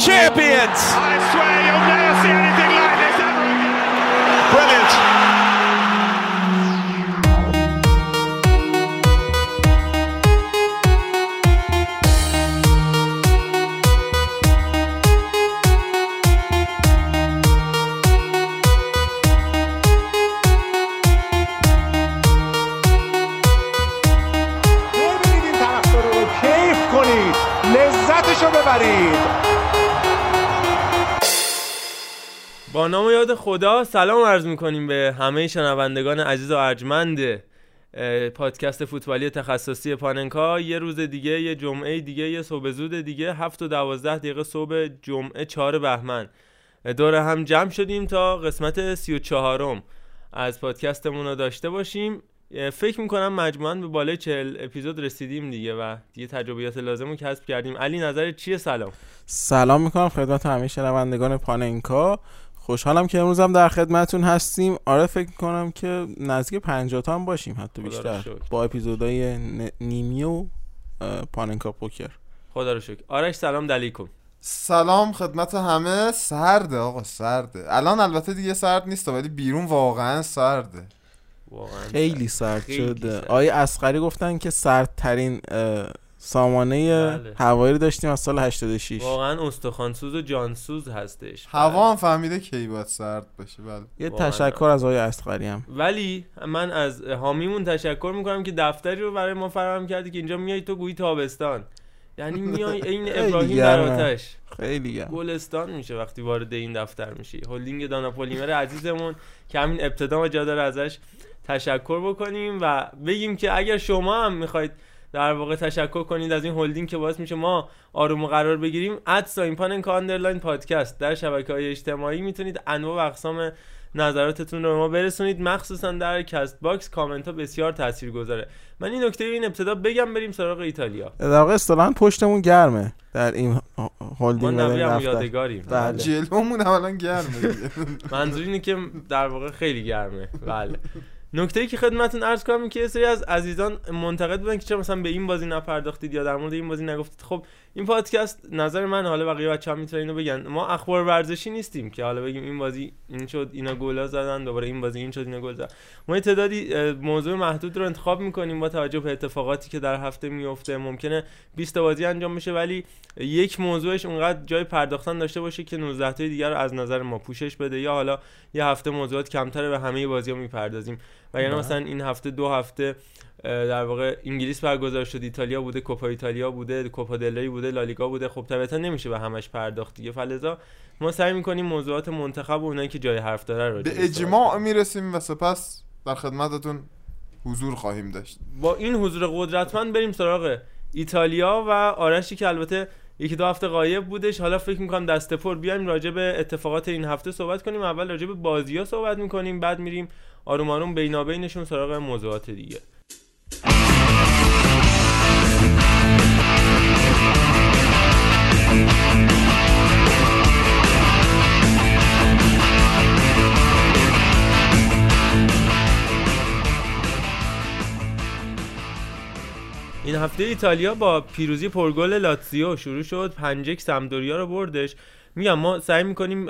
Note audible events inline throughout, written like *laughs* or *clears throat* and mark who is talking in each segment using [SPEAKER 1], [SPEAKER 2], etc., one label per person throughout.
[SPEAKER 1] champions.
[SPEAKER 2] خدا سلام عرض می‌کنیم به همه شنوندگان عزیز و ارجمند پادکست فوتبالی تخصصی پاننکا. یه روز دیگه یه جمعه دیگه یه صبح زود دیگه هفت و دوازده دقیقه صبح جمعه چهار بهمن. دور هم جمع شدیم تا قسمت سی و چهارم. از پادکستمون رو داشته باشیم. فکر می‌کنم مجموعاً به بالای چهل اپیزود رسیدیم دیگه و دیگه تجربیات لازم رو کسب کردیم. علی نظر چیه؟ سلام.
[SPEAKER 3] سلام می‌کنم خدمت همه شنوندگان پاننکا. خوشحالم که امروز هم در خدمتون هستیم. آره فکر می‌کنم که نزدیک 50 تا هم باشیم حتی بیشتر. با اپیزودهای ن- نیمی و پاننکا پوکر.
[SPEAKER 2] خدا رو شکر. آرش سلام دلیکم
[SPEAKER 4] سلام خدمت همه. سرده آقا سرده. الان البته دیگه سرد نیست ولی بیرون واقعا سرده.
[SPEAKER 2] واقعا
[SPEAKER 3] خیلی سرد.
[SPEAKER 2] خیلی
[SPEAKER 3] شده.
[SPEAKER 2] سرد.
[SPEAKER 3] آقای اسقری گفتن که سردترین اه، سامانه
[SPEAKER 2] بله.
[SPEAKER 3] هوایی رو داشتیم از سال 86
[SPEAKER 2] واقعا استخوانسوز و جانسوز هستش.
[SPEAKER 4] هوا هم فهمیده کی باید سرد باشه بله.
[SPEAKER 3] یه
[SPEAKER 2] واقعا.
[SPEAKER 3] تشکر از آقای اسقری هم.
[SPEAKER 2] ولی من از حامیمون تشکر می‌کنم که دفتری رو برای ما فراهم کردی که اینجا میای تو گویی تابستان. یعنی میای *laughs* عین
[SPEAKER 3] خیلی
[SPEAKER 2] ابراهیم در. آتش.
[SPEAKER 3] خیلی گرم.
[SPEAKER 2] گلستان میشه وقتی وارد این دفتر میشی. هلدینگ دانا پلیمر عزیزمون که همین ابتدا ما جا داره ازش تشکر بکنیم و بگیم که اگر شما هم می‌خواید در واقع تشکر کنید از این هلدینگ که باعث میشه ما آروم و قرار بگیریم. at sign پاننکا underline podcast در شبکه های اجتماعی می‌تونید انواع و اقسام نظراتتون رو به ما برسونید. مخصوصا در کست باکس کامنت ها بسیار تاثیر گذاره. من این نکته رو این ابتدا بگم بریم سراغ ایتالیا.
[SPEAKER 3] در واقع اصطلاحا پشتمون گرمه در این
[SPEAKER 2] ما
[SPEAKER 3] هلدینگ دفتر.
[SPEAKER 2] یادگاریم.
[SPEAKER 3] بله.
[SPEAKER 4] جلومون اولا گرمه. *laughs*
[SPEAKER 2] منظور اینه که در واقع خیلی گرمه. بله. نکته ای که خدمتتون عرض کنم که سری از عزیزان منتقد بودن که چرا مثلا به این بازی نپرداختید یا در مورد این بازی نگفتید. خب این پادکست نظر من حالا بقیه بچه‌ها می‌تونن اینو بگن. ما اخبار ورزشی نیستیم که حالا بگیم این بازی این شد اینا گلا زدن دوباره این بازی این شد اینا گل زدن. ما یه تعدادی موضوع محدود رو انتخاب می‌کنیم با توجه به اتفاقاتی که در هفته میفته ممکنه 20 تا بازی انجام بشه ولی یک موضوعش اونقدر جای پرداختن داشته باشه که 19 تای دیگر رو از نظر ما پوشش بده یا حالا یه هفته موضوعات کمتره به همه بازی ها می‌پردازیم. و یعنی مثلا این هفته دو هفته در واقع انگلیس برگزار شد ایتالیا بوده کوپا ایتالیا بوده کوپا دلری بوده لالیگا بوده. خب طبیعتا نمیشه به همش پرداخت دیگه. فلزا ما سعی می‌کنیم موضوعات منتخب و اونایی که جای حرف داره رو
[SPEAKER 4] به اجماع می‌رسیم و سپس در خدمتتون حضور خواهیم داشت.
[SPEAKER 2] با این حضور قدرتمند بریم سراغ ایتالیا و آرشی که البته یکی دو هفته غایب بودش. حالا فکر می‌کنم دسته پر بیایم راجع به اتفاقات این هفته صحبت کنیم. اول راجع به بازی ها صحبت می‌کنیم بعد میریم آروم آروم بینابینشون سراغ موضوعات دیگه. این هفته ایتالیا با پیروزی پرگل لاتزیو شروع شد. پنجک سمدوریا رو بردش. میگم ما سعی می‌کنیم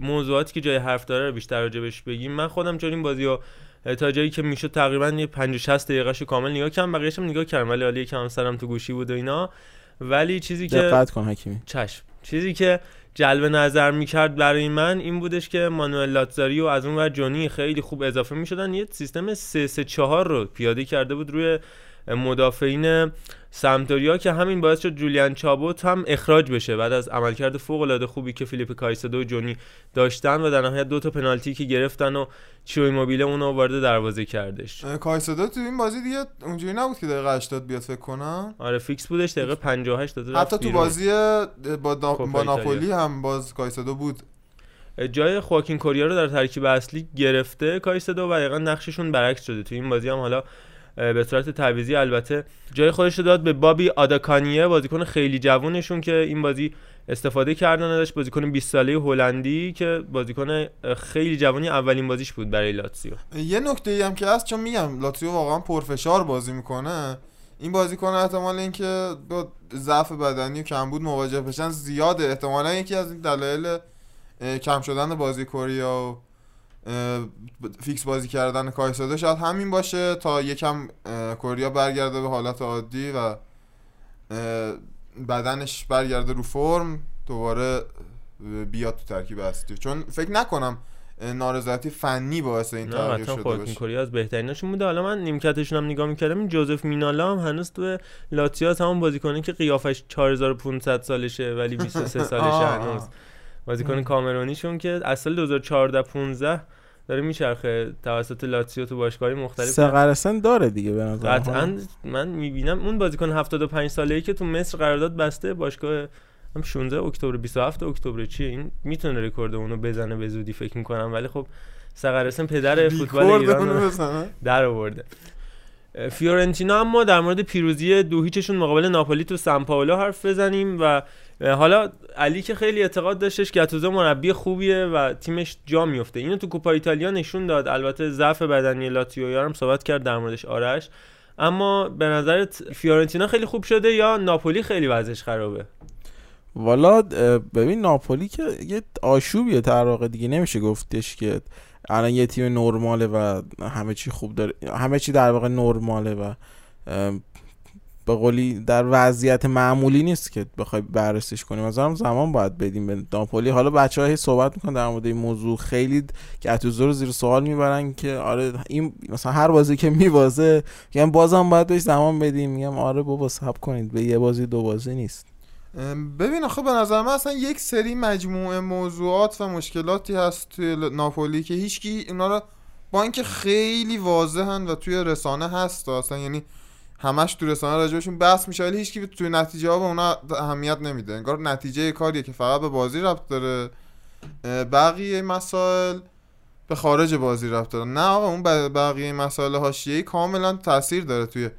[SPEAKER 2] موضوعاتی که جای حرف داره رو بیشتر راجبش بگیم. من خودم چون این بازی رو تا جایی که می‌شد تقریبا یه 50 60 دقیقه‌ش رو کامل نگاه کردم. بقیه‌اش هم نگاه کردم ولی حالا یکم سرم تو گوشی بود و اینا. ولی چیزی که
[SPEAKER 3] دقت کن حکیمی.
[SPEAKER 2] چشم. چیزی که جلب نظر می‌کرد برای من این بودش که مانوئل لاتزاری و از اون ور جونی خیلی خوب اضافه می‌شدن. یه سیستم 3 3 4 رو پیاده کرده بود روی مدافعین سمپدوریا که همین باعث شد جولیان چابوت هم اخراج بشه بعد از عملکرد فوق العاده خوبی که فیلیپ کایسدو و جونی داشتن و در نهایت دو تا پنالتی که گرفتن و چیرو ایموبیله اونو وارد دروازه کردش.
[SPEAKER 4] کایسدو تو این بازی دیگه اونجوری نبود که دقیقه 80 بیاد فکر کنم.
[SPEAKER 2] آره فیکس بودش دقیقه 58 داده
[SPEAKER 4] حتی تو بازی با, نا... با. ناپولی هم باز کایسدو بود.
[SPEAKER 2] جای خواکین کوریا رو در ترکیب اصلی گرفته کایسدو و دقیقا نقششون برعکس شده. تو این بازی هم حالا به صورت تعویضی. البته جای خودش رو داد به بابی آداکانیه بازیکن خیلی جوونشون که این بازی استفاده کردن ازش. بازیکن 20 ساله هلندی که بازیکن خیلی جوانی اولین بازیش بود برای لاتسیو
[SPEAKER 4] یه نکته ای هم که هست چون میگم لاتزیو واقعا پرفشار بازی می‌کنه. این بازیکن احتمال اینکه با ضعف بدنی و کمبود مواجه بشن زیاده. احتمالا یکی از این دلایل کم شدن بازی کوریا و فیکس بازی کردن کایسادو شاید همین باشه تا یکم کوریا برگرده به حالت عادی و بدنش برگرده رو فرم دوباره بیاد تو ترکیب اصلی. چون فکر نکنم نارضایتی فنی باعث این تغییر شده باشه.
[SPEAKER 2] کوریا از بهتریناشون بوده. حالا من نیمکتشون هم نگاه می‌کردم این جوزف مینالا هم هنوز تو لاتزیو هست، همون بازیکنه که قیافش 4500 سالشه ولی 23 *laughs* سالشه
[SPEAKER 4] آه،
[SPEAKER 2] هنوز.
[SPEAKER 4] آه.
[SPEAKER 2] بازیکن کامرونیشون که از سال 2014 15 داره میچرخه توسط لاتزیو تو باشگاهی مختلف.
[SPEAKER 3] صغر سن داره دیگه به نظر
[SPEAKER 2] قطعا من می‌بینم اون بازیکن 75 ساله ای که تو مصر قرارداد بسته باشگاه هم 16 اکتبر 27 اکتبر چیه این می‌تونه رکورد اونو بزنه به زودی فکر می‌کنم. ولی خب صغر سن پدر فوتبال ایران در آورده. فیورنتینا اما در مورد پیروزی دو هیچشون مقابل ناپولی تو سان پائولو حرف بزنیم و حالا علی که خیلی اعتقاد داشتش گاتوزو مربی خوبیه و تیمش جا میفته. اینو تو کوپا ایتالیا نشون داد. البته ضعف بدنی لاتیو هم صحبت کرد در موردش. آرش. اما به نظرت فیورنتینا خیلی خوب شده یا ناپولی خیلی وضعش خرابه؟
[SPEAKER 3] والا ببین ناپولی که یه آشوبیه در واقع دیگه. نمیشه گفتش که الان یه تیم نرماله و همه چی خوب داره. همه چی در واقع نرماله و به قولی در وضعیت معمولی نیست که بخوای بررسیش کنیم از زمان باید بدیم به ناپولی. حالا بچه ها صحبت می‌کنن در مورد این موضوع. خیلی گتوزو رو زیر سوال می‌برن که آره این مثلا هر بازی که میبازه میگم بازم باید بهش زمان بدیم. میگم آره بابا صبر کنید. به یه بازی دو بازی نیست.
[SPEAKER 4] ببین آخه به نظر من اصلا یک سری مجموعه موضوعات و مشکلاتی هست توی ناپولی که هیچکی اینا رو با اینکه خیلی واضحن و توی رسانه هست اصلا یعنی همش تو رسانه راجبشون بحث میشه ولی هیچکی توی نتیجه ها به اونا اهمیت نمیده. انگار نتیجه کاریه که فقط به بازی ربط داره. بقیه مسائل به خارج بازی ربط داره. نه آقا اون بقیه مسائل حاشیه‌ای کاملا تاثیر داره توی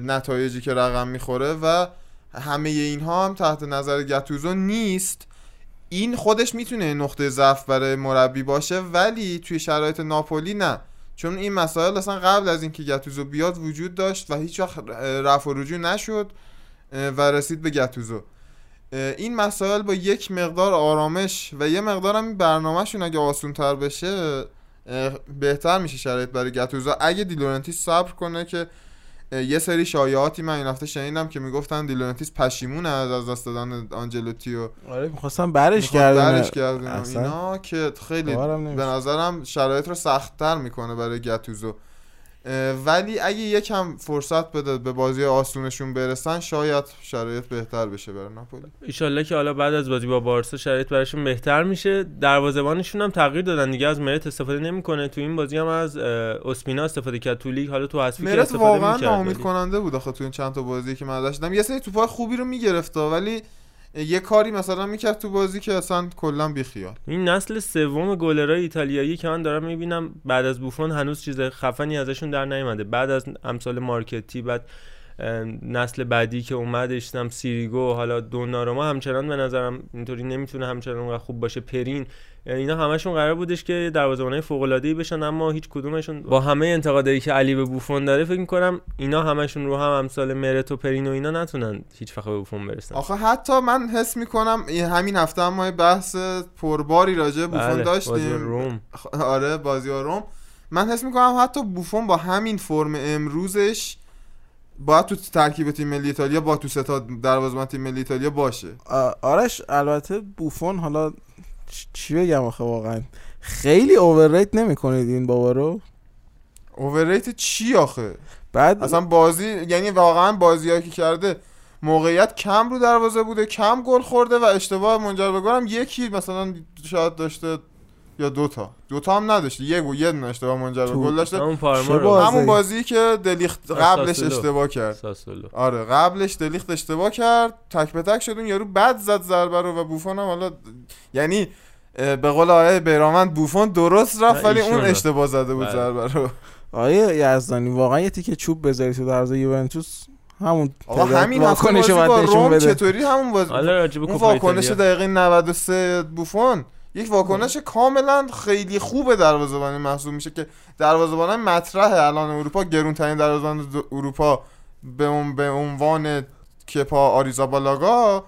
[SPEAKER 4] نتایجی که رقم می‌خوره و همه اینها هم تحت نظر گتوزو نیست. این خودش می‌تونه نقطه ضعف برای مربی باشه ولی توی شرایط ناپولی نه. چون این مسائل اصلا قبل از اینکه گتوزو بیاد وجود داشت و هیچ وقت رفع و رجوع نشد و رسید به گتوزو. این مسائل با یک مقدار آرامش و یه مقدار هم برنامهشون اگه آسون بشه بهتر میشه شرایط برای گتوزو. اگه دی لورنتیس صبر کنه که یه سری شایعاتی من این هفته شنیدم که می‌گفتن دی لورنتیس پشیمونه از از دست دادن آنجلوتی و
[SPEAKER 3] آره می‌خواستم برش کردن
[SPEAKER 4] برش کردن اینا که خیلی به. نظرم شرایط رو سختتر می‌کنه برای گتوزو ولی اگه یکم فرصت بده به بازی آسونشون برسن شاید شرایط بهتر بشه برای ناپولی.
[SPEAKER 2] ایشالله که حالا بعد از بازی با بارسا شرایط براشون بهتر میشه. دروازه‌بانشون هم تغییر دادن دیگه از مرت استفاده نمی‌کنه. تو این بازی هم از اسپینا استفاده کرد. تو لیگ حالا تو حذفی که استفاده
[SPEAKER 4] واقعا ناامید کننده بود آخه تو این چند تا بازی که من دیدم. یه سری توپای خوبی رو می‌گرفت ولی یه کاری مثلا می‌کرد تو بازی که اصلا کلا بیخیال.
[SPEAKER 2] این نسل سوم گلرای ایتالیایی که من دارم می‌بینم بعد از بوفون هنوز چیز خفنی ازشون در نیومده بعد از امثال مارکتی بعد نسل بعدی که اومد اشتم سیریگو حالا دوناروما همچنان به نظرم اینطوری نمی‌تونه همچنان اونقدر خوب باشه. پرین اینا همشون قرار بودش که دروازه‌بانای فوق‌العاده‌ای بشن اما هیچ کدومشون با همه انتقادایی که علی به بوفون داره فکر می‌کنم اینا همشون رو هم امثال مرت و پرین و اینا نتونن هیچ وقت به بوفون برسن.
[SPEAKER 4] آخه حتی من حس می‌کنم همین هفته هم ما بحث پرباری راجع به بوفون
[SPEAKER 2] بله،
[SPEAKER 4] داشتیم.
[SPEAKER 2] بازی روم.
[SPEAKER 4] آره بازی روم. من حس می‌کنم حتی بوفون با همین فرم امروزش باید تو ترکیب تیم ملی ایتالیا با تو ستا دروازه‌بان تیم ملی ایتالیا باشه.
[SPEAKER 3] آرش البته بوفون حالا چی بگم آخه واقعا؟ خیلی اوورریت نمی‌کنید این بابا رو؟
[SPEAKER 4] اوورریت چی آخه؟
[SPEAKER 3] بعد
[SPEAKER 4] اصلا بازی یعنی واقعا بازیایی که کرده موقعیت کم رو دروازه بوده کم گل خورده و اشتباه منجر به یکی مثلا شاید داشته یا دوتا دوتا هم نداشته یه گو یه دونه اشتباه منجر به گل داشته
[SPEAKER 2] همون پارما
[SPEAKER 4] همون
[SPEAKER 3] بازی.
[SPEAKER 4] که دلیخت قبلش. اشتباه کرد
[SPEAKER 2] ساسولو
[SPEAKER 4] آره قبلش دلیخت اشتباه کرد تک به تک شد اون یارو بد زد ضربه رو و بوفون هم حالا یعنی به قول آقای بیرامند بوفون درست رفت ولی اون. اشتباه زده بود
[SPEAKER 2] بله.
[SPEAKER 4] ضربه رو
[SPEAKER 3] آیه یزدانی واقعا یه تیکه چوب بذاری تو دروازه یوونتوس همون
[SPEAKER 4] آقا همین
[SPEAKER 3] واکنش
[SPEAKER 4] با روم
[SPEAKER 3] بده.
[SPEAKER 4] چطوری همون واکنش. دقیقه 93 بوفون یک واکنش کاملا خیلی خوب دروازه‌بانی محسوب میشه که دروازه‌بان مطرح الان اروپا گرونترین دروازه‌بان اروپا به اون به عنوان کپا آریزابالاگا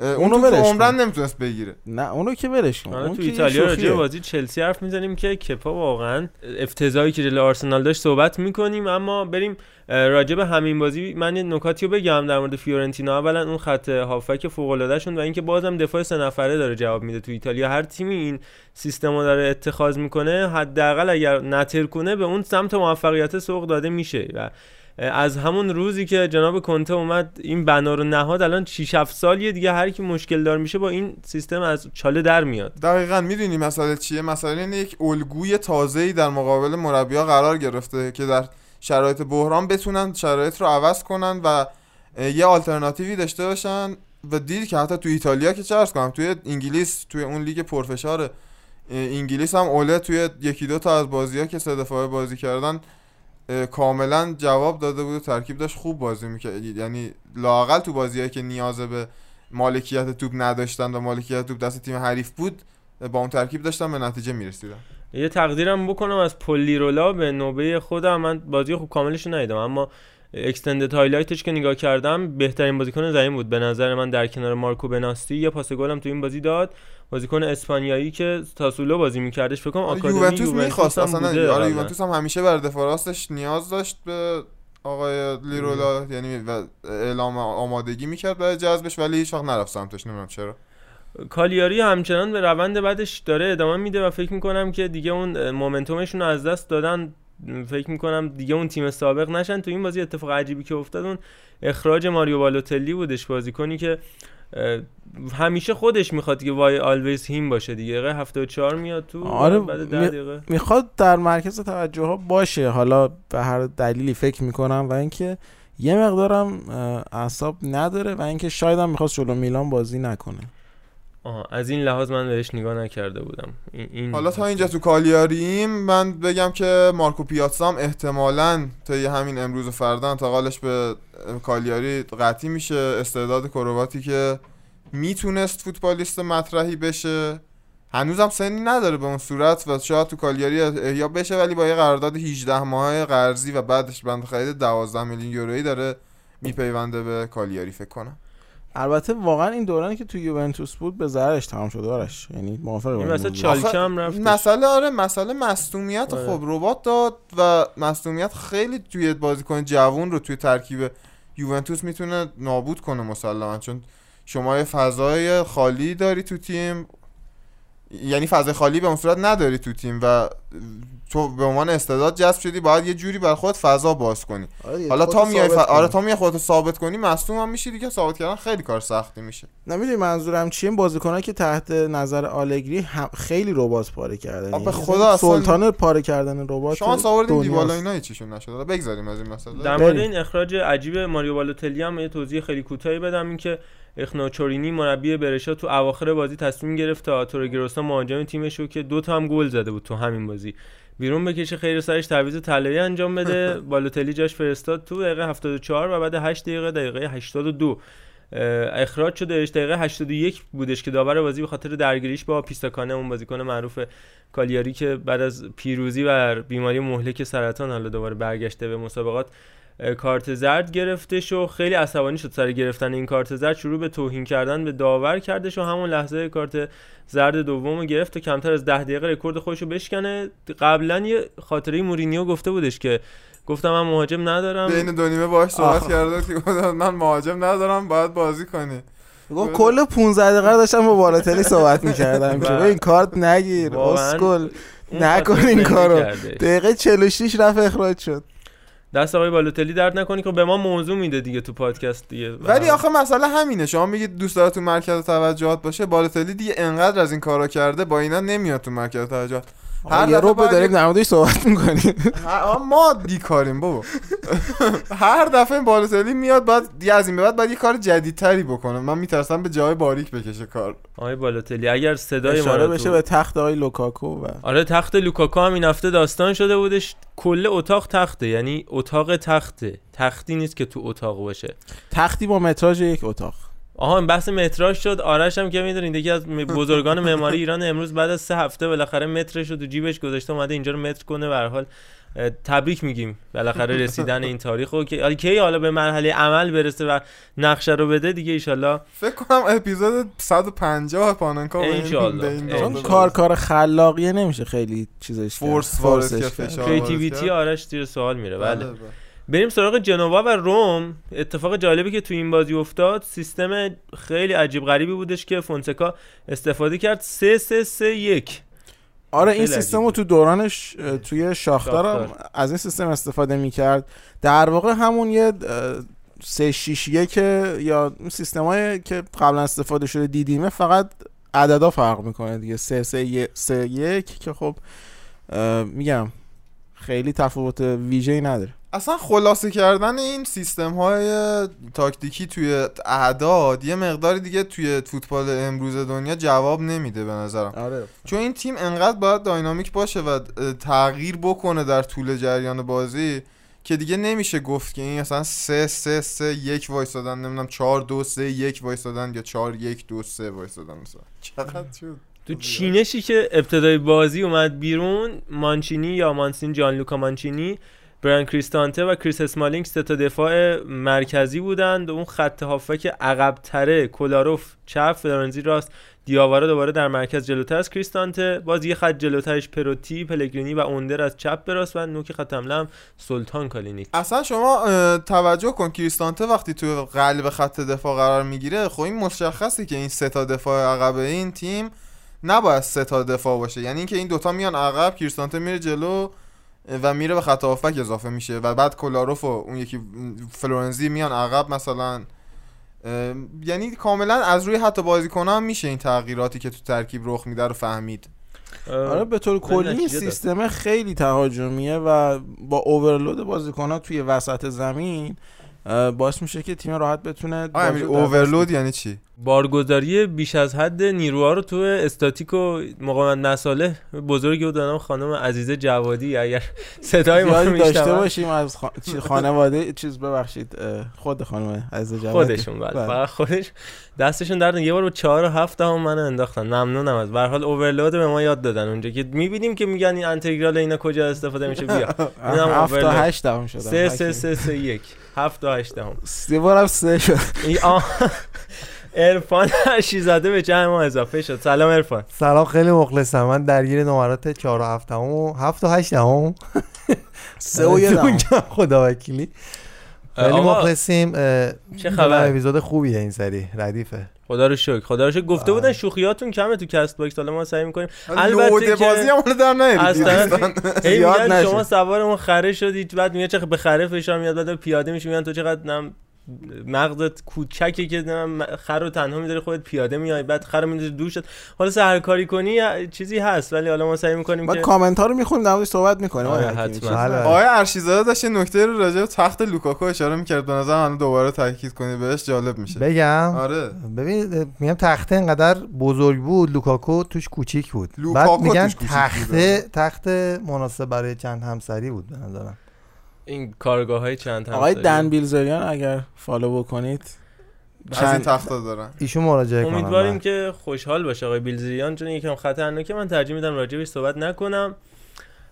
[SPEAKER 4] اون
[SPEAKER 3] اونو
[SPEAKER 4] تو
[SPEAKER 3] ولش
[SPEAKER 4] عمرن. نمی‌تونست بگیره
[SPEAKER 3] نه اونو که ولش کن اون
[SPEAKER 2] تو ایتالیا راجع به. بازی چلسی حرف می‌زنیم که کپا واقعا افتضاحی که جلوی آرسنال داشت صحبت می‌کنیم اما بریم راجع به همین بازی من یه نکاتی رو بگم در مورد فیورنتینا اولا اون خط هافک فوق العاده شون و اینکه بازم دفاع سه نفره داره جواب میده تو ایتالیا هر تیمی این سیستم رو داره اتخاذ می‌کنه حداقل اگر نتر کنه به اون سمت موفقیت سوق داده میشه و از همون روزی که جناب کنته اومد این بنا رو نهاد الان 6 7 سالیه دیگه هر کی مشکل دار میشه با این سیستم از چاله در میاد.
[SPEAKER 4] دقیقا می‌دونی مسئله چیه؟ مسئله اینه یک الگوی تازه‌ای در مقابل مربی‌ها قرار گرفته که در شرایط بحران بتونن شرایط رو عوض کنن و یه آلترناتیوی داشته باشن و دیدی که حتی تو ایتالیا که عرض کنم توی انگلیس توی اون لیگ پرفشار انگلیس هم اوله توی یکی دو تا از بازی‌ها که سه دفعه بازی کردن کاملا جواب داده بود و ترکیب داشت خوب بازی می‌کرد. یعنی لاقل تو بازیهایی که نیاز به مالکیت توپ نداشتن و مالکیت توپ دست تیم حریف بود با اون ترکیب داشتن به نتیجه می‌رسیدن
[SPEAKER 2] یه تقدیرم بکنم از پل لیرولا به نوبه خودم. من بازی خوب کاملش ندیدم اما extended highlight ش که نگاه کردم بهترین بازیکن زمین بود. به نظر من در کنار مارکو بناسی یه پاس گلم تو این بازی داد. بازیکن اسپانیایی که تو ساسولو بازی میکردش فکر کنم آکادمی
[SPEAKER 4] یوونتوس می‌خواست اصلا آره. یوونتوس هم همیشه بر دفاع راستش نیاز داشت به آقای لیرولا یعنی و اعلام آمادگی می‌کرد برای جذبش ولی هیچ وقت نرفت سمتش نمی‌دونم چرا.
[SPEAKER 2] کالیاری همچنان به روند بعدش داره ادامه میده و فکر می‌کنم که دیگه اون مومنتومشون رو از دست دادن فکر می‌کنم دیگه اون تیم سابق نشن. تو این بازی اتفاق عجیبی که افتاد اون اخراج ماریو بالوتلی بودش بازیکنی که همیشه خودش می‌خواد که وای آلویز هیم باشه دیگه. دقیقه 74 میاد تو
[SPEAKER 3] آره،
[SPEAKER 2] بعد ده دقیقه.
[SPEAKER 3] می‌خواد در مرکز توجه ها باشه. حالا به هر دلیلی فکر می‌کنم و اینکه یه مقدارم اعصاب نداره و اینکه شاید هم می‌خواست جلو میلان بازی نکنه.
[SPEAKER 2] آها از این لحاظ من بهش نگاه نکرده بودم. این,
[SPEAKER 4] حالا تا اینجا تو کالیاریم من بگم که مارکو پیاتزا هم احتمالا تا همین امروز و فردا انتقالش به کالیاری قطعی میشه. استعداد کرواتی که می‌تونست فوتبالیست مطرحی بشه. هنوزم سنی نداره به اون صورت و شاید تو کالیاری احیا بشه ولی با یه قرارداد 18 ماهه قرضی و بعدش بند خرید 12 میلیون یورویی داره میپیونده به کالیاری فکر کنم.
[SPEAKER 3] البته واقعا این دورانی که تو یوونتوس بود به ضررش تمام شد آرش یعنی موافقه
[SPEAKER 2] این. چالکه
[SPEAKER 4] آخه
[SPEAKER 2] هم رفتش.
[SPEAKER 4] مسئله آره مسئله مصدومیت
[SPEAKER 2] آره.
[SPEAKER 4] خب ربات داد و مصدومیت خیلی توی بازیکن جوون رو توی ترکیب یوونتوس می‌تونه نابود کنه مسلما چون شما یه فضای خالی داری تو تیم یعنی فضای خالی به اون صورت نداری تو تیم و تو به عنوان استعداد جذب شدی باید یه جوری بر خود فضا باز کنی
[SPEAKER 3] آره
[SPEAKER 4] حالا تا میای ف...
[SPEAKER 3] ثابت
[SPEAKER 4] آره
[SPEAKER 3] کنی.
[SPEAKER 4] تا میای خودتو ثابت کنی مصدوم هم میشی دیگه ثابت کردن خیلی کار سختی میشه
[SPEAKER 3] نمی‌دونی منظورم چیه بازیکنایی که تحت نظر آلگری هم خیلی ربات پاره کردن
[SPEAKER 4] به
[SPEAKER 3] یعنی
[SPEAKER 4] خدا اصلا-
[SPEAKER 3] سلطان پاره کردن ربات
[SPEAKER 4] شانس آوردیم. دیبالا اینا چیشون نشد حالا بگذاریم از این مسئله
[SPEAKER 2] در مورد. این اخراج عجیب ماریو بالوتلی هم یه توضیح خیلی کوتاهی بدم اینکه اخناچورینی مربی برشا تو اواخر بازی تصمیم گرفت تا تورگروسا مهاجم تیمش رو که دو تا هم گل زده بود تو همین بازی. بیرون بکشه خیر سرش تعویض طلایی انجام بده. *laughs* بالوتلی جاش فرستاد تو دقیقه 74 و بعد 8 دقیقه دقیقه 82 اه، اخراج شدهش دقیقه 81 بودش که داور بازی به خاطر درگیریش با پیستاکانه اون بازیکن معروف کالیاری که بعد از پیروزی بر بیماری مهلک سرطان حالا دوباره برگشته به مسابقات کارت زرد گرفتش و خیلی عصبانی شد سر گرفتن این کارت زرد. شروع به توهین کردن به داور کردش و همون لحظه کارت زرد دوم رو گرفت و کمتر از ده دقیقه رکورد خودش رو بشکنه. قبلا یه خاطره مورینیو گفته بودش که گفتم من مهاجم ندارم.
[SPEAKER 4] بین دو نیمه باهاش صحبت. کرده که گفت من مهاجم ندارم باید بازی کنی.
[SPEAKER 3] گفت کل 15 دقیقه داشتم با بالاتلی صحبت می‌کردم که *laughs* این کارت نگیر. اسکل نکن این کارو. دقیقه 46 رفت اخراج شد.
[SPEAKER 2] دست آقای بالوتلی درد نکنی که به ما موضوع میده دیگه تو پادکست دیگه.
[SPEAKER 4] ولی آخه مسئله همینه. شما میگید دوست داره تو مرکز توجهات باشه. بالاتلی دیگه انقدر از این کارا کرده با اینا نمیاد تو مرکز توجهات. هر
[SPEAKER 3] یه رو داریم
[SPEAKER 4] یه-
[SPEAKER 3] در موردش صحبت می‌کنیم.
[SPEAKER 4] ما بیکاریم بابا. هر دفعه این بالاتلی میاد بعد دیگه از این بعد باید یه کار جدیدتری بکنه. من میترسم به جای باریک بکشه کار.
[SPEAKER 2] آقای بالوتلی اگر صدای ما
[SPEAKER 3] بشه به تخت آقای لوکاکو و
[SPEAKER 2] آره تخت لوکاکو هم این هفته داستان شده بودش. کل اتاق تخته یعنی اتاق تخته. تختی نیست که تو اتاق باشه.
[SPEAKER 3] تختی با متراژ یک اتاق.
[SPEAKER 2] آها این بحث متراژ شد آرش هم که می‌دونید یکی از بزرگان معماری ایران امروز بعد از سه هفته بالاخره مترش رو تو جیبش گذاشته اومده اینجا رو متر کنه به هر حال تبریک میگیم بالاخره رسیدن این تاریخ رو که حالا کی حالا به مرحله عمل برسه و نقشه رو بده دیگه ایشالله
[SPEAKER 4] فکر کنم اپیزود 150 پاننکا این-.
[SPEAKER 3] چون کار. کار خلاقیه نمیشه خیلی چیزش. force.
[SPEAKER 4] فشار. creativity.
[SPEAKER 2] آرش زیر سوال میره بله
[SPEAKER 4] بله، بله.
[SPEAKER 2] بریم سراغ جنوا و روم. اتفاق جالبی که تو این بازی افتاد سیستم خیلی عجیب غریبی بودش که فونسکا استفاده کرد 3 3 3 1
[SPEAKER 3] آره این سیستم رو تو دورانش توی شاختار. از این سیستم استفاده می‌کرد. در واقع همون یه سه شیش یک یا سیستم های که قبلا استفاده شده دیدیمه فقط عددا فرق می‌کنه دیگه. سه سه, سه یک که خب میگم خیلی تفاوت ویژه‌ای نداره.
[SPEAKER 4] اصلا خلاصه کردن این سیستم های تاکتیکی توی اعداد یه مقداری دیگه توی فوتبال امروز دنیا جواب نمیده به نظرم.
[SPEAKER 3] آره.
[SPEAKER 4] چون این تیم انقدر باید داینامیک باشه و تغییر بکنه در طول جریان بازی که دیگه نمیشه گفت که این مثلا 3 3 3 1 وایسادن نمی‌دونم 4 2 3 1 وایسادن یا 4 1 2 3 وایسادن مثلا. چقدر شد
[SPEAKER 2] تو چینشی که ابتدای بازی اومد بیرون مانچینی یا مانسینی جان لوکا مانچینی بران کریستانته و کریس اسمالینگ سه تا دفاع مرکزی بودند اون خط هافک عقب تره کولاروف چپ فلورنزی راست دیاوارا دوباره در مرکز جلوتر از کریستانته. باز یه خط جلوترش پروتی پلگرینی و اوندر از چپ به راست و نوک خط حمله سلطان کالینیک.
[SPEAKER 4] اصلا شما توجه کن کریستانته وقتی تو قلب خط دفاع قرار می‌گیره خب این مشخصه که این سه تا دفاع عقب این تیم نباید سه تا دفاع باشه. یعنی اینکه این دوتا میان عقب کریستانته میره جلو و میره به خط هافک اضافه میشه و بعد کولاروف و اون یکی فلورنزی میان عقب مثلا. یعنی کاملا از روی حتی بازیکن هم میشه این تغییراتی که تو ترکیب رخ میده رو فهمید.
[SPEAKER 3] آره به طور کلی. سیستم خیلی تهاجمیه و با اوورلود بازیکن‌ها توی وسط زمین باعث میشه که تیم راحت بتونه بازی
[SPEAKER 4] اوورلود یعنی چی؟
[SPEAKER 2] بارگذاری بیش از حد نیروها رو تو استاتیک و مقاومت مساله بزرگی نام خانم عزیزه جوادی. اگر صدای ما رو
[SPEAKER 3] داشته باشیم از خانواده چیز ببخشید خود خانم عزیز جوادی.
[SPEAKER 2] خودشون بله.
[SPEAKER 3] بله.
[SPEAKER 2] فقط خودش. دستشون درد یه بار با چهار و هفت هم منو انداختن. ممنونم از. به حال اوورلود به ما یاد دادن اونجا که می‌بینیم که میگن این انتگرال اینا کجا استفاده میشه. بیا. *laughs* اینم
[SPEAKER 3] هفت تا
[SPEAKER 2] اوورلود.
[SPEAKER 3] هشت دهم شدم
[SPEAKER 2] سه سه سه سه یک. هفت تا هشت هم.
[SPEAKER 3] سه بارم سه شد. *laughs*
[SPEAKER 2] این آه ارفان زاده به جمع ما اضافه شد. سلام ارفان
[SPEAKER 5] سلام خیلی مخلصم. من درگیر نمرات 4 و 7 و 7 و 8 هم
[SPEAKER 3] سه و یه *laughs* دهم.
[SPEAKER 5] خدا وکیلی. خیلی مخلصیم.
[SPEAKER 2] چه خبر؟
[SPEAKER 5] اپیزود خوبیه این سری. ردیفه.
[SPEAKER 2] خدا رو شکر. خدا رو شکر. گفته
[SPEAKER 5] آه.
[SPEAKER 2] گفته بودن شوخیاتون کمه تو Castbox. حالا ما سعی می‌کنیم. البته که
[SPEAKER 4] بازی هم اونو در
[SPEAKER 3] نشه. *laughs*
[SPEAKER 2] شما سوار اون خره شدید بعد میگه چقدر به خره فشار میاد. بعد پیاده میشی میگن تو چقدر نم مغزت کوچکه که خر رو تنها می‌ذاری خودت پیاده میای بعد خر رو می‌ذاری دور شد. حالا هر کاری کنی چیزی هست ولی حالا ما سعی می‌کنیم
[SPEAKER 3] بعد
[SPEAKER 2] که
[SPEAKER 3] کامنت ها رو می‌خونیم در موردش صحبت می‌کنیم.
[SPEAKER 2] آره، حتما.
[SPEAKER 5] بله.
[SPEAKER 4] آقای ارشیزاده داشت نکته رو راجع به تخت لوکاکو اشاره می‌کرد. به نظر من دوباره تاکید کنی بهش جالب میشه.
[SPEAKER 5] بگم؟
[SPEAKER 4] آره.
[SPEAKER 5] ببین میگم تخته انقدر بزرگ بود لوکاکو توش کوچیک بود.
[SPEAKER 4] لوکاکو
[SPEAKER 5] بعد میگن تخته تخت مناسب برای چند همسری بود به نظرم.
[SPEAKER 2] این کارگاه های چند هم
[SPEAKER 3] آقای. دن بیلزریان اگر follow بکنید
[SPEAKER 4] از این
[SPEAKER 3] چند
[SPEAKER 4] تختا دارن
[SPEAKER 5] ایشون مراجعه کنم
[SPEAKER 2] امیدواریم
[SPEAKER 5] من.
[SPEAKER 2] که خوشحال باشه آقای بیلزریان چون یکم خطرناکه. من ترجیح میدم راجبش صحبت نکنم.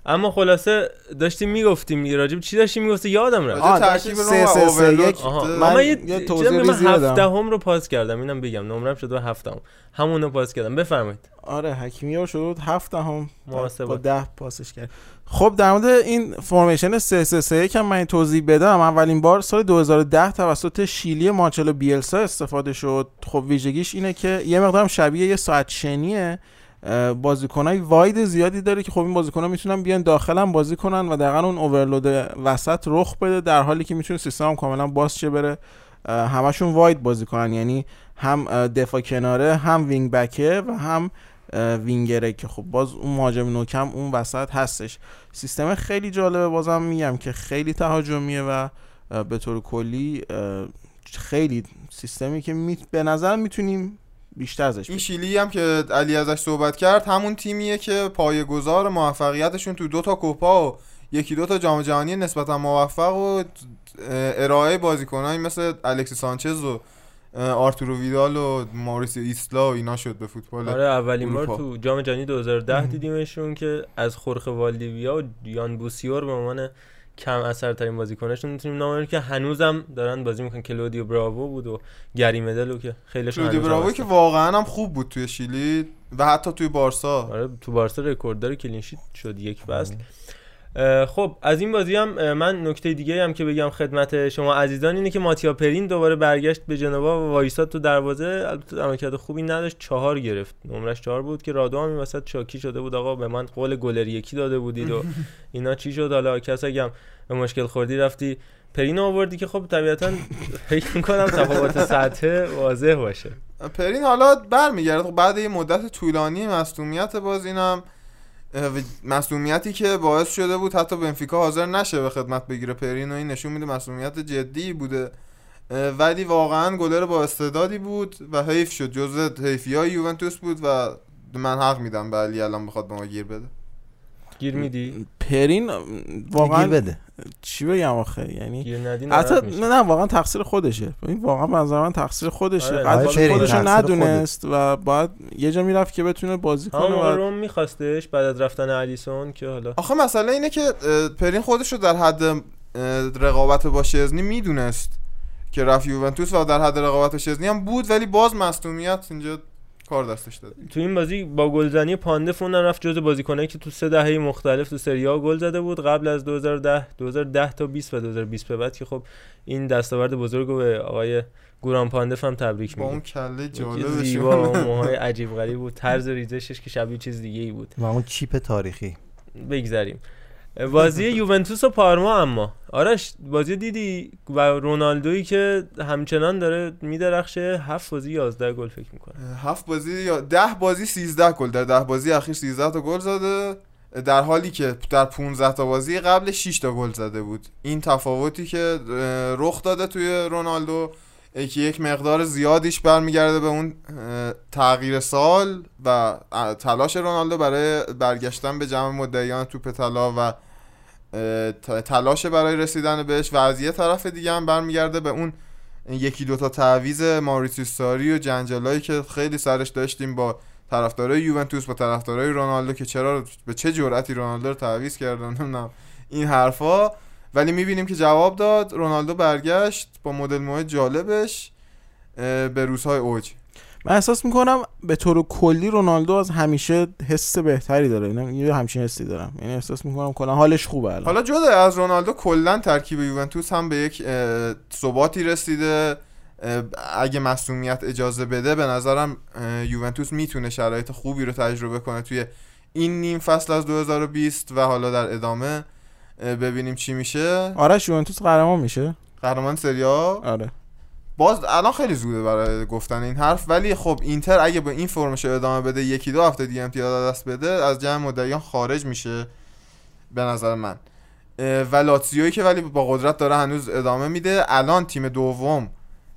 [SPEAKER 2] اما خلاصه داشتیم می‌گفتیم راجب چی داشتیم می‌گفتی یادم رفت.
[SPEAKER 4] ترکیب رو
[SPEAKER 3] سه- سه- سه-. یک. من
[SPEAKER 2] من
[SPEAKER 3] یه توضیح ریزی بدم.
[SPEAKER 2] هفتم رو پاس کردم. اینم بگم. نمرم شد و هفتم همونو پاس کردم. بفرمایید.
[SPEAKER 3] آره حکیمی ها شد هفت هم
[SPEAKER 2] محاسبات.
[SPEAKER 3] با ده پاسش کرد. خب در مورد این فرمیشن 3 3 3 1 هم من توضیح بدم. اولین بار سال 2010 توسط شیلی مارچلو بیلسا استفاده شد. خب ویژگیش اینه که یه مقدار شبیه یه ساعت شنیه بازیکنای واید زیادی داره که خب این بازیکن‌ها می‌تونن بیان داخل هم بازی کنن و دقیقا اون اوورلود وسط رخ بده در حالی که می‌تونه سیستم کاملا باز شه بره. همشون واید بازی کنن. یعنی هم دفاع کناره هم وینگ بکه و هم وینگره که خب باز اون مهاجم نوکم اون وسط هستش سیستم خیلی جالبه بازم میگم که خیلی تهاجمیه و به طور کلی خیلی سیستمی که می... به نظر می‌تونیم بیشتر ازش
[SPEAKER 4] این. شیلی هم که علی ازش صحبت کرد همون تیمیه که پایه‌گذار موفقیتشون تو دو تا کوپا و یکی دو تا جام جهانی نسبتا موفق و ارائه بازیکنایی مثل الکسی سانچز و آرتورو ویدال و ماریسیو ایسلا و اینا شد به فوتبال
[SPEAKER 2] آره اولین بار. تو جام جهانی 2010 دیدیمشون که از خورخ والدیویا و یان بوسیور به عنوان کم اثرترین بازیکنشون می‌تونیم نام که هنوزم دارن بازی می‌کنن. کلودیو براوو بود و گری مدل و که خیلی
[SPEAKER 4] کلودیو براوویی که واقعا هم خوب بود توی شیلی و حتی توی بارسا.
[SPEAKER 2] آره تو بارسا رکورددار clean sheet شد یک فصل. خب از این بازی هم من نکته دیگه هم که بگم خدمت شما عزیزان اینه که ماتیا پرین دوباره برگشت به جنوا و وایساد تو دروازه. البته عملکرد خوبی نداشت. چهار گرفت. نمرش چهار بود که رادو هم این وسط شاکی شده بود. آقا به من قول گلر یکی داده بودید و *laughs* اینا چی شد؟ حالا کس اگم به مشکل خوردی رفتی. پرین آوردی که خب طبیعتا فکر می‌کنم تفاوت سطح واضح باشه.
[SPEAKER 4] پرین حالا برمیگرده. خب بعد یه مدت طولانی مصدومیت باز اینم. مصدومیتی که باعث شده بود حتی بنفیکا حاضر نشه به خدمت بگیره. پرین و این نشون میده مصدومیت جدی بوده. ولی واقعا گلر با استعدادی بود و حیف شد. جزء حیفی های یوونتوس بود و من حق میدم به علی الان بخواد به ما گیر بده.
[SPEAKER 2] گیر میدی؟
[SPEAKER 3] پرین
[SPEAKER 5] گیر
[SPEAKER 3] واقعا
[SPEAKER 5] بده.
[SPEAKER 3] چی بگم آخه؟ یعنی
[SPEAKER 2] گیر
[SPEAKER 3] حتی. نه نه واقعا تقصیر خودشه. این واقعا به نظر من تقصیر خودشه.
[SPEAKER 2] آره،
[SPEAKER 5] آره،
[SPEAKER 3] خودشو
[SPEAKER 5] تقصیر
[SPEAKER 3] ندونست و باید یه جا می‌رفت که بتونه بازی کنه و
[SPEAKER 2] روم میخواستش بعد از رفتن الیسون که حالا
[SPEAKER 4] آخه مسئله اینه که پرین خودش رو در حد رقابت با شزنی می‌دونست که رفت یوونتوس و در حد رقابت با شزنی هم بود ولی باز مصدومیت اینجا کار دستش داد.
[SPEAKER 2] تو این بازی با گلزنی پانده فوندن رفت جز بازیکنایی که تو سه دهه مختلف تو سری آ گل زده بود. قبل از 2010 2010 تا 20 و 2020 به بعد که خب این دستاورد بزرگ رو به آقای گوران پاندف هم تبریک
[SPEAKER 4] با اون کله جالبش
[SPEAKER 2] زیبا و موهای عجیب غریب بود. طرز ریزشش که شبیه چیز دیگه ای بود.
[SPEAKER 5] و اون چیپ تاریخی.
[SPEAKER 2] بگذریم. بازی یوونتوس و پارما اما. آرش بازی دیدی؟ و رونالدویی که همچنان داره میدرخشه. هفت بازی 11 گل فکر می‌کنه.
[SPEAKER 4] هفت بازی یا ده بازی 13 گل در ده بازی اخیر 13 تا گل زده. در حالی که در 15 تا بازی قبل 6 تا گل زده بود. این تفاوتی که رخ داده توی رونالدو. که یک مقدار زیادیش برمیگرده به اون تغییر سال و تلاش رونالدو برای برگشتن به جمع مدعیان توپ طلا و تلاش برای رسیدن بهش و از یه طرف دیگه هم برمیگرده به اون یکی دوتا تعویز ماریتیو ساری و جنجالایی که خیلی سرش داشتیم با طرفدارای یوونتوس با طرفدارای رونالدو که چرا به چه جرأتی رونالدو رو تعویض کردن؟ *laughs* نمی‌دونم. این حرفا ولی می‌بینیم که جواب داد. رونالدو برگشت با مدل موهای جالبش به روزهای اوج.
[SPEAKER 3] من احساس می‌کنم به طور کلی رونالدو از همیشه حس بهتری داره. یه همچین حسی دارم. یعنی احساس می‌کنم کلا حالش خوبه الان.
[SPEAKER 4] حالا جدا از رونالدو کلا ترکیب یوونتوس هم به یک ثباتی رسیده. اگه مسئولیت اجازه بده به نظرم یوونتوس می‌تونه شرایط خوبی رو تجربه کنه توی این نیم فصل از 2020 و حالا در ادامه. ببینیم چی میشه.
[SPEAKER 3] آرش یوونتوس قهرمان میشه.
[SPEAKER 4] قهرمان سریا
[SPEAKER 3] آره.
[SPEAKER 4] باز الان خیلی زوده برای گفتن این حرف ولی خب اینتر اگه به این فرمش ادامه بده یکی دو هفته دیگه امتیاز دست بده از جمع مدعیان خارج میشه به نظر من. و لاتزیویی که ولی با قدرت داره هنوز ادامه میده. الان تیم دوم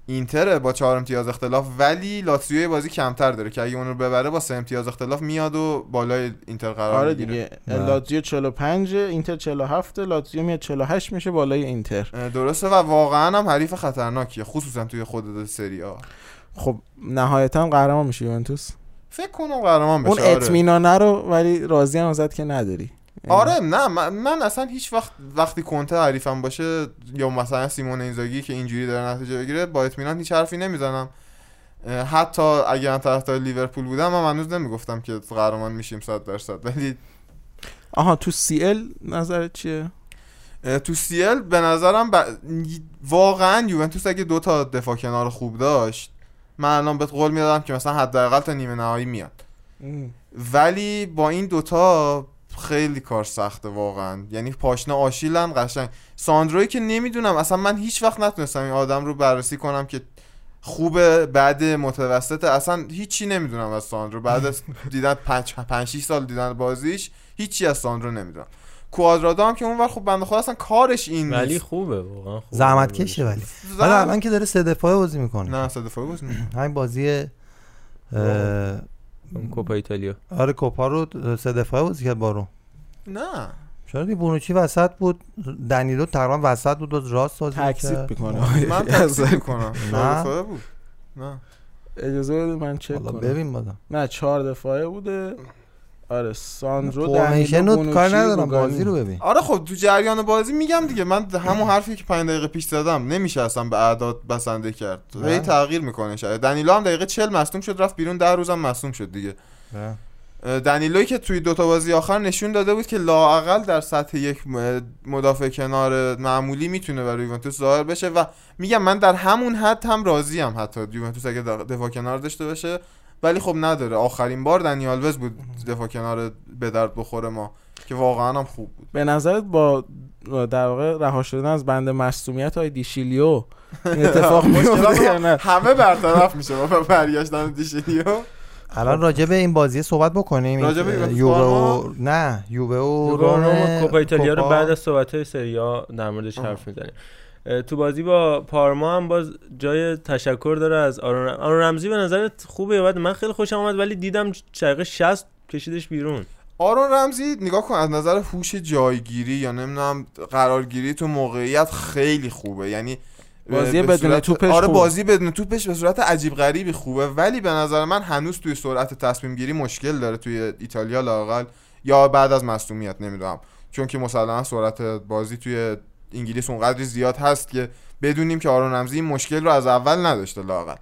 [SPEAKER 4] اینتر با چهار امتیاز اختلاف ولی لاتزیو بازی کمتر داره که اگه اون رو ببره با سه امتیاز اختلاف میاد و بالای اینتر قرار
[SPEAKER 3] آره دیگه. لاتزیو 45 اینتر 47 لاتزیو میاد 48 میشه بالای اینتر.
[SPEAKER 4] درسته و واقعا هم حریف خطرناکیه خصوصا توی خود سری آ.
[SPEAKER 3] خب نهایتا قهرمان میشه یوونتوس.
[SPEAKER 4] فکر کنم قهرمان بشه
[SPEAKER 3] اون
[SPEAKER 4] آره.
[SPEAKER 3] اطمینانه رو ولی راضی هم ازت که نداری.
[SPEAKER 4] آره نه من, اصلا هیچ وقت وقتی کنته حریفم باشه یا مثلا سیمون اینزاگی که اینجوری داره نتیجه بگیره با اطمینان هیچ حرفی نمی‌زنم. حتی اگر من طرفدار لیورپول بودم من هنوز نمی‌گفتم که قهرمان میشیم 100 درصد. ولی
[SPEAKER 3] آها تو سی ال نظرت چیه؟
[SPEAKER 4] تو سیل به نظرم ب... واقعا یوونتوس اگه دو تا دفاع کنار خوب داشت من الان بهت قول می‌دادم که مثلا حداقل تا نیمه نهایی میاد ولی با این دوتا خیلی کار سخته واقعا. یعنی پاشنه آشیلن قشنگ. ساندروی که نمی‌دونم اصلا من هیچ وقت نتونستم این آدم رو بررسی کنم که خوبه بعد متوسطه. اصلا هیچی نمی‌دونم از ساندرو بعد از *laughs* دیدن 5 5 6 سال دیدن بازیش هیچی از ساندرو نمی‌دونم. کوادرادو هم که اونور خب بنده خدا اصلا کارش این
[SPEAKER 2] ولی خوبه واقعا خوبه.
[SPEAKER 5] زحمت کشه ولی. ولی الان که داره سه دفاعه بازی می‌کنه.
[SPEAKER 4] نه صد دفاعی بازی نمی‌کنه.
[SPEAKER 5] همین بازی
[SPEAKER 2] کوپا ایتالیا.
[SPEAKER 5] آره کوپا رو سه دفاعه بازی کرد بارو
[SPEAKER 4] نه.
[SPEAKER 5] چرا که بونوچی وسط بود. دنیلو تقریبا وسط بود و راست بازی
[SPEAKER 3] تکسیب
[SPEAKER 5] می‌کرد.
[SPEAKER 3] می‌کنه.
[SPEAKER 4] من تکسیب می‌کنم.
[SPEAKER 5] نه.
[SPEAKER 4] بود. نه.
[SPEAKER 3] اجازه بده من چک
[SPEAKER 5] حالا
[SPEAKER 3] کنم.
[SPEAKER 5] ببین بازم.
[SPEAKER 3] نه چهار دفاعه بوده. آره ساندرو
[SPEAKER 5] رو کار
[SPEAKER 3] بونوچی
[SPEAKER 5] ندارم. بازی رو ببین.
[SPEAKER 4] آره خب تو جریان بازی میگم دیگه. من *clears throat* همون حرفی که 5 دقیقه پیش زدم نمیشه اصلا به اعداد بسنده کرد. هی تغییر می‌کنه. شاید دنیلو هم دقیقه 40 مصدوم شد رفت بیرون ده روزم مصدوم شد دیگه. دنیلوی که توی دوتا بازی آخر نشون داده بود که لااقل در سطح یک مدافع کنار معمولی می‌تونه برای یوونتوس ظاهر بشه و میگم من در همون حد هم راضی هم حتی. یوونتوس اگه دفاع کنار داشته باشه ولی خب نداره. آخرین بار دنیالوز بود دفاع کنار به درد بخوره ما که واقعا هم خوب بود.
[SPEAKER 3] به نظرت با در واقع رها شدن از بند مصومیت های دیشیلیو این اتفاق *laughs* میفته یا نه؟
[SPEAKER 4] همه برطرف میشه با برگشتن دیشیلیو
[SPEAKER 5] الان راجع به این بازی صحبت بکنیم. یووه؟ و نه یووه و
[SPEAKER 2] روم کوپا ایتالیا رو. بعد از صحبت های سریا در موردش حرف می‌زنیم. تو بازی با پارما هم باز جای تشکر داره از آرون رم- آرون رمزی به نظرت خوبه؟ بد من خیلی خوشم اومد ولی دیدم دقیقه 60 کشیدش بیرون.
[SPEAKER 4] آرون رمزی نگاه کن از نظر هوش جایگیری یا نمی‌دونم قرارگیری تو موقعیت خیلی خوبه. یعنی
[SPEAKER 3] بازی
[SPEAKER 4] به
[SPEAKER 3] بدون
[SPEAKER 4] صورت-
[SPEAKER 3] توپش
[SPEAKER 4] آره. بازی بدون توپش به صورت عجیب غریبی خوبه. ولی به نظر من هنوز توی سرعت تصمیم گیری مشکل داره توی ایتالیا لاقل یا بعد از مصونیت نمی‌دونم. چون که مسلما سرعت بازی توی انگلیس اونقدری زیاد هست که بدونیم که آرون رمزی این مشکل رو از اول نداشته لاقل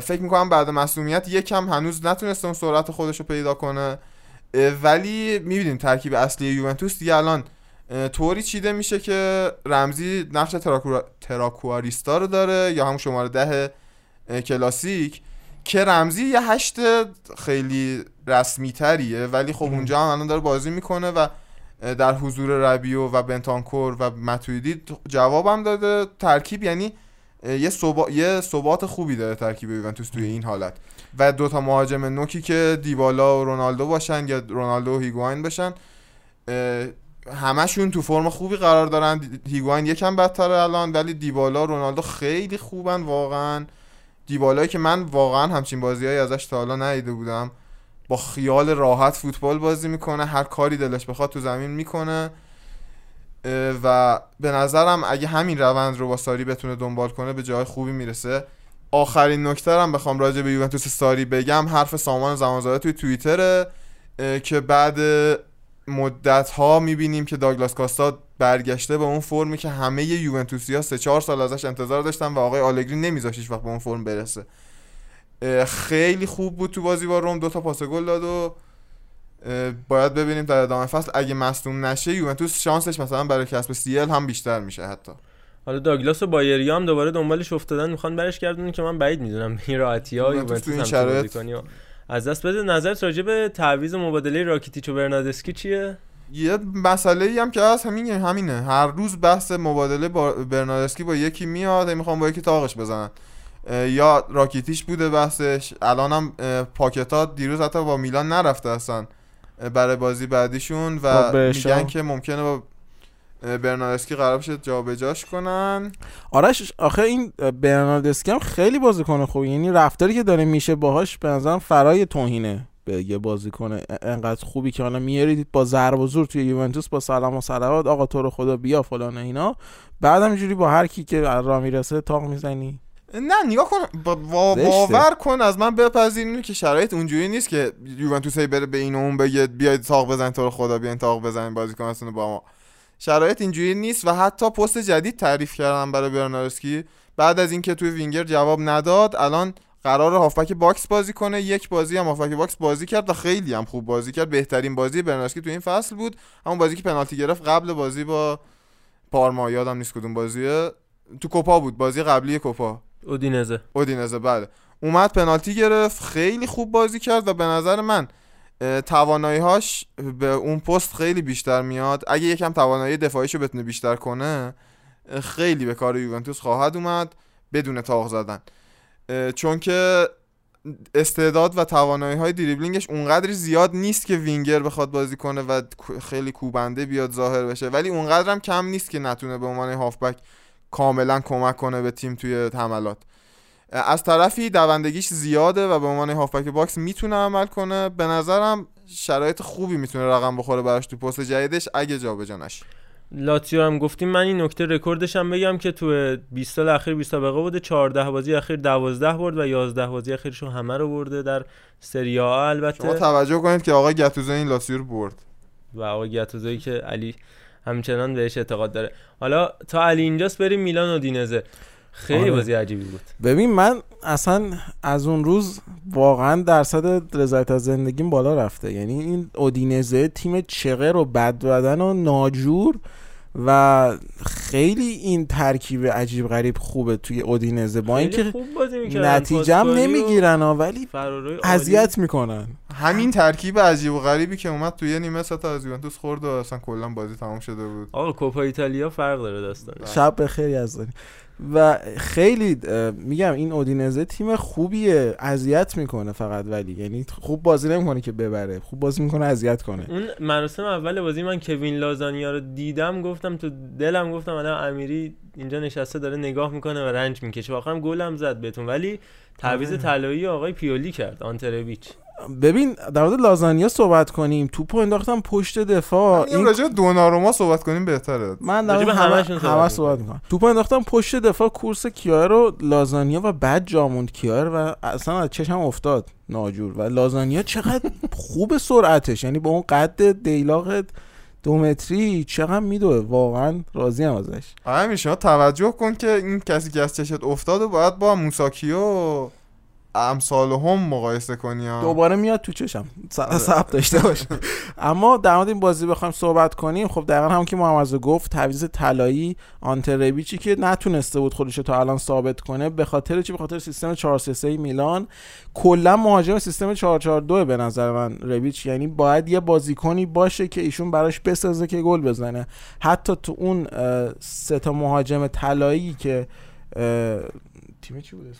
[SPEAKER 4] فکر می‌کنم بعد مصونیت یکم هنوز نتونسته اون سرعت خودش رو پیدا کنه. ولی می‌بینیم ترکیب اصلی یوونتوس دیگه الان طوری چیده میشه که رمزی نقش تراکورا... تراکواریستا رو داره یا همون شماره ده کلاسیک که رمزی یه هشت خیلی رسمی تریه ولی خب اونجا هم الان داره بازی می‌کنه و در حضور ربیو و بنتانکور و متویدی جوابم داده. ترکیب یعنی یه ثبات یه ثبات خوبی داره ترکیب یوونتوس توی این حالت. و دوتا مهاجم نوکی که دیبالا و رونالدو باشن یا رونالدو و هیگواین باشن همشون تو فرم خوبی قرار دارن. هیگواین یکم بدتره الان ولی دیبالا و رونالدو خیلی خوبن واقعا. دیبالایی که من واقعا همچین بازیهایی ازش تا حالا ندیده بودم. با خیال راحت فوتبال بازی می‌کنه هر کاری دلش بخواد تو زمین می‌کنه. و به نظرم اگه همین روند رو با ساری بتونه دنبال کنه به جای خوبی می‌رسه. آخرین نکته هم بخوام راجع به یوونتوس ساری بگم. حرف سامان زمانزاده توی توییتره که بعد مدت ها می‌بینیم که داگلاس کاستا برگشته به اون فرمی که همه یوونتوسی ها سه چهار سال ازش انتظار داشتن و آقای آلگری نمیذاشت وقت به اون فرم برسه. خیلی خوب بود تو بازی با روم. دو تا پاس گل داد و باید ببینیم در ادامه فصل. اگه مصدوم نشه یوونتوس شانسش مثلا برای کسب سیل هم بیشتر میشه حتی.
[SPEAKER 2] حالا داگلاس و بایری هم دوباره دنبالش افتادن. می‌خوان برش گردونن که من بعید می‌دونم این راحتی ها
[SPEAKER 4] یوونتوس
[SPEAKER 2] هم از دست بده. نظرت راجع به تعویض مبادله راکیتیچ و برناردسکی چیه؟
[SPEAKER 4] یه مسئله ای هم که هست همینه همینه. هر روز بحث مبادله با برناردسکی با یکی میاد می‌خوام با یکی تاقش بزنن. یا راکیتیش بوده بحثش. الان هم پاکتا دیروز حتی با میلان نرفته اصلا برای بازی بعدیشون و
[SPEAKER 3] با برشا.
[SPEAKER 4] میگن که ممکنه با برناردسکی قرار بشه جابجاش کنن.
[SPEAKER 3] آرش آخه این برناردسکی هم خیلی بازیکن خوبی. یعنی رفتاری که داره میشه باهاش به نظرم فرای توهینه به یه بازیکن انقدر خوبی که حالا میارید با ضرب و زور توی یوونتوس با سلام و صلوات آقا تو رو خدا بیا فلان اینا. بعد همینجوری با هر کی که راه می‌رسه تاق می‌زنی.
[SPEAKER 4] نه نگاه کن. با با-. باور کن از من بپذیر اینو که شرایط اونجوری نیست که یوونتوس هی بره به این و اون بگه بیاید تاق بزنید تو رو خدا بیاین تاق بزنید بازیکناتون رو با ما. شرایط اینجوری نیست و حتی پست جدید تعریف کردم برای برناردسکی بعد از اینکه توی وینگر جواب نداد الان قرار هافبک box بازی کنه. یک بازی هم هافبک box بازی کرد و خیلی هم خوب بازی کرد. بهترین بازی برناردسکی تو این فصل بود. همون بازی که پنالتی گرفت قبل بازی با پارما یادم نیست کدوم بازیه. تو کوپا بود بازی قبلی کوپا.
[SPEAKER 2] اودینزه.
[SPEAKER 4] اودینزه بله. اومد پنالتی گرفت خیلی خوب بازی کرد و به نظر من توانایی هاش به اون پست خیلی بیشتر میاد. اگه یکم توانایی دفاعیشو بتونه بیشتر کنه خیلی به کار یوونتوس خواهد اومد بدون تاق زدن. چون که استعداد و توانایی های دریبلینگش اونقدر زیاد نیست که وینگر بخواد بازی کنه و خیلی کوبنده بیاد ظاهر بشه. ولی اونقدر هم کم نیست که نتونه به عنوان هافبک کاملا کمک کنه به تیم توی حملات. از طرفی دوندگیش زیاده و به عنوان هافبک box می‌تونه عمل کنه. به نظرم شرایط خوبی می‌تونه رقم بخوره براش تو پست جدیدش اگه جابجا نشه
[SPEAKER 2] لاتزیو هم گفتیم من این نکته رکوردش هم بگم که تو 20 سال اخیر 20 سابقه بوده 14 بازی اخیر 12 برد و 11 بازی اخیرشو همه رو برده در سری آ.
[SPEAKER 4] شما
[SPEAKER 2] البته
[SPEAKER 4] توجه کنید که آقای گتوزو این لاتزیو رو برد.
[SPEAKER 2] و آقای گتوزوی که علی همچنان بهش اعتقاد داره. حالا تا علی اینجاست بریم میلان و دینزه. خیلی
[SPEAKER 3] آره.
[SPEAKER 2] بازی عجیبی بود.
[SPEAKER 3] ببین من اصلا از اون روز واقعا درصد رضایت از زندگیم بالا رفته. یعنی این اودینزه تیم چغر و بد بدن و ناجور و خیلی این ترکیب عجیب غریب خوبه توی اودینزه. با اینکه. نتیجه نمی‌گیرن ولی. اذیت می‌کنن.
[SPEAKER 4] همین ترکیب عجیب و غریبی که اومد توی نیمه ستا از یوونتوس خورد و اصلا کلا بازی تمام شده بود.
[SPEAKER 2] آقا کوپا ایتالیا فرق داره داستان
[SPEAKER 3] شب بخیری از داری و خیلی میگم این اودینزه تیم خوبیه اذیت می‌کنه فقط ولی یعنی خوب بازی نمی‌کنه که ببره خوب بازی می‌کنه اذیت کنه.
[SPEAKER 2] اون مراسم اول بازی من کوین لازانیا رو دیدم گفتم تو دلم گفتم الان امیری اینجا نشسته داره نگاه می‌کنه و رنج می‌کشه. واقعا گلم زد بهتون ولی تعویض طلایی آقای پیولی کرد آنترویچ.
[SPEAKER 3] ببین در مورد لازانیا صحبت کنیم. توپو انداختم پشت دفاع.
[SPEAKER 4] این راجع به دوناروما صحبت کنیم بهتره.
[SPEAKER 3] من در
[SPEAKER 2] راجع به
[SPEAKER 3] مورد همه همه
[SPEAKER 2] می‌کنم.
[SPEAKER 3] صحبت می‌کنم. توپو انداختم پشت دفاع کورس کیار رو لازانیا و بعد جاموند کیار و اصلا از چشم افتاد. ناجور. و لازانیا چقدر خوب سرعتش. یعنی با اون قد دیلاق دو متری چقدر میدوه. واقعا راضی ام ازش.
[SPEAKER 4] همین شما توجه کن که این کسی که از چشت افتاد و باید با موساکیو امثال هم مقایسه کنی ها.
[SPEAKER 3] دوباره میاد تو چشم. سب داشته باشه اما در مورد این بازی بخوایم صحبت کنیم خب دقیقا هم که محمد گفت تعویض طلایی آنتربیچی که نتونسته بود خودش رو تا الان ثابت کنه به خاطر چی؟ به خاطر سیستم 433 میلان. کلا مهاجم سیستم 442 به نظر من ربیچ. یعنی باید یه بازیکنی باشه که ایشون براش بسازه که گل بزنه. حتی تو اون سه تا مهاجم طلایی که تیم چی بود؟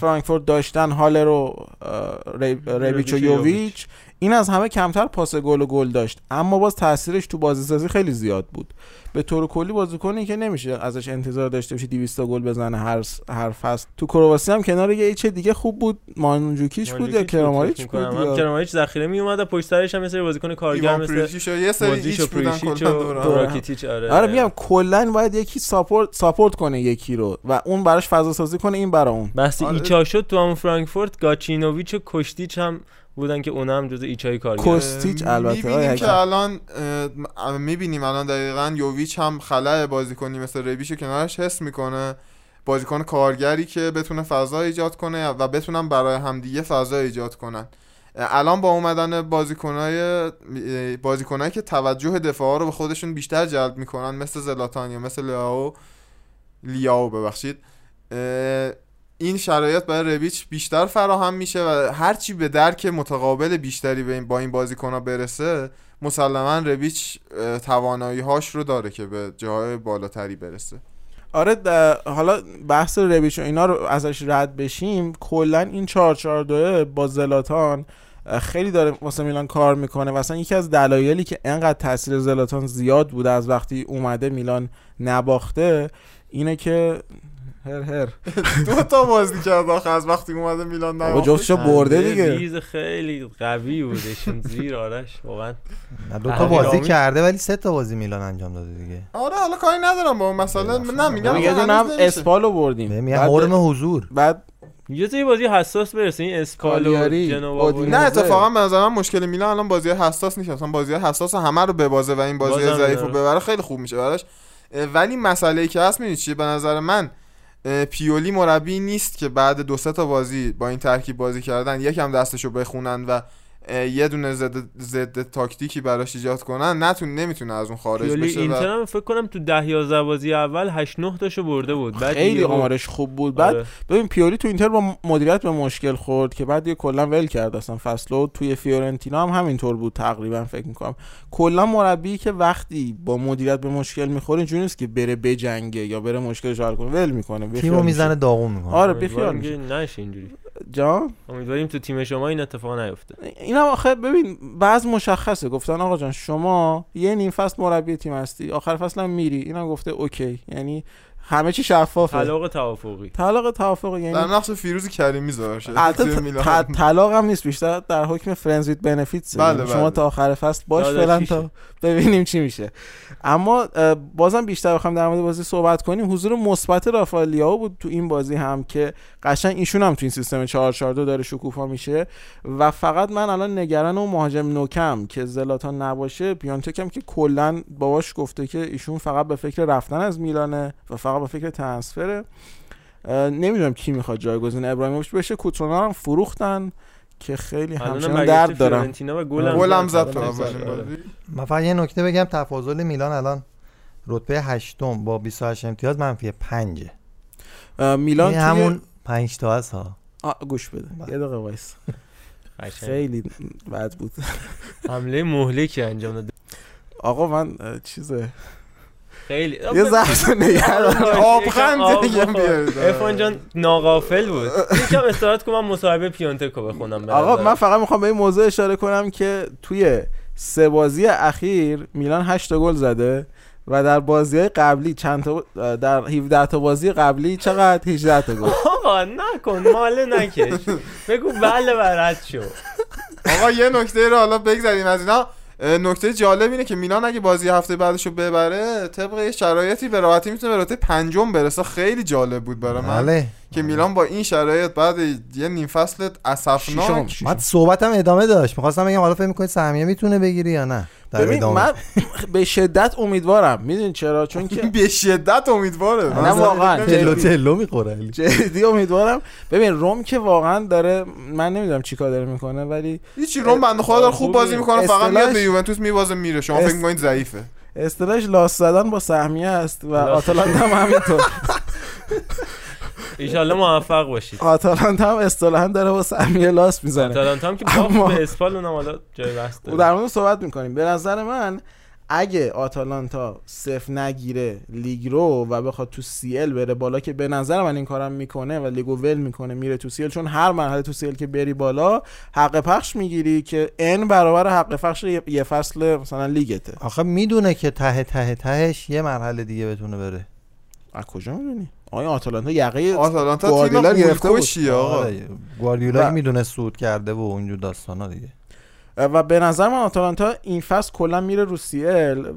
[SPEAKER 3] فرانکفورت داشتن هالر و اه، ری- ریبیچ و یوویچ. این از همه کمتر پاس گل و گل داشت اما باز تاثیرش تو بازی سازی خیلی زیاد بود به طور کلی بازیکنی که نمیشه ازش انتظار داشته باشی 200 تا گل بزنه هر س- هر فصل تو کرواسی هم کنار یه ایچ دیگه خوب بود مانجوکیچ بود یا کراماریچ بود
[SPEAKER 2] هم
[SPEAKER 3] یا
[SPEAKER 2] کراماریچ ذخیره می اومد و پشت سرش هم یه سری بازیکن کارگر
[SPEAKER 4] ایوان
[SPEAKER 2] مثل
[SPEAKER 4] پریشیش و یه سری ایچ بودن هم.
[SPEAKER 3] هم.
[SPEAKER 2] آره
[SPEAKER 3] آره میگم کلا باید یکی support support کنه یکی رو و اون براش فضا سازی کنه این برا اون
[SPEAKER 2] بحث
[SPEAKER 4] آره.
[SPEAKER 2] ایچا شد تو همون فرانکفورت گاچینوویچ و کوستیچ هم بودن که اونا هم جز ایچای
[SPEAKER 3] کس- کوستیچ البته،
[SPEAKER 4] می‌بینیم که. الان می‌بینیم الان دقیقا یوویچ هم خلأ بازیکنی مثل ریبیشو کنارش حس می‌کنه. بازیکن کارگری که بتونه فضا ایجاد کنه و بتونن برای همدیگه فضا ایجاد کنن. الان با اومدن بازیکنای بازیکنایی که توجه دفاع رو به خودشون بیشتر جلب می‌کنن مثل زلاتان یا مثل لیاو لیاو ببخشید این شرایط برای ربیچ بیشتر فراهم میشه و هرچی به درک متقابل بیشتری به این با این بازیکن‌ها برسه مسلما ربیچ توانایی هاش رو داره که به جاهای بالاتری برسه.
[SPEAKER 3] آره حالا بحث ربیچ و اینا رو ازش رد بشیم. کلا این 442 با زلاتان خیلی داره واسه میلان کار می‌کنه و اصلا یکی از دلایلی که انقدر تاثیر زلاتان زیاد بوده از وقتی اومده میلان نباخته اینه که هر هر. *laughs*
[SPEAKER 4] دو تا بازی کرد آخه از وقتی اومده میلان نباخت.
[SPEAKER 3] جفتشو برده دیگه.
[SPEAKER 2] ریز خیلی قوی بودشون زیر آرش واقعا.
[SPEAKER 5] نه دو تا بازی. کرده ولی سه تا بازی میلان انجام داده دیگه.
[SPEAKER 4] آره حالا کاری ندارم با اون مسئله. نه میگم
[SPEAKER 3] یه دونه هم اسپالو بردیم.
[SPEAKER 5] حرم حضور.
[SPEAKER 3] بعد
[SPEAKER 2] یه تا بازی حساس برسه این اسپال و
[SPEAKER 3] کالیاری،
[SPEAKER 2] جنوا و
[SPEAKER 3] اودینزه.
[SPEAKER 4] نه اتفاقا به نظر من مشکل میلان الان بازی حساس نیست. اصلا بازی حساس همه رو ببازه و این بازی ضعیف رو. ببره خیلی خوب میشه براش. ولی مسئله ای که هست می‌دونی چیه؟ به نظر من پیولی مربی نیست که بعد دو سه تا بازی با این ترکیب بازی کردن یکم دستشو بخونن و یه دونه ضد ضد تاکتیکی براش ایجاد کنن نتون نمی‌تونه از اون خارج
[SPEAKER 2] پیولی
[SPEAKER 4] بشه
[SPEAKER 2] اینتر هم فکر کنم تو 10 11 بازی اول 8 9 تاشو برده بود. بعد
[SPEAKER 3] خیلی آمارش خوب بود. بعد
[SPEAKER 2] آره.
[SPEAKER 3] ببین پیولی تو اینتر با مدیریت به مشکل خورد که بعد یه کلا ول کرد اصلا. فصل و توی فیورنتینا هم همینطور بود تقریبا فکر می‌کنم. کلا مربی که وقتی با مدیریت به مشکل می‌خوره اینجوری نیست که بره بجنگه یا بره مشکلش حل کنه. ول می‌کنه.
[SPEAKER 5] تیمو می‌زنه داغون می‌کنه.
[SPEAKER 3] آره میشه
[SPEAKER 2] که نشه اینجوری.
[SPEAKER 3] جان؟
[SPEAKER 2] امیدواریم تو تیم شما این اتفاق نیفته.
[SPEAKER 3] اینا آخه ببین وضع مشخصه. گفتن آقا جان شما یه نیم فصل مربی تیم هستی آخر فصل هم میری. اینم گفته okay. یعنی همه چی شفافه.
[SPEAKER 2] طلاق توافقی.
[SPEAKER 3] طلاق توافق یعنی
[SPEAKER 4] در نقش فیروز کریمی ظاهر شد
[SPEAKER 3] البته طلاق هم نیست بیشتر در حکم فرندز ویت بنفیتس
[SPEAKER 4] بله،
[SPEAKER 3] شما
[SPEAKER 4] بله.
[SPEAKER 3] تا آخر فصل باش. فعلا تا ببینیم چی میشه. اما بازم بیشتر بخوام در مورد بازی صحبت کنیم. حضور مثبت رافائل لیاو بود تو این بازی هم که قشنگ ایشون هم تو این سیستم 442 داره شکوفا میشه. و فقط من الان نگران اون مهاجم نوکم که زلاتان نباشه پیانتک هم که کلا باباش گفته که ایشون فقط به فکر رفتن از میلانه و فقط به فکر ترنسفره نمی‌دونم کی می‌خواد جایگزین ابراهیموویچ بشه. کوترونا هم فروختن که خیلی همچنان درد دارم
[SPEAKER 2] گلم
[SPEAKER 4] زد. تو
[SPEAKER 2] آره.
[SPEAKER 5] من فقط یه نکته بگم تفاضل میلان الان رتبه هشتم با 28 امتیاز منفی پنجه.
[SPEAKER 3] اه، میلان
[SPEAKER 5] این
[SPEAKER 3] توی...
[SPEAKER 5] همون پنج تا هست ها.
[SPEAKER 3] گوش بده. یه دقیقه وایس. خیلی بد بود.
[SPEAKER 2] حمله مهلکی انجام داد.
[SPEAKER 3] آقا من چیزه.
[SPEAKER 2] خیلی.
[SPEAKER 3] یه ضبط نگران
[SPEAKER 4] آبخند
[SPEAKER 2] آب
[SPEAKER 4] دیگه. بیارید.
[SPEAKER 2] ارفان جان ناغافل بود. یکم استراحت کنم مصاحبه پیونتکو بخونم
[SPEAKER 3] آقا. من فقط می‌خوام به این موضوع اشاره کنم که توی سه بازی اخیر میلان 8 تا گل زده و در بازی های قبلی چند تا در 17 تا بازی قبلی چقدر؟ 18 تا گل.
[SPEAKER 2] آقا نکن ماله نکش. بگو بله برد شو.
[SPEAKER 4] آقا یه نکته رو حالا بگذاریم از اینا. نکته جالب اینه که میلان اگه بازی هفته بعدش رو ببره طبق یه شرایطی به راحتی می‌تونه به رتبه پنجم برسه. خیلی جالب بود برای من
[SPEAKER 5] بله.
[SPEAKER 4] که میلان با این شرایط بعد یه نیم فصل اسفناک.
[SPEAKER 5] بعد صحبتم ادامه داشت. می‌خواستم بگم حالا فکر می‌کنید سهمیه می‌تونه بگیری یا نه؟ در
[SPEAKER 3] ببین
[SPEAKER 5] ادامه.
[SPEAKER 3] من به شدت امیدوارم. می‌دونی چرا؟ چون که *laughs*
[SPEAKER 4] به شدت امیدواره.
[SPEAKER 3] نه واقعا.
[SPEAKER 5] تلو. تلو می‌خوره.
[SPEAKER 3] جدی امیدوارم. ببین روم که واقعا داره من نمی‌دونم چیکار داره می‌کنه ولی
[SPEAKER 4] هیچی روم بنده خدا داره خوب بازی می‌کنه فقط میاد به یوونتوس میبازه میره. شما
[SPEAKER 3] است-
[SPEAKER 4] فکر می‌کنید ضعیفه.
[SPEAKER 3] اصطلاحش لاس زدن با سهمیه است و آتالانتا هم همینطور. *laughs*
[SPEAKER 2] ایشالله موفق باشید.
[SPEAKER 3] آتالانتا هم اصطلاحا داره با سهمیه لاس می‌زنه.
[SPEAKER 2] آتالانتا هم که
[SPEAKER 3] اما-
[SPEAKER 2] به اسپال اونم حالا جای بحث
[SPEAKER 3] و
[SPEAKER 2] داره.
[SPEAKER 3] در مورد صحبت می‌کنیم. به نظر من اگه آتالانتا صفر نگیره لیگ رو و بخواد تو CL بره بالا که به نظر من این کارم می‌کنه و لیگو ول می‌کنه میره تو CL چون هر مرحله تو CL که بری بالا حق پخش می‌گیری که ان برابر حق پخش یه یه فصل مثلا لیگته.
[SPEAKER 5] آخه می‌دونه که ته ته تهش یه مرحله دیگه بتونه بره.
[SPEAKER 3] از کجا می‌دونی؟ آیا آتالانتا یقه
[SPEAKER 4] آتالانتا تیم
[SPEAKER 3] گرفته بود.
[SPEAKER 4] آقا.
[SPEAKER 5] آره، گواردیولا
[SPEAKER 3] و-
[SPEAKER 5] می‌دونه سود کرده و اونجور داستانا دیگه.
[SPEAKER 3] و به نظر من آتالانتا این فصل کلا میره رو سی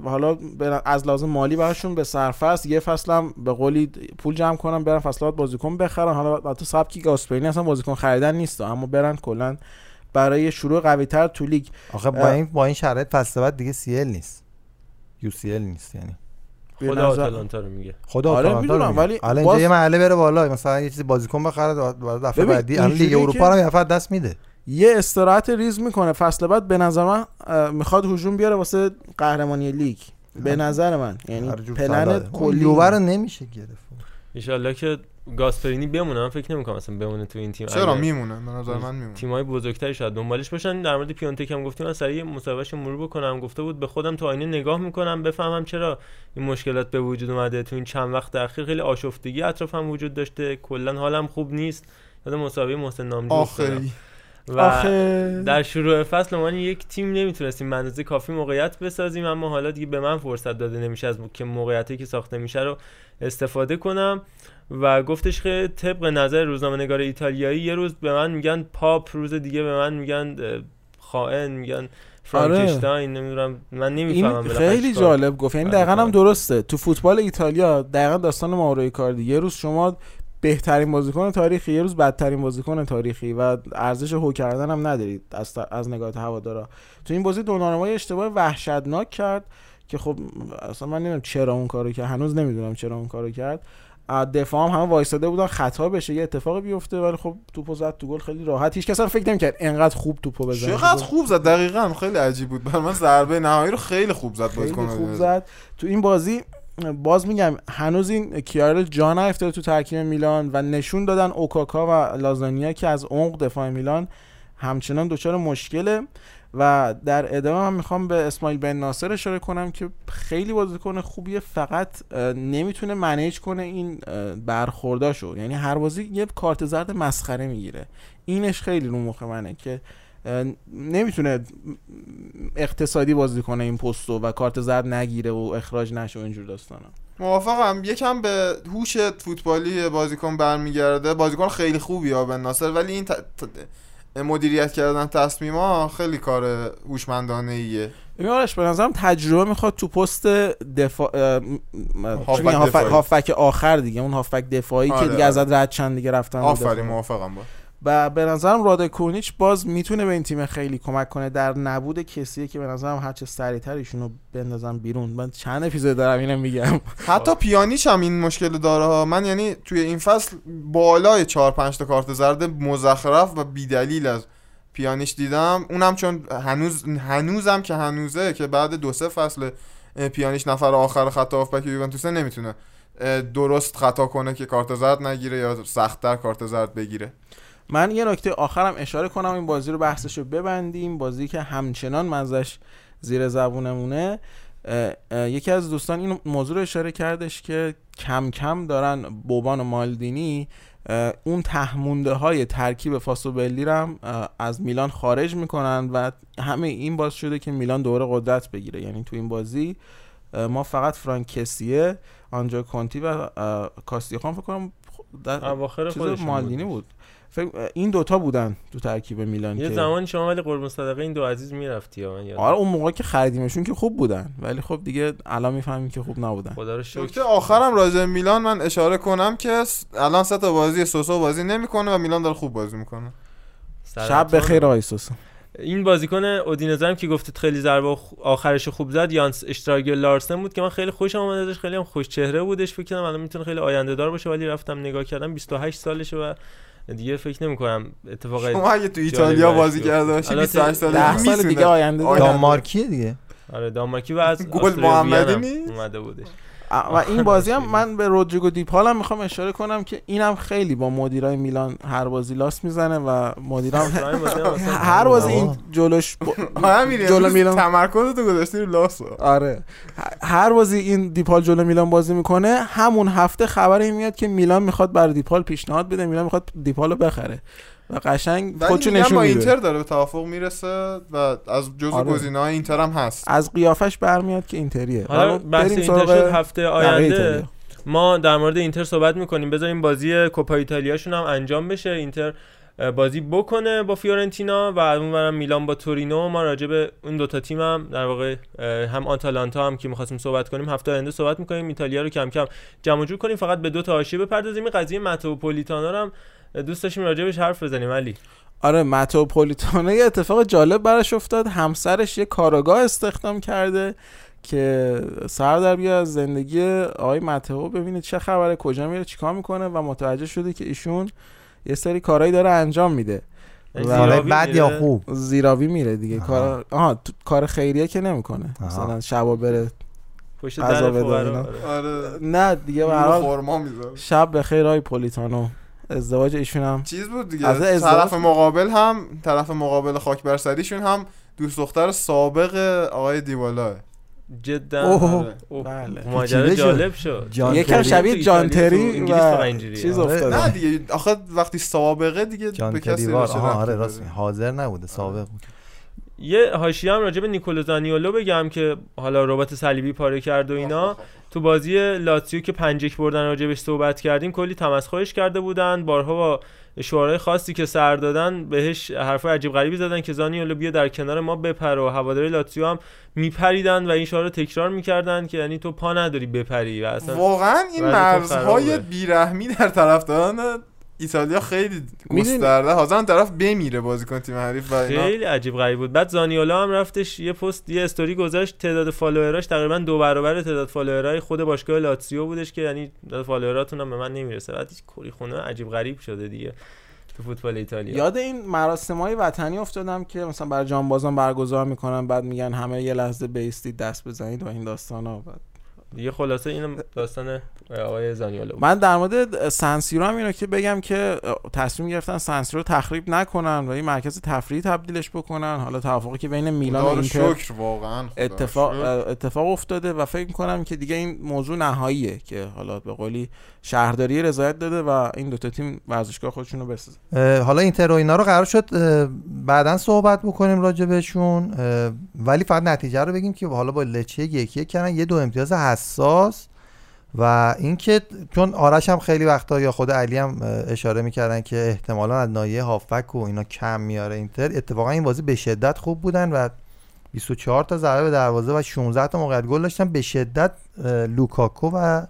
[SPEAKER 3] حالا از لازم مالی براشون به صرفه یه فصل هم به قولی پول جمع کنن برن فصلات بازیکن بخرن. حالا تو سبکی گاسپرینی اصلا بازیکن خریدن نیست اما برن کلا برای شروع قوی تر تو لیگ.
[SPEAKER 5] آخه با. این با این شرایط فصل بعد دیگه CL نیست. UCL نیست یعنی.
[SPEAKER 2] خدا
[SPEAKER 3] نظر-
[SPEAKER 2] آتالانتا رو میگه.
[SPEAKER 5] خدا
[SPEAKER 3] آره،
[SPEAKER 5] آتالانتا رو
[SPEAKER 3] می‌دونم،
[SPEAKER 5] میگه.
[SPEAKER 3] ولی
[SPEAKER 5] الان
[SPEAKER 3] باز-
[SPEAKER 5] یه مرحله بره بالا مثلا یه چیزی بازیکن بخره بعد دفعه بعدی الان لیگ اروپا رو یه دفعه دست میده.
[SPEAKER 3] یه استراحت ریز می‌کنه. فصل بعد به نظر من می‌خواد هجوم بیاره واسه قهرمانی لیگ. به نظر من. یعنی پلن کلی.
[SPEAKER 5] رو نمیشه گرفت.
[SPEAKER 2] ایشالله که گاسپرینی بمونه من فکر نمی‌کنم اصلا بمونه تو این تیم.
[SPEAKER 4] چرا؟ میمونه به نظر من میمونه.
[SPEAKER 2] تیمای بزرگتری شاید دنبالش باشن. در مورد پیونتک هم گفتیم من سریع مصاحبهش مرور بکنم. گفته بود به خودم تو آینه نگاه می‌کنم بفهمم چرا این مشکلات به وجود اومده. تو این چند وقت اخیر خیلی آشفتگی اطرافم وجود داشته. کلا حالم خوب نیست. یاد مصاحبه محسن نامجو.
[SPEAKER 4] آخری.
[SPEAKER 2] و
[SPEAKER 3] آخه.
[SPEAKER 2] در شروع فصل ما یک تیم نمی‌تونستیم به اندازه کافی موقعیت بسازیم اما حالا دیگه به من فرصت داده نمیشه از که موقعیتی که ساخته میشه رو استفاده کنم. و گفتش که طبق نظر روزنامه نگار ایتالیایی یه روز به من میگن پاپ روز دیگه به من میگن خائن میگن فرانکشتاین نمی‌دونم من نمی‌فهمم
[SPEAKER 3] این خیلی جالب گفت. یعنی دقیقا هم درسته. تو فوتبال ایتالیا دقیقا داستان ماورو کاردی یه روز شما بهترین بازیکن تاریخی یه روز بدترین بازیکن تاریخی و ارزش هو کردن هم ندارید از, از نگاه هوادارا. تو این بازی دوناروما یه اشتباه وحشتناک کرد که خب اصلا من نمی‌دونم چرا اون کارو کرد. هنوز نمی‌دونم چرا اون کارو کرد. دفاع هم همه وایساده بودن خطا بشه یه اتفاقی بیفته ولی خب توپو زد تو گل خیلی راحت. هیچ کس هم فکر نمی‌کرد انقدر خوب توپو بزنه
[SPEAKER 4] چقدر خوب زد دقیقا خیلی عجیب بود. برای من ضربه نهایی رو خیلی خوب زد
[SPEAKER 3] خیلی خوب زد. تو این بازی باز میگم هنوز این کیارل جا نیفتاده تو ترکیب میلان و نشون دادن اوکاکا و لازانیا که از عمق دفاع میلان همچنان دچار مشکله. و در ادامه هم می‌خوام به اسماعیل بن ناصر اشاره کنم که خیلی بازیکن خوبیه فقط نمی‌تونه منیج کنه این برخورداشو. یعنی هر بازی یه کارت زرد مسخره می‌گیره. اینش خیلی رو مخ منه که نمی‌تونه اقتصادی بازی کنه این پستو و کارت زرد نگیره و اخراج نشه و اینجور داستانا.
[SPEAKER 4] موافقم. یکم به هوش فوتبالی بازیکن برمیگرده. بازیکن خیلی خوبی ها بن ناصر ولی این. ت- مدیریت کردن تصمیما خیلی کار هوشمندانه ایه
[SPEAKER 3] آرش به نظرم تجربه می‌خواد تو پست دفاع.
[SPEAKER 4] هافبک
[SPEAKER 3] آخر دیگه اون هافبک دفاعی
[SPEAKER 4] آره،
[SPEAKER 3] که دیگه
[SPEAKER 4] آره.
[SPEAKER 3] ازت رد چند دیگه رفتن
[SPEAKER 4] آفرین. موافقم با
[SPEAKER 3] و به نظرم رادکونیچ باز می‌تونه به این تیم خیلی کمک کنه. در نبود کسیه که به نظرم هرچه سریعتر ایشونو بندازم بیرون. من چند اپیزود دارم اینو میگم.
[SPEAKER 4] حتی پیانیش هم این مشکل داره. من یعنی توی این فصل بالای 4 5 تا کارت زرد مزخرف و بیدلیل از پیانیش دیدم. اونم چون هنوز هنوزم که هنوزه که بعد دو سه فصل پیانیش نفر آخر خط هافبک یوونتوسه نمی‌تونه درست خطا کنه که کارت زرد نگیره یا سختتر کارت زرد بگیره.
[SPEAKER 3] من یه نکته آخرم اشاره کنم این بازی رو بحثش رو ببندیم. بازی که همچنان مزش زیر زبونمونه. اه، اه، یکی از دوستان این موضوع رو اشاره کردش که کم کم دارن بوبان و مالدینی اون تهمونده های ترکیب فاسوبلی هم از میلان خارج می‌کنن و همه این باز شده که میلان دوره قدرت بگیره. یعنی تو این بازی ما فقط فرانکسیه آنجا کنتی و کاستیخان فکر کنم در
[SPEAKER 2] اواخر خودشون
[SPEAKER 3] مالدینی بود. فکر این دوتا بودن تو ترکیب میلان
[SPEAKER 2] یه
[SPEAKER 3] که
[SPEAKER 2] زمان شما ولی قربون صدقه این دو عزیز می‌رفتی یا من یادم.
[SPEAKER 3] آره اون موقع که خریدیمشون که خوب بودن. ولی خب دیگه الان می‌فهمیم که خوب نبودن.
[SPEAKER 2] خدا رو شکر.
[SPEAKER 4] آخرم راجع میلان من اشاره کنم که الان سه تا بازی سوسو بازی نمی‌کنه و میلان داره خوب بازی می‌کنه.
[SPEAKER 3] شب بخیر آقای سوسو.
[SPEAKER 2] این بازیکن اودینزه هم که گفتید خیلی ضربه آخرش خوب زد یانس اشتراگل لارسن بود که من خیلی خوشم اومد ازش خیلی هم خوش چهره بودش فکر کنم الان می‌تونه خیلی آینده دار باشه ولی رفتم نگاه کردم 28 سالشه و دیگه فکر نمی کنم اتفاق
[SPEAKER 4] شما اگه تو ایتالیا بازی. کرده باشی
[SPEAKER 2] البته
[SPEAKER 4] 28 سالگی
[SPEAKER 3] ده سال
[SPEAKER 4] می‌تونه.
[SPEAKER 3] دیگه آینده. داره.
[SPEAKER 5] دانمارکیه دیگه
[SPEAKER 2] آره دانمارکی و از
[SPEAKER 4] گل محمدی نیست؟
[SPEAKER 2] اومده بودش
[SPEAKER 3] و این بازی هم من به رودریگو دیپال هم می‌خوام اشاره کنم که اینم خیلی با مدیرای میلان هر بازی لاس می‌زنه و مدیرام *laughs* هر بازی این جلوش *laughs* جلو میلان.
[SPEAKER 4] تمرکز تو گذاشتی رو لاسو
[SPEAKER 3] آره. هر بازی این دیپال جلو میلان بازی می‌کنه همون هفته خبری میاد که میلان می‌خواد برای دیپال پیشنهاد بده میلان می‌خواد دیپال رو بخره. و قشنگ خودشو نشون
[SPEAKER 4] با
[SPEAKER 3] میده.
[SPEAKER 4] اینتر داره به توافق می‌رسه و از جزء
[SPEAKER 3] آره.
[SPEAKER 4] گزینه‌های اینتر هم هست.
[SPEAKER 3] از قیافش برمیاد که اینتریه.
[SPEAKER 2] حالا بحث اینتر
[SPEAKER 3] سراغ
[SPEAKER 2] شد هفته آینده. ما در مورد اینتر صحبت می‌کنیم. بذاریم بازی کوپا ایتالیاشون هم انجام بشه. اینتر بازی بکنه با فیورنتینا و اونورم میلان با تورینو. ما راجع به اون دوتا تیم هم در واقع هم آتالانتا هم که می‌خواستیم صحبت کنیم هفته آینده صحبت می‌کنیم. ایتالیا رو کم کم جمع جور کنیم. فقط به دو تا حاشیه بپردازیم. این قضیه متوپولیتانا رو هم دوست داشتیم راجع بهش حرف بزنیم علی
[SPEAKER 3] آره متروپولیتانو یه اتفاق جالب براش افتاد همسرش یه کاراگاه استخدام کرده که سر در بیا از زندگی آقای متو ببینه چه خبره کجا میره چیکار می‌کنه و متوجه شده که ایشون یه سری کارهایی داره انجام میده
[SPEAKER 2] یعنی
[SPEAKER 3] و-
[SPEAKER 2] زیراوی
[SPEAKER 5] بد
[SPEAKER 2] میره.
[SPEAKER 5] یا خوب
[SPEAKER 3] زیراوی میره دیگه
[SPEAKER 5] آها.
[SPEAKER 3] کار آها تو- کار خیریه که نمی‌کنه. مثلا شبا بره
[SPEAKER 2] پشت در. آره.
[SPEAKER 3] نه دیگه به هر
[SPEAKER 4] نور
[SPEAKER 3] حال
[SPEAKER 4] خرما می‌ذاره
[SPEAKER 3] شب بخیر آقای پولیتانو ازدواج ایشون هم
[SPEAKER 4] چیز بود دیگه
[SPEAKER 3] از ازدواج
[SPEAKER 4] طرف. مقابل هم طرف مقابل خاک بر سریشون هم دوست دختر سابق آقای دیبالا
[SPEAKER 2] جدا
[SPEAKER 5] اوه.
[SPEAKER 2] آره.
[SPEAKER 3] بله.
[SPEAKER 2] ماجرا. جالب شد
[SPEAKER 5] جان
[SPEAKER 3] یکم
[SPEAKER 5] تری.
[SPEAKER 3] شبیه جان تری و. چیز
[SPEAKER 5] آره.
[SPEAKER 4] نه
[SPEAKER 3] افتاده
[SPEAKER 4] دیگه آخه وقتی سابقه دیگه
[SPEAKER 5] جان
[SPEAKER 4] به کسی
[SPEAKER 5] آره راست. حاضر نبوده سابق بود
[SPEAKER 2] یه حاشیه هم راجع به نیکولو زانیولو بگم که حالا ربات صلیبی پاره کرد و اینا تو بازی لاتزیو که پنج یک بردن راجع بهش صحبت کردیم کلی تمسخرش کرده بودن بارها با شعارهای خاصی که سر دادن بهش حرفای عجیب غریبی زدن که زانیولو بیا در کنار ما بپر و هواداری لاتزیو هم میپریدن و این شعار رو تکرار می‌کردن که یعنی تو پا نداری بپری و اصلا
[SPEAKER 4] واقعا این مرزهای. بیرحمی در طرفداران ایتالیا خیلی گسترده. حاضرن طرف بمیره بازیکن تیم حریف و اینا.
[SPEAKER 2] خیلی عجیب غریب بود. بعد زانیولو هم رفتش یه پست یه استوری گذاشت. تعداد follower اش تقریبا دو برابر تعداد follower ای خود باشگاه لاتزیو بودش که یعنی تعداد follower اتون هم به من نمی‌رسه. بعد کری خونی عجیب غریب شده دیگه تو فوتبال ایتالیا.
[SPEAKER 3] یاد این مراسم های وطنی افتادم که مثلا برای جانبازان برگزار می‌کنن بعد میگن همه یه لحظه بیستید دست بزنید و این داستان ها
[SPEAKER 2] دیگه خلاصه اینم داستان آقای زانیولا بود
[SPEAKER 3] من در مورد سنسیرو هم اینو که بگم که تصمیم گرفتن سنسیرو رو تخریب نکنن و یه مرکز تفریحی تبدیلش بکنن حالا توافقی که بین میلان و اینتر
[SPEAKER 4] شکر واقعا
[SPEAKER 3] اتفاق
[SPEAKER 4] شکر.
[SPEAKER 3] اتفاق افتاده و فکر می‌کنم که دیگه این موضوع نهاییه که حالا به قولی شهرداری رضایت داده و این دوتا تیم ورزشگاه خودشون رو بسازن.
[SPEAKER 5] حالا اینتر و اینا رو قرار شد بعدا صحبت بکنیم راجع بهشون ولی فقط نتیجه رو بگیم که حالا با لچه یکی یک کردن یه دو امتیاز حساس و اینکه چون آرش هم خیلی وقتا یا خود علی هم اشاره می‌کردن که احتمالا از ناحیه هافبک و اینا کم میاره اینتر اتفاقا این بازی به شدت خوب بودن و 24 تا ضربه به دروازه و 16 تا موقعیت گل داشتن به شدت لوکاکو و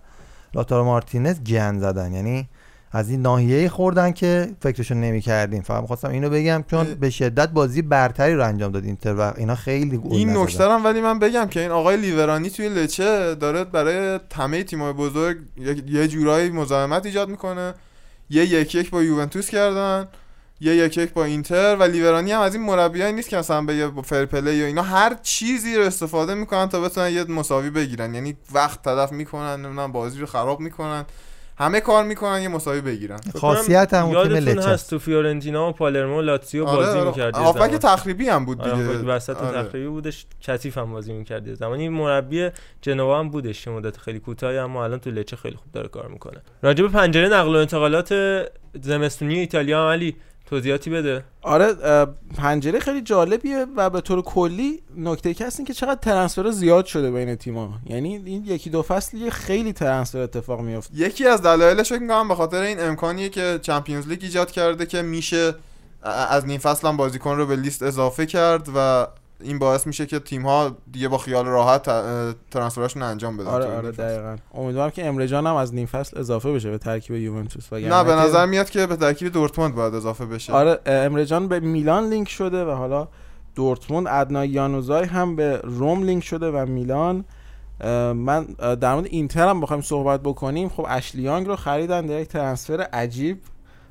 [SPEAKER 5] لاتارو مارتینز جن زدن. یعنی از این ناحیه خوردن که فکرشو نمی‌کردیم. فقط می‌خواستم اینو بگم چون به شدت بازی برتری رو انجام داد اینتر و اینا خیلی گل
[SPEAKER 4] این. نکته ولی من بگم که این آقای لیورانی توی لچه داره برای همه تیم‌های بزرگ یه جورایی مزاحمت ایجاد می‌کنه. یه یک یک با یوونتوس کردن. یه یک یک با اینتر و لیورانی هم از این مربیایی نیست که مثلا به یه fair play یا اینا هر چیزی رو استفاده می‌کنن تا بتونن یه مساوی بگیرن. یعنی وقت تلف می‌کنن نمی‌دونم بازی رو خراب می‌کنن. همه کار می‌کنن یه مساوی بگیرن.
[SPEAKER 5] خاصیت هم اون تیم
[SPEAKER 2] یادتون
[SPEAKER 5] لچه
[SPEAKER 2] هست. تو فیورنتینا و پالرمو و لاتزیو
[SPEAKER 4] آره
[SPEAKER 2] بازی
[SPEAKER 4] آره.
[SPEAKER 2] می‌کرد
[SPEAKER 4] هافبک تخریبی هم بود
[SPEAKER 2] آره
[SPEAKER 4] دیگه.
[SPEAKER 2] هافبک وسط
[SPEAKER 4] آره.
[SPEAKER 2] تخریبی بودش. کثیف هم بازی می‌کرد زمانی مربی جنوا هم بودش یه مدت خیلی کوتاهی اما الان تو لچه خیلی خوب داره کار می‌کنه. راجع به پنجره نقل و انتقالات زمستونی ایتالیا هم علی توضیحاتی بده.
[SPEAKER 3] آره پنجره خیلی جالبیه و به طور کلی نکته که هست این که چقدر ترنسفر زیاد شده بین تیم‌ها. یعنی این یکی دو فصلی خیلی ترنسفر اتفاق میفته
[SPEAKER 4] یکی از دلایلش فکر می‌کنم به خاطر این امکانیه که چمپیونز لیگ ایجاد کرده که میشه از نیم فصل هم بازیکن رو به لیست اضافه کرد و این باعث میشه که تیم ها دیگه با خیال راحت ترانسفراشون انجام بدن
[SPEAKER 3] آره آره. دقیقاً. امیدوارم که امرجان هم از نیم فصل اضافه بشه به ترکیب یوونتوس و
[SPEAKER 4] نه به نظر میاد که به ترکیب دورتموند باید اضافه بشه.
[SPEAKER 3] آره امرجان به میلان لینک شده و حالا دورتموند ادنا یانوزای هم به روم لینک شده و میلان من در مورد اینتر هم بخوایم صحبت بکنیم. خب اشلیانگ رو خریدن در یک ترنسفر عجیب.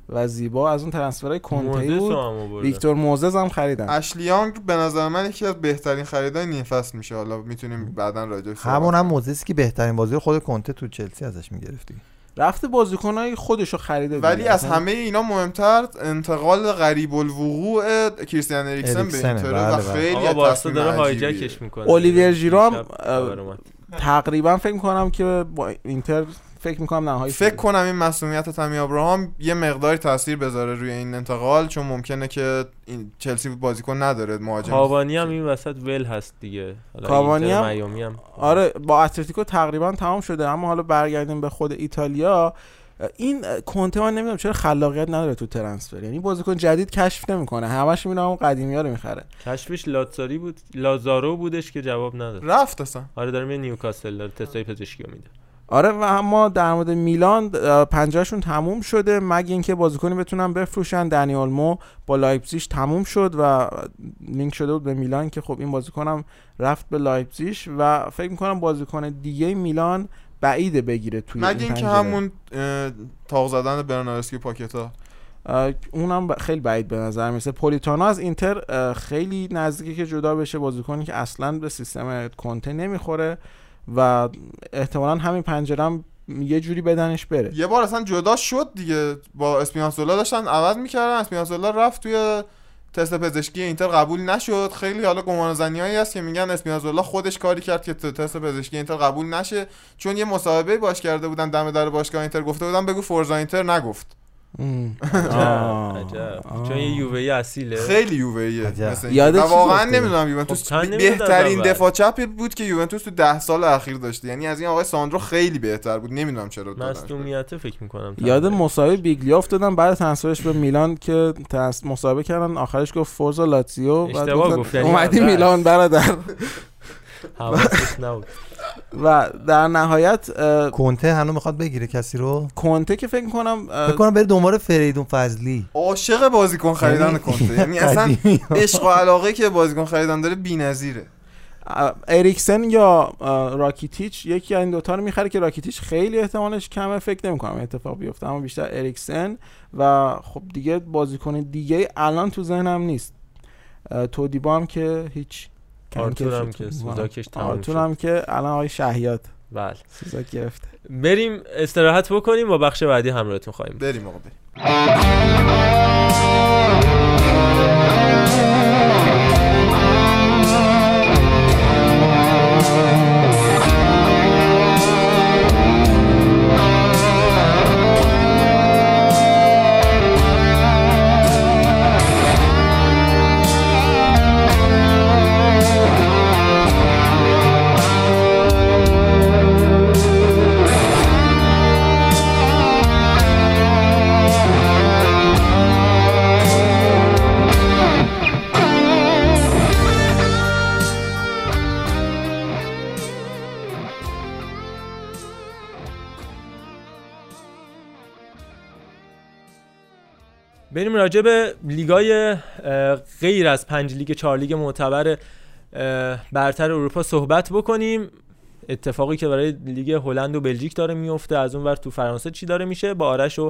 [SPEAKER 3] و زیبا از اون ترنسفرهای کنته بود. ویکتور موزز هم خریدن
[SPEAKER 4] اشلی یانگ به نظر من یکی از بهترین خریدای نیم فصل میشه حالا می‌تونیم بعدا راجع
[SPEAKER 5] همون هم. موزیسی که بهترین بازی رو خود کنته تو چلسی ازش می‌گرفتی
[SPEAKER 3] رفته بازیکنای خودشو خریده
[SPEAKER 4] ولی
[SPEAKER 3] دیگه.
[SPEAKER 4] از همه اینا مهمتر انتقال غریب الوقوع کریستیان اریکسن به اینتر
[SPEAKER 5] بله،
[SPEAKER 4] و
[SPEAKER 5] بله.
[SPEAKER 4] خیلی
[SPEAKER 2] آقا
[SPEAKER 4] تصمیم
[SPEAKER 2] داره. هایجکش می‌کنه خبر اومد.
[SPEAKER 3] تقریبا فکر می‌کنم که با اینتر فکر می‌کنم نهایی
[SPEAKER 4] فکر
[SPEAKER 3] شده.
[SPEAKER 4] کنم این مسئولیت تامی ابراهام یه مقداری تاثیر بذاره روی این انتقال چون ممکنه که این چلسی بازیکن نداره مهاجم.
[SPEAKER 2] کاوانی هم این وسط ول هست دیگه. حالا
[SPEAKER 3] کاوانی هم-
[SPEAKER 2] هم.
[SPEAKER 3] آره با اتلتیکو تقریبا تمام شده اما حالا برگردیم به خود ایتالیا. این کنته من نمی‌دونم چرا خلاقیت نداره تو ترنسفر یعنی بازیکن جدید کشف نمی‌کنه. همش میره اون قدیمی ها رو می‌خره.
[SPEAKER 2] کشفش لاتزاری بود لازارو بودش که جواب نداد.
[SPEAKER 4] رفت اصلا.
[SPEAKER 2] آره داره میره نیوکاسل داره تستای پزشکی میده.
[SPEAKER 3] آره و اما در مورد میلان اه، پنجرهشون تموم شده. مگه اینکه بازیکنی بتونن بفروشن. دنی اولمو با لایپزیش تموم شد و لینک شده بود به میلان که خب این بازیکنم رفت به لایپزیش و فکر می‌کنم بازیکن دیگه میلان بعیده بگیره توی
[SPEAKER 4] مگه
[SPEAKER 3] این
[SPEAKER 4] اینکه. همون تاق زدن برناردسکی پاکتا؟
[SPEAKER 3] اونم خیلی بعید به نظر میسه پولیتانو از اینتر خیلی نزدیکه که جدا بشه. بازیکنی که اصلا به سیستم کنته نمی‌خوره. و احتمالا همین پنجره هم یه جوری بدنش بره.
[SPEAKER 4] یه بار اصلا جدا شد دیگه. با اسپیناسولا داشتن عوض می‌کردن. اسپیناسولا رفت توی تست پزشکی اینتر. قبول نشد. خیلی حالا گمان زنیایی هست که میگن اسپینازولا خودش کاری کرد که تست پزشکی اینتر قبول نشه. چون یه مصاحبه باش کرده بودن. دم در باشگاه اینتر گفته بودن. بگو فورزا اینتر نگفت.
[SPEAKER 2] چون یه یووهی اصیله.
[SPEAKER 4] خیلی و
[SPEAKER 3] چی
[SPEAKER 4] واقعا؟ نمی‌دونم یوونتوس
[SPEAKER 2] خب نمی‌دونم
[SPEAKER 4] بهترین. دفاع چپی بود که یوونتوس تو ده سال اخیر داشته. یعنی از این آقای ساندرو خیلی بهتر بود. نمی‌دونم چرا دادنش.
[SPEAKER 2] مصدومیته فکر می‌کنم
[SPEAKER 3] یاد مصاحبه بیگلی افتادم. بعد ترنسفرش به میلان که مصاحبه کردن آخرش گفت فورزا لاتزیو. بعد
[SPEAKER 2] اشتباه گفت،
[SPEAKER 3] اومدی. میلان برادر.
[SPEAKER 2] حواسش نبود.
[SPEAKER 3] و در نهایت
[SPEAKER 5] کنته هنوز می‌خواد بگیره کسی رو؟
[SPEAKER 3] کنته که فکر کنم
[SPEAKER 5] فکر کنم بره دنبال فریدون فضلی.
[SPEAKER 4] عاشق بازیکن خریدن
[SPEAKER 5] یعنی
[SPEAKER 4] کنته یعنی اصلا. عشق و علاقه که بازیکن خریدن داره بی‌نظیره.
[SPEAKER 3] اریکسن یا راکیتیچ یکی از این دوتا رو می‌خره که راکیتیچ خیلی احتمالش کمه فکر نمی‌کنم اتفاق بیفته اما بیشتر اریکسن. و خب دیگه بازیکن دیگه الان تو ذهنم نیست. تودیبو هم که هیچ
[SPEAKER 2] آرتور هم که. سوزاکش تمام
[SPEAKER 3] آرتور هم که الان آقای شهیات
[SPEAKER 2] بله.
[SPEAKER 3] سوزاک گرفته.
[SPEAKER 2] بریم استراحت بکنیم و بخش بعدی همراهتون خواهیم.
[SPEAKER 4] بریم آقا بریم.
[SPEAKER 2] بریم راجع به لیگای غیر از پنج لیگ چهار لیگ معتبر برتر اروپا صحبت بکنیم. اتفاقی که برای لیگ هلند و بلژیک داره میفته از اون ور تو فرانسه چی داره میشه؟ با آرش و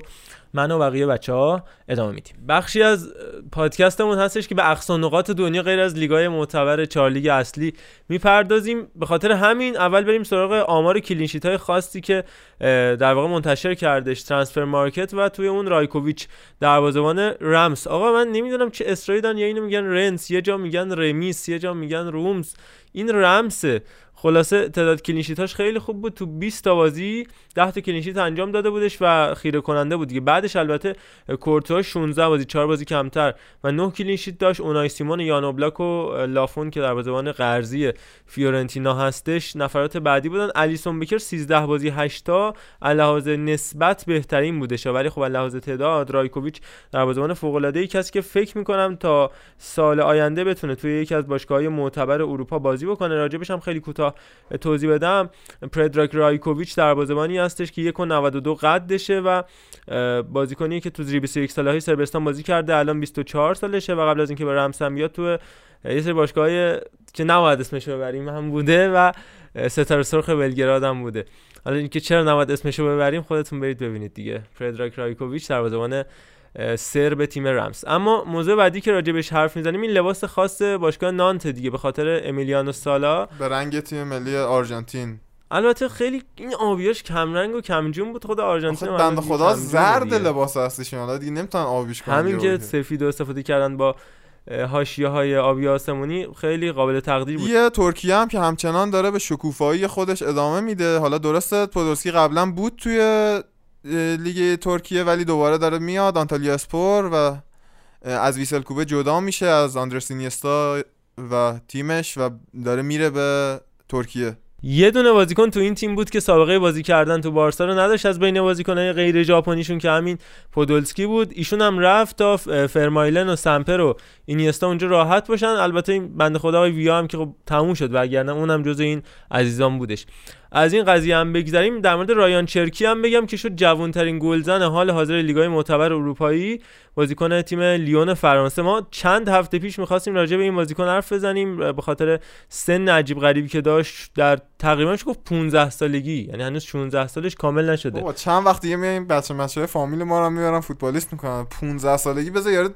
[SPEAKER 2] من و بقیه بچه ها ادامه میدیم. بخشی از پادکستمون هستش که به اقصا نقاط دنیا غیر از لیگای معتبر چهار لیگ اصلی می‌پردازیم. به خاطر همین اول بریم سراغ آمار clean sheet های خاصی که در واقع منتشر کردش ترانسفر مارکت و توی اون رایکوویچ دروازه‌بان رمس آقا من نمی‌دونم چه اصراری دارن یا اینو میگن رنس یه جا میگن رمیس یه جا میگن رومز. این رمسه خلاصه تعداد clean sheet اش خیلی خوب بود. تو 20 تا بازی 10 تا clean sheet انجام داده بودش و خیره کننده بود دیگه. بعدش البته کورتوا 16 بازی 4 بازی کمتر و 9 clean sheet داشت. اونای سیمون یان اوبلاک و لافون که در بازیکن قرضی فیورنتینا هستش نفرات بعدی بودن. الیسون بکر 13 بازی 8 تا. لحاظ نسبت بهترین بودش. ولی خب لحاظ تعداد رایکوویچ در بازیکن فوق العاده ای کسی که فکر می‌کنم تا سال آینده بتونه توی یکی از باشگاه‌های معتبر اروپا بازی بکنه. راجبش هم خیلی کوتاه توضیح بدم. پردراگ رایکوویچ دروازه‌بانی هستش که 1.92 قدشه و بازیکنی که تو زیر 21 ساله های سربستان بازی کرده الان 24 سالشه و قبل از اینکه به رمسم بیاد تو یه سری باشگاه که نباید اسمش ببریم هم بوده و ستاره سرخ بلگراد هم بوده. حالا اینکه چرا نباید اسمش رو ببریم خودتون برید ببینید دیگه. پردراک رایکوویچ دروازه‌بان سر تیم رمز. اما موضوع بعدی که راجع بهش حرف می‌زنیم این لباس خاص باشگاه نانت دیگه به خاطر امیلیانو سالا.
[SPEAKER 4] به رنگ تیم ملی آرژانتین.
[SPEAKER 2] البته خیلی این آبیاش کم رنگ و کم جون بود. خود آرژانتین
[SPEAKER 4] بنده خدا زرد لباس هستش حالا دیگه نمی‌تونن آبیش کنن
[SPEAKER 2] همین که سفید استفاده کردن با هاشیه های آبی آسمونی خیلی قابل تقدیر بود.
[SPEAKER 4] یه ترکیه هم که همچنان داره به شکوفایی خودش ادامه میده. حالا درسته پودولسکی قبلا بود توی لیگ ترکیه ولی دوباره داره میاد آنتالیا اسپور و از ویسل کوبه جدا میشه از آندرسینیستا و تیمش و داره میره به ترکیه.
[SPEAKER 2] یه دونه بازیکن تو این تیم بود که سابقه بازی کردن تو بارسا رو نداشت. از بین بازیکنهای غیر ژاپنیشون که همین پودولسکی بود ایشون هم رفت تا فرمایلن و سمپر و اینیستا اونجا راحت باشن. البته این بنده خدا آقای ویا هم که خب تموم شد وگرنه اونم جز این عزیزان بودش. از این قضیه هم بگذریم. در مورد رایان چرکی هم بگم که شد جوانترین گلزن حال حاضر لیگای معتبر اروپایی. بازیکن تیم لیون فرانسه. ما چند هفته پیش می‌خواستیم راجع به این بازیکن حرف بزنیم. به خاطر سن عجیب غریبی که داشت در تقریبا گفت؟ 15 سالگی. یعنی هنوز 16 سالش کامل نشده.
[SPEAKER 4] بابا چند وقت دیگه میایم بچه فامیل ما رو میارن فوتبالیست می‌کنن. 15 سالگی بذار یارو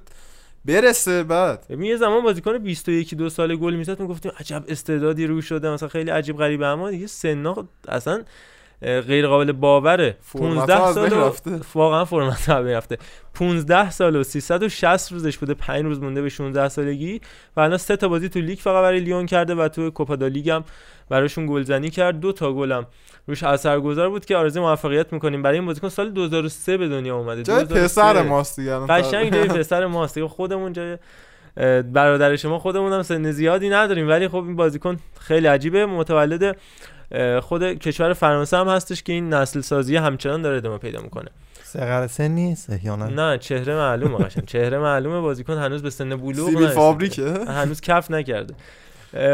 [SPEAKER 4] برسه بعد.
[SPEAKER 2] یه زمان بازیکن 21 دو ساله گل می‌زد می‌گفتیم عجب استعدادی رو شده مثلا خیلی عجیب غریبه. اما دیگه سنا اصلا غیر قابل باوره. 15 سال واقعا فرمت ها رفته 15 سال و 360 روزش بوده 5 روز مونده به 16 سالگی. و الان سه تا بازی تو لیگ فقط برای لیون کرده و تو کوپا دا لیگ هم براشون گلزنی کرد. دو تا گلم روش اثرگذار بود که آرزوی موفقیت می‌کنیم. برای این بازیکن سال 2003 به دنیا اومده.
[SPEAKER 4] جای پسر ماست دیگه
[SPEAKER 2] قشنگ جای پسر ماست دیگه. خودمون جای برادر شما خودمون هم سن زیادی نداریم. ولی خب این بازیکن خیلی عجیبه. متولد خود کشور فرانسه هم هستش که این نسل سازی همچنان داره ادامه پیدا می‌کنه.
[SPEAKER 5] صغر سن نیست احیانا
[SPEAKER 2] نه؟ چهره معلومه قشنگ. چهره معلومه بازیکن هنوز به سن بلوغ
[SPEAKER 4] سیبی فابریکه.
[SPEAKER 2] هنوز کف نکرده.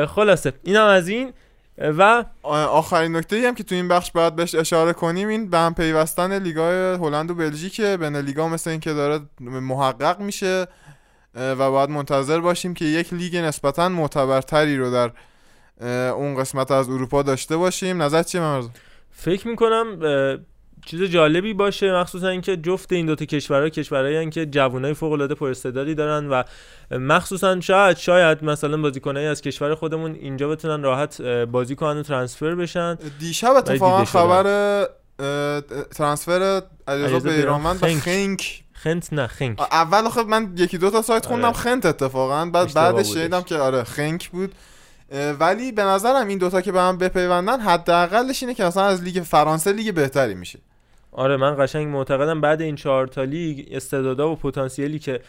[SPEAKER 2] خلاصه اینم از این. و
[SPEAKER 4] آخرین نکته هم که تو این بخش باید بهش اشاره کنیم این به هم پیوستن لیگای هلند و بلژیک بین لیگا مثل اینکه داره محقق میشه و باید منتظر باشیم که یک لیگ نسبتا معتبرتری رو در اون قسمت از اروپا داشته باشیم. نظر چیه مرز
[SPEAKER 2] فکر می‌کنم چیز جالبی باشه مخصوصا اینکه جفت این دوتا کشورها کشورهایی که جوانای فوق العاده پر استعدادی دارن و مخصوصا شاید شاید مثلا بازیکنایی از کشور خودمون اینجا بتونن راحت بازی کنن و ترانسفر بشن.
[SPEAKER 4] دیشب اتفاقا خبر ترانسفر علیرضا بیرانوند به خنک.
[SPEAKER 2] خنت نه خنک.
[SPEAKER 4] اول خب من یکی دو تا سایت خوندم آره. خنت اتفاقا. بعد بعدش شنیدم که آره خنک بود. ولی به نظرم این دوتا که به هم بپیوندن حداقلش اینه که مثلا از لیگ فرانسه لیگ بهتری میشه.
[SPEAKER 2] آره من قشنگ معتقدم بعد این چهار تا لیگ استعدادا و پتانسیلی که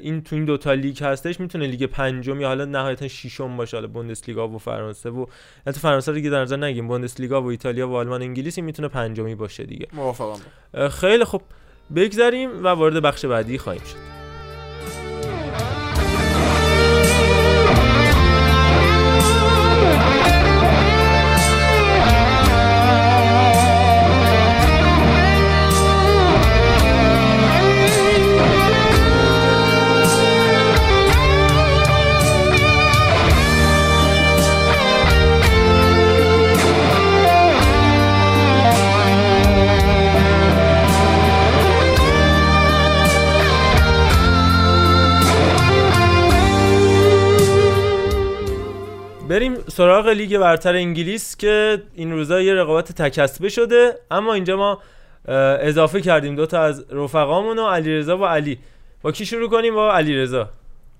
[SPEAKER 2] این تو این دوتا لیگ هستش می‌تونه لیگ پنجم یا حالا نهایتا ششم باشه حالا بوندسلیگا و فرانسه و البته فرانسه رو دیگه در نظر نگیم بوندسلیگا و ایتالیا و آلمان انگلیسی می‌تونه پنجمی باشه دیگه.
[SPEAKER 4] موافقم.
[SPEAKER 2] خیلی خوب. بگذریم و وارد بخش بعدی خواهیم شد. بریم سراغ لیگ برتر انگلیس که این روزا یه رقابت تکسبه شده. اما اینجا ما اضافه کردیم دو تا از رفقامون و علیرضا و علی. با کی شروع کنیم؟ با علیرضا.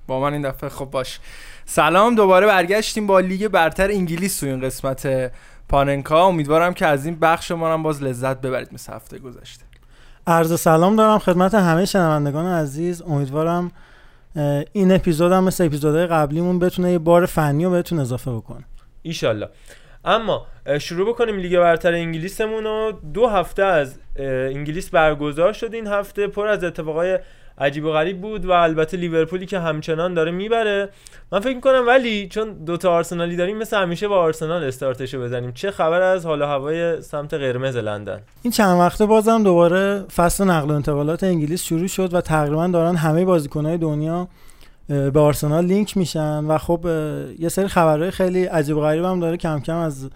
[SPEAKER 6] با من این دفعه. خب باش. سلام دوباره برگشتیم با لیگ برتر انگلیس تو این قسمت پاننکا. امیدوارم که از این بخش ما هم باز لذت ببرید مثل هفته گذشته.
[SPEAKER 7] عرض سلام دارم خدمت همه شنوندگان عزیز. امیدوارم این اپیزود هم مثل اپیزودهای قبلیمون بتونه یه بار فنی رو بهتون اضافه بکنه.
[SPEAKER 2] ایشالله. اما شروع بکنیم لیگ برتر انگلیسمون رو. دو هفته از انگلیس برگزار شد این هفته پر از اتفاقای عجیب و غریب بود و البته لیورپولی که همچنان داره می‌بره. من فکر می‌کنم ولی چون دوتا آرسنالی داریم مثل همیشه با آرسنال استارتشو بزنیم. چه خبر از حال هوای سمت قرمز لندن؟
[SPEAKER 7] این چند وقته بازم دوباره فصل نقل و انتقالات انگلیس شروع شد و تقریبا دارن همه بازیکنهای دنیا به آرسنال لینک میشن و خب یه سری خبرهای خیلی عجیب و غریب هم داره. کم کم از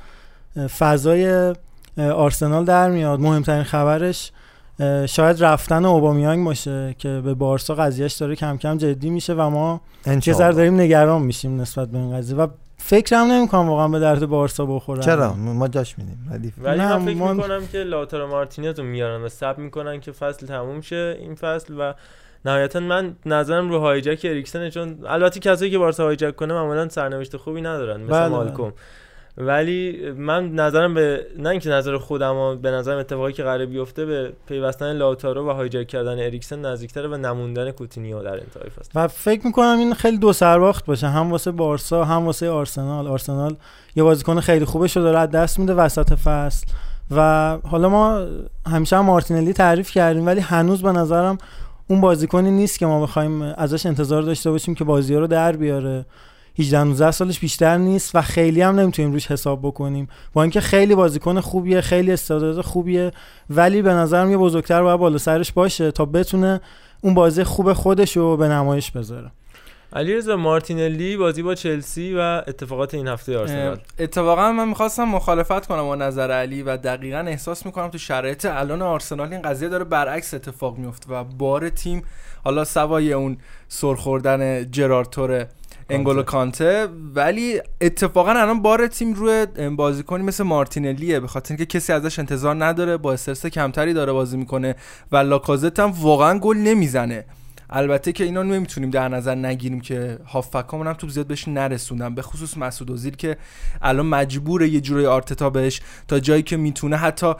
[SPEAKER 7] فضای آرسنال در میاد. مهمترین خبرش شاید رفتن اوبامیانگ باشه که به بارسا قضیهش داره کم کم جدی میشه و ما چه داریم نگران میشیم نسبت به این قضیه و فکرم نمی‌کنم واقعا به درد بارسا بخوره
[SPEAKER 5] چرا؟ ما جاش میدیم.
[SPEAKER 2] ولی من فکر من... می‌کنم که لاتارو مارتینز رو میارن و سب می‌کنن که فصل تموم شه این فصل و نهایتا من نظرم رو هایجک اریکسن چون البته کسایی که بارسا هایجک کنه معمولا سرنوشت خوبی ندارن مثل بله. مالکوم. ولی من نظرم به نه اینکه نظر خودم و به نظرم اتفاقی که قراره بیفته به پیوستن لاوتارو و هایجک کردن اریکسن نزدیکتره و نموندن کوتینیو در انتهای فصل
[SPEAKER 7] و فکر می‌کنم این خیلی دو سرباخت باشه. هم واسه بارسا هم واسه آرسنال. آرسنال یه بازیکن خیلی خوبه شده داره دست میده وسط فصل. و حالا ما همیشه هم مارتینلی تعریف کردیم ولی هنوز به نظرم اون بازیکنی نیست که ما بخوایم ازش انتظار داشته باشیم که بازی رو در بیاره. 18 19 سالش بیشتر نیست و خیلی هم نمی‌تونیم روش حساب بکنیم. با اینکه خیلی بازیکن خوبیه خیلی استعداد خوبیه ولی به نظرم یه بزرگتر باید بالا سرش باشه تا بتونه اون بازی خوب خودش رو به نمایش بذاره.
[SPEAKER 2] علیرضا مارتینلی بازی با چلسی و اتفاقات این هفته آرسنال.
[SPEAKER 6] اتفاقا من می‌خواستم مخالفت کنم با نظر علی و دقیقا احساس می‌کنم تو شرایط الان آرسنال این قضیه داره برعکس اتفاق میفته و بار تیم حالا سوای اون سرخوردن جرارتور انگولو کانته. ولی اتفاقا الان بار تیم روی بازیکنی مثل مارتینلیه. به خاطر اینکه کسی ازش انتظار نداره با استرس کمتری داره بازی می‌کنه و لاکازت هم واقعا گل نمی‌زنه. البته که اینا نمی‌تونیم در نظر نگیریم که هافکامون هم توپ زیاد بهش نرسوندن. به خصوص مسعود اوزیل که الان مجبوره یه جوری آرتتا بهش تا جایی که می‌تونه حتی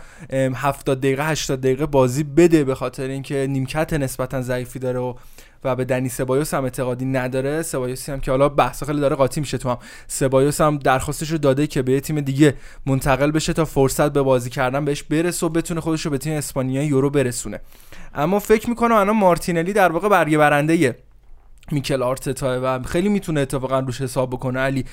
[SPEAKER 6] 70 دقیقه 80 دقیقه بازی بده. به خاطر اینکه نیمکت نسبتا ضعیفی داره و و به دنی سبایوس هم اعتقادی نداره. سبایوسی هم که حالا بحث خیلی داره قاطی میشه تو هم. سبایوس هم درخواستش رو داده که به تیم دیگه منتقل بشه تا فرصت به بازی کردن بهش برسه و بتونه خودش رو به تیم اسپانیا یورو برسونه. اما فکر می‌کنم الان مارتینلی در واقع برگه برنده میکل آرتتا و خیلی می‌تونه اتفاقا روش حساب بکنه. علی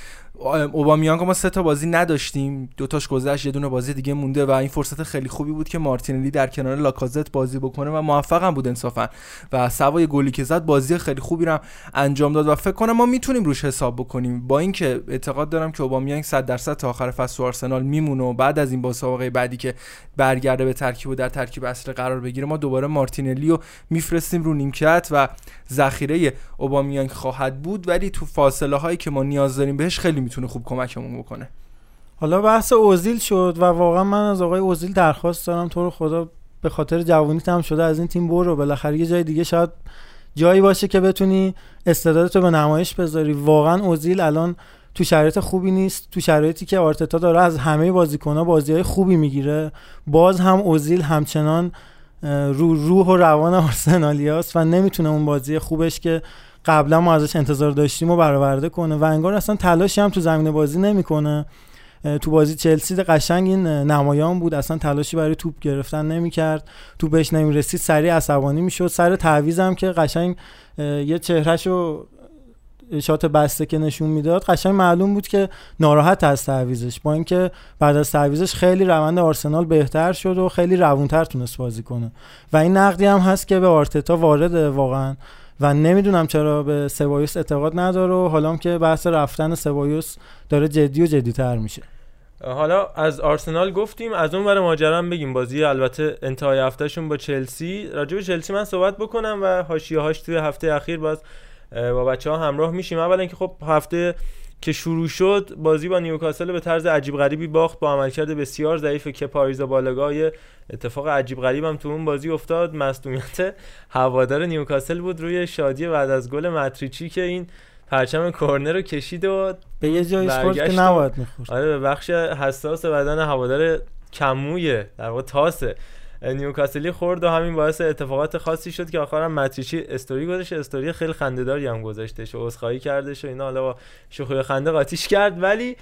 [SPEAKER 6] اوبامیانگ ما سه تا بازی نداشتیم. دو تاش گذشت یه دونه بازی دیگه مونده و این فرصت خیلی خوبی بود که مارتینلی در کنار لاکازت بازی بکنه و موفق هم بود انصافا. و سوای گلی که زد بازی خیلی خوبی رو انجام داد و فکر کنم ما می‌تونیم روش حساب بکنیم. با اینکه اعتقاد دارم که اوبامیانگ 100 درصد تا آخر فصل آرسنال میمونه و بعد از این مسابقه بعدی که برگرده به ترکیب و در ترکیب اصلی قرار بگیره ما دوباره مارتینلی رو میفرستیم رو نیمکت و ذخیره اوبامیانگ خواهد بود ولی تو فاصله هایی که ما نیاز داریم بهش خیلی می‌تونه خوب کمکمون بکنه.
[SPEAKER 7] حالا بحث اوزیل شد و واقعا من از آقای اوزیل درخواست دارم تو رو خدا به خاطر جوانیت هم شده از این تیم برو. بالاخره یه جای دیگه شاید جایی باشه که بتونی استعدادت رو به نمایش بذاری. واقعا اوزیل الان تو شرایط خوبی نیست. تو شرایطی که آرتتا داره از همه بازیکن‌ها بازی‌های خوبی می‌گیره. باز هم اوزیل همچنان رو روح و روان آرسنالیاست و نمی‌تونه اون بازی خوبش که قبلا ما ازش انتظار داشتیم و برآورده کنه و انگار اصلا تلاشی هم تو زمین بازی نمی‌کنه. تو بازی چلسی قشنگ این نمایان بود. اصلا تلاشی برای توپ گرفتن نمی‌کرد. تو بهش نمی‌رسید سریع عصبانی می‌شد. سر تعویزم که قشنگ یه چهرهشو شات بسته که نشون می‌داد قشنگ معلوم بود که ناراحت از تعویزش با اینکه بعد از تعویزش خیلی روند آرسنال بهتر شد و خیلی روونتر تونست بازی کنه. و این نقدی هم هست که به آرتتا وارد واقعا. و نمی‌دونم چرا به سبایوس اعتقاد نداره و حالا که بحث رفتن سبایوس داره جدی و جدیتر میشه.
[SPEAKER 2] حالا از آرسنال گفتیم از اون ور ماجرا بگیم. بازی البته انتهای هفتهشون با چلسی. راجع به چلسی من صحبت بکنم و حاشیه هاش توی هفته اخیر باز با بچه ها همراه میشیم. اولا که خب هفته که شروع شد بازی با نیوکاسل به طرز عجیب غریبی باخت با عملکرد بسیار ضعیف که پاریزا بالگاه اتفاق عجیب غریب هم تو اون بازی افتاد. مصدومیت هوادار نیوکاسل بود روی شادی بعد از گل ماتریچی که این پرچم کورنر رو کشید و
[SPEAKER 7] به یه جایی خورد که نباید می‌خورد.
[SPEAKER 2] آره به بخش حساس بدن هوادار کمویه در واقع تاسه. نیوکاسلی خورد و همین باعث اتفاقات خاصی شد که آخرم ماتریچی استوری گذاشت. استوری خیلی خنده‌داری هم گذاشتش و عذرخواهی کردش و اینا. حالا با شوخی خنده قاطیش کرد. ولی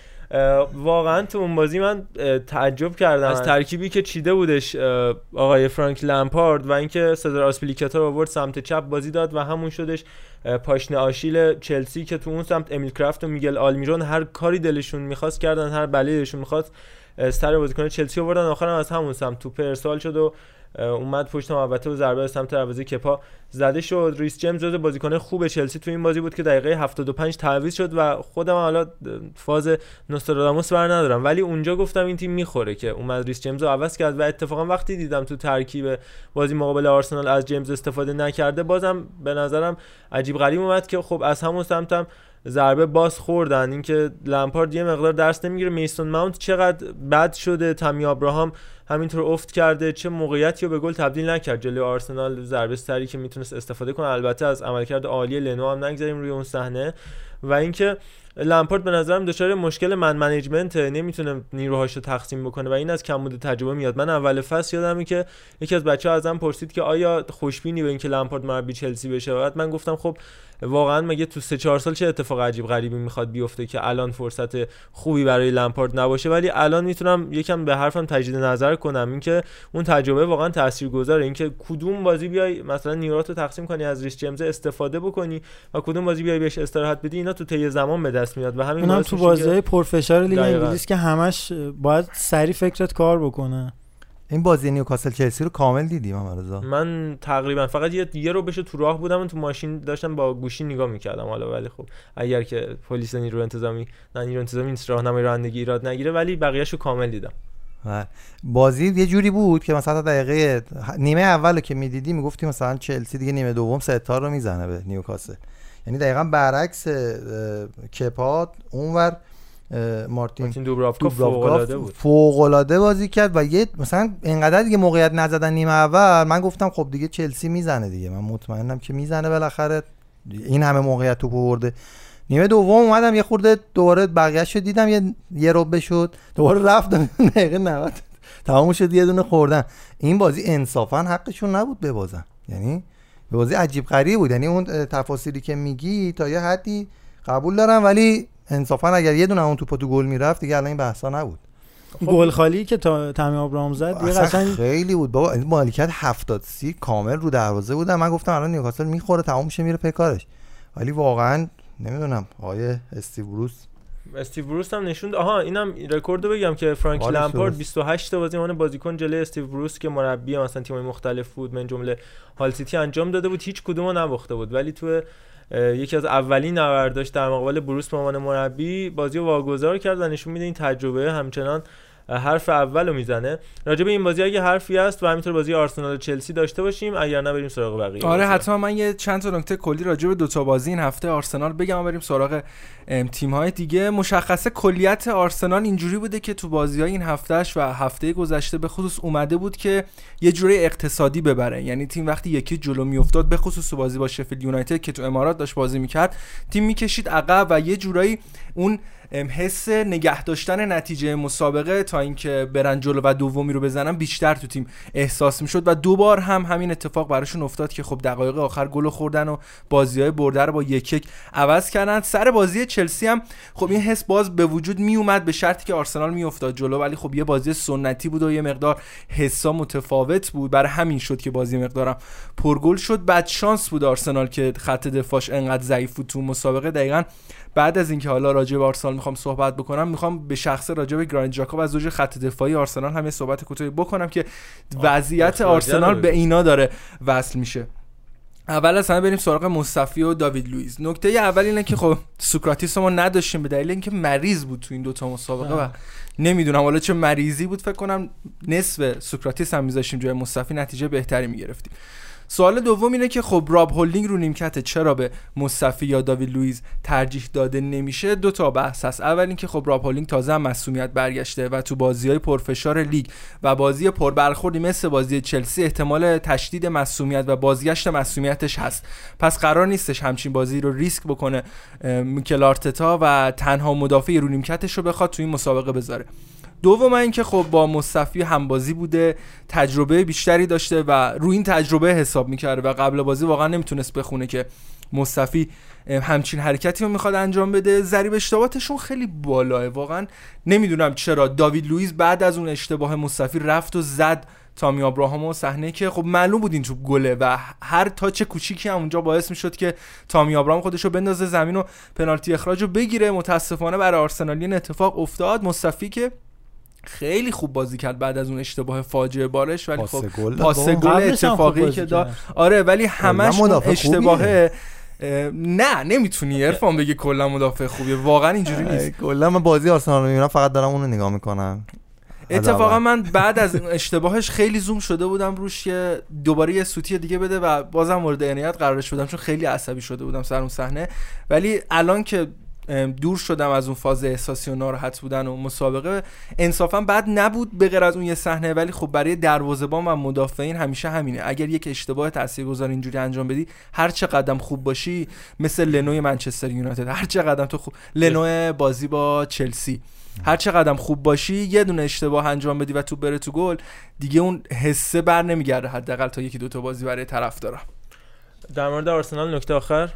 [SPEAKER 2] واقعا تو اون بازی من تعجب کردم. از ترکیبی که چیده بودش آقای فرانک لمپارد و اینکه سزار آسپلیکاتا رو آورد سمت چپ بازی داد و همون شدش پاشنه آشیل چلسی که تو اون سمت امیل کرافت و میگل آلمیرون هر کاری دلشون می‌خواست کردن هر بلایی دلشون می‌خواست سر بازیکن چلسی آوردن. آخرم از همون سمت توپ ارسال شد و اومد پشت محوطه و ضربه به سمت دروازه کپا زده شد. ریس جیمز جز بازیکن خوب چلسی تو این بازی بود که دقیقه 75 تعویض شد و خودم حالا فاز نوستراداموس بر ندارم. ولی اونجا گفتم این تیم می‌خوره که اومد ریس جیمز رو عوض کرد و اتفاقا وقتی دیدم تو ترکیب بازی مقابل آرسنال از جیمز استفاده نکرده بازم به نظرم عجیب غریب اومد که خب از همون سمتم ضربه باز خوردن. اینکه لمپارد یه مقدار درس نمی‌گیره. میسون ماونت چقدر بد شده؟ تامی ابراهام همینطور افت کرده. چه موقعیتی رو به گل تبدیل نکرد؟ جلوی آرسنال ضربه سری که می‌تونست استفاده کنه. البته از عملکرد عالی لنو هم نگذاریم روی اون صحنه. و اینکه لمپارد به نظرم دچار مشکل من منیجمنت نمی‌تونه نیروهاش رو تقسیم بکنه و این از کمبود تجربه میاد. من اول فصل یادمه که یکی از بچه‌ها ازم پرسید که آیا خوشبینی به اینکه لمپارد مربی چلسی بشه؟ بعد من گفتم خب واقعا مگه تو سه چهار سال چه اتفاق عجیب غریبی می‌خواد بیفته که الان فرصت خوبی برای لمپارد نباشه؟ ولی الان می‌تونم یکم به حرفم تجدید نظر کنم. اینکه اون تجربه واقعا تاثیرگذاره. اینکه کدوم بازی بیای مثلا نیروت رو تقسیم کنی از ریس جیمز استفاده بکنی و کدوم بازی بیای بهش استراحت بدی اینا تو طی زمان به دست میاد و همین
[SPEAKER 7] اونم
[SPEAKER 2] باعث
[SPEAKER 7] تو بازی پرفشار لیگ. انگلیس که همش باید سری فکرت کار بکنه.
[SPEAKER 5] این بازی نیوکاسل چلسی رو کامل دیدیم محمد رضا.
[SPEAKER 2] من تقریبا فقط یه یه رو بشه تو راه بودم و تو ماشین داشتم با گوشی نگاه می‌کردم حالا ولی خب اگر که پلیس نیرو انتظامی نه نیرو انتظامی نیست راهنمای رانندگی ایراد نگیره ولی بقیه‌شو کامل دیدم.
[SPEAKER 5] و بازی یه جوری بود که مثلا تا دقیقه نیمه اول رو که می‌دیدی می‌گفتی مثلا چلسی دیگه نیمه دوم ستار رو می‌زنه به نیوکاسل. یعنی دقیقا برعکس اه، کپاد اونور مارتین
[SPEAKER 2] مارتین دوبرافکا فوق‌العاده بود.
[SPEAKER 5] فوق‌العاده بازی کرد و یه مثلا اینقدر دیگه موقعیت نزدن نیمه اول من گفتم خب دیگه چلسی می‌زنه دیگه. من مطمئنم که می‌زنه بالاخره. این همه موقعیت تو برده. نیمه دوم اومدم یه خورده دوباره بقیه‌ش رو دیدم یه یه ربع شد. دوباره رفتم *laughs* دقیقه 90 تمام شد یه دونه خوردن. این بازی انصافا حقشون نبود ببازن. یعنی بازی عجیب غریب بود. یعنی اون تفاصیلی که میگی تا یه حدی قبول دارم ولی انصافا اگر یه دونه اون توپ تو گل می‌رفت دیگه الان این بحثا نبود.
[SPEAKER 7] گل خالی که تا تامی ابراهام زد یه
[SPEAKER 5] اصلا
[SPEAKER 7] قشنگ
[SPEAKER 5] خیلی بود. بابا این مالکیت 70 سی کامل رو دروازه بودن من گفتم الان نیوکاسل می‌خوره تمام میشه میره پی کارش. ولی واقعا نمی‌دونم آقای استیو بروس
[SPEAKER 2] استیو بروس هم نشوند. آها اینم رکورد رو بگم که فرانک لمپارد
[SPEAKER 5] درست.
[SPEAKER 2] 28 تا بازی بازیکن جلوی استیو بروس که مربی مثلا تیم‌های مختلف بود من جمله هال سیتی انجام داده بود. هیچ کدومو نباخته بود. ولی تو یکی از اولین نبرداش در مقابل بروس به عنوان مربی بازی رو واگذار کرد و نشون میده این تجربه همچنان حرف اول رو می‌زنه. راجع به این بازی اگه حرفی هست و همینطور بازی آرسنال و چلسی داشته باشیم اگر نه بریم سراغ بقیه
[SPEAKER 6] آره. حتما من یه چند تا نکته کلی راجع به دو تا بازی این هفته آرسنال بگم و بریم سراغ تیم های دیگه. مشخصه کلیت آرسنال اینجوری بوده که تو بازی های این هفتهش و هفته گذشته به خصوص اومده بود که یه جوری اقتصادی ببره. یعنی تیم وقتی یکی جلو میافتاد به خصوص تو بازی با شفیلد یونایتد که تو امارات داشت بازی می‌کرد تیم می‌کشید عقب و یه جورایی اون حس نگه داشتن نتیجه مسابقه تا اینکه برن جلو و دومی رو بزنن بیشتر تو تیم احساس می‌شد و دو بار هم همین اتفاق براشون افتاد که خب دقایق آخر گل خوردن و بازی های برده رو با یک یک عوض کردن. سر بازی چلسی هم خب این حس باز به وجود می اومد به شرطی که آرسنال میافتاد جلو ولی خب یه بازی سنتی بود و یه مقدار حسا متفاوت بود. برای همین شد که بازی مقدارم پرگل شد. بعد شانس بود آرسنال که خط دفاعش انقدر ضعیف بود تو مسابقه. دقیقا بعد از اینکه حالا راجع به آرسنال می‌خوام صحبت بکنم می‌خوام به شخص راجع به گراند جاکوب از زوج خط دفاعی آرسنال هم صحبت کوتاهی بکنم که وضعیت آرسنال به. اینا داره وصل میشه. اول از همه بریم سراغ مصطفی و داوید لوئیس نکته اول اینه که خب سوکراتیس ما نداشتیم به دلیل اینکه مریض بود تو این دوتا مسابقه و نمی‌دونم حالا چه مریضی بود. فکر کنم نصف سوکراتیس هم میذاشتیم جای مصطفی نتیجه بهتری می‌گرفتیم. سوال دوم اینه که خب راب هولدینگ رو نیمکت چرا به مصطفی یا داوید لوئیس ترجیح داده نمیشه؟ دو تا بحث هست. اول اینکه خب راب هولدینگ تازه هم مصدومیت برگشته و تو بازی های پرفشار لیگ و بازی پربرخوردی مثل بازی چلسی احتمال تشدید مسئولیت و بازگشت مسئولیتش هست. پس قرار نیستش همچین بازی رو ریسک بکنه میکل آرتتا و تنها مدافع رو نیمکتش رو بخواد تو این مسابقه بذاره. دوم اینکه خب با مصطفی همبازی بوده تجربه بیشتری داشته و روی این تجربه حساب می‌کرده و قبل بازی واقعا نمی‌تونست بخونه که مصطفی همچین حرکتی رو می‌خواد انجام بده. ضریب اشتباهاتشون خیلی بالاه واقعا نمی‌دونم چرا داوید لوئیس بعد از اون اشتباه مصطفی رفت و زد تامی آبراهام و صحنه که خب معلوم بود این توپ گله و هر تاچ کوچیکی هم اونجا باعث می‌شد که تامی آبراهام خودش رو بندازه زمین و پنالتی اخراج رو بگیره. متاسفانه برای آرسنالی این اتفاق افتاد. مصطفی که خیلی خوب بازی کرد بعد از اون اشتباه فاجعه بارش ولی خب پاس گل اتفاقی که داد آره ولی همش اون اشتباهه نه نمی‌تونی ارفان بگی کلا مدافع خوبیه. واقعا اینجوری نیست.
[SPEAKER 5] کلا من بازی آرسنال رو می‌بینم فقط دارم اونو نگاه می‌کنم.
[SPEAKER 6] اتفاقا من بعد از اشتباهش خیلی زوم شده بودم روش که دوباره یه سوتی دیگه بده و بازم مورد عنایت قرارش بدم چون خیلی عصبی شده بودم سر اون صحنه. ولی الان که دور شدم از اون فاز احساسی و ناراحت بودن و مسابقه. انصافا بد نبود به غیر از اون یه صحنه ولی خب برای دروازه‌بان و مدافعین همیشه همینه. اگر یک اشتباه تاثیرگذار اینجوری انجام بدی هر چه قدم خوب باشی مثل لنوی منچستر یونایتد. هر چه قدم تو خوب لنو بازی با چلسی. هر چه قدم خوب باشی یه دونه اشتباه انجام بدی و تو بره تو گل دیگه اون حسه بر نمیگرده حداقل تا یکی دو تا بازی برای طرف دارم
[SPEAKER 2] در مورد آرسنال نکته آخر؟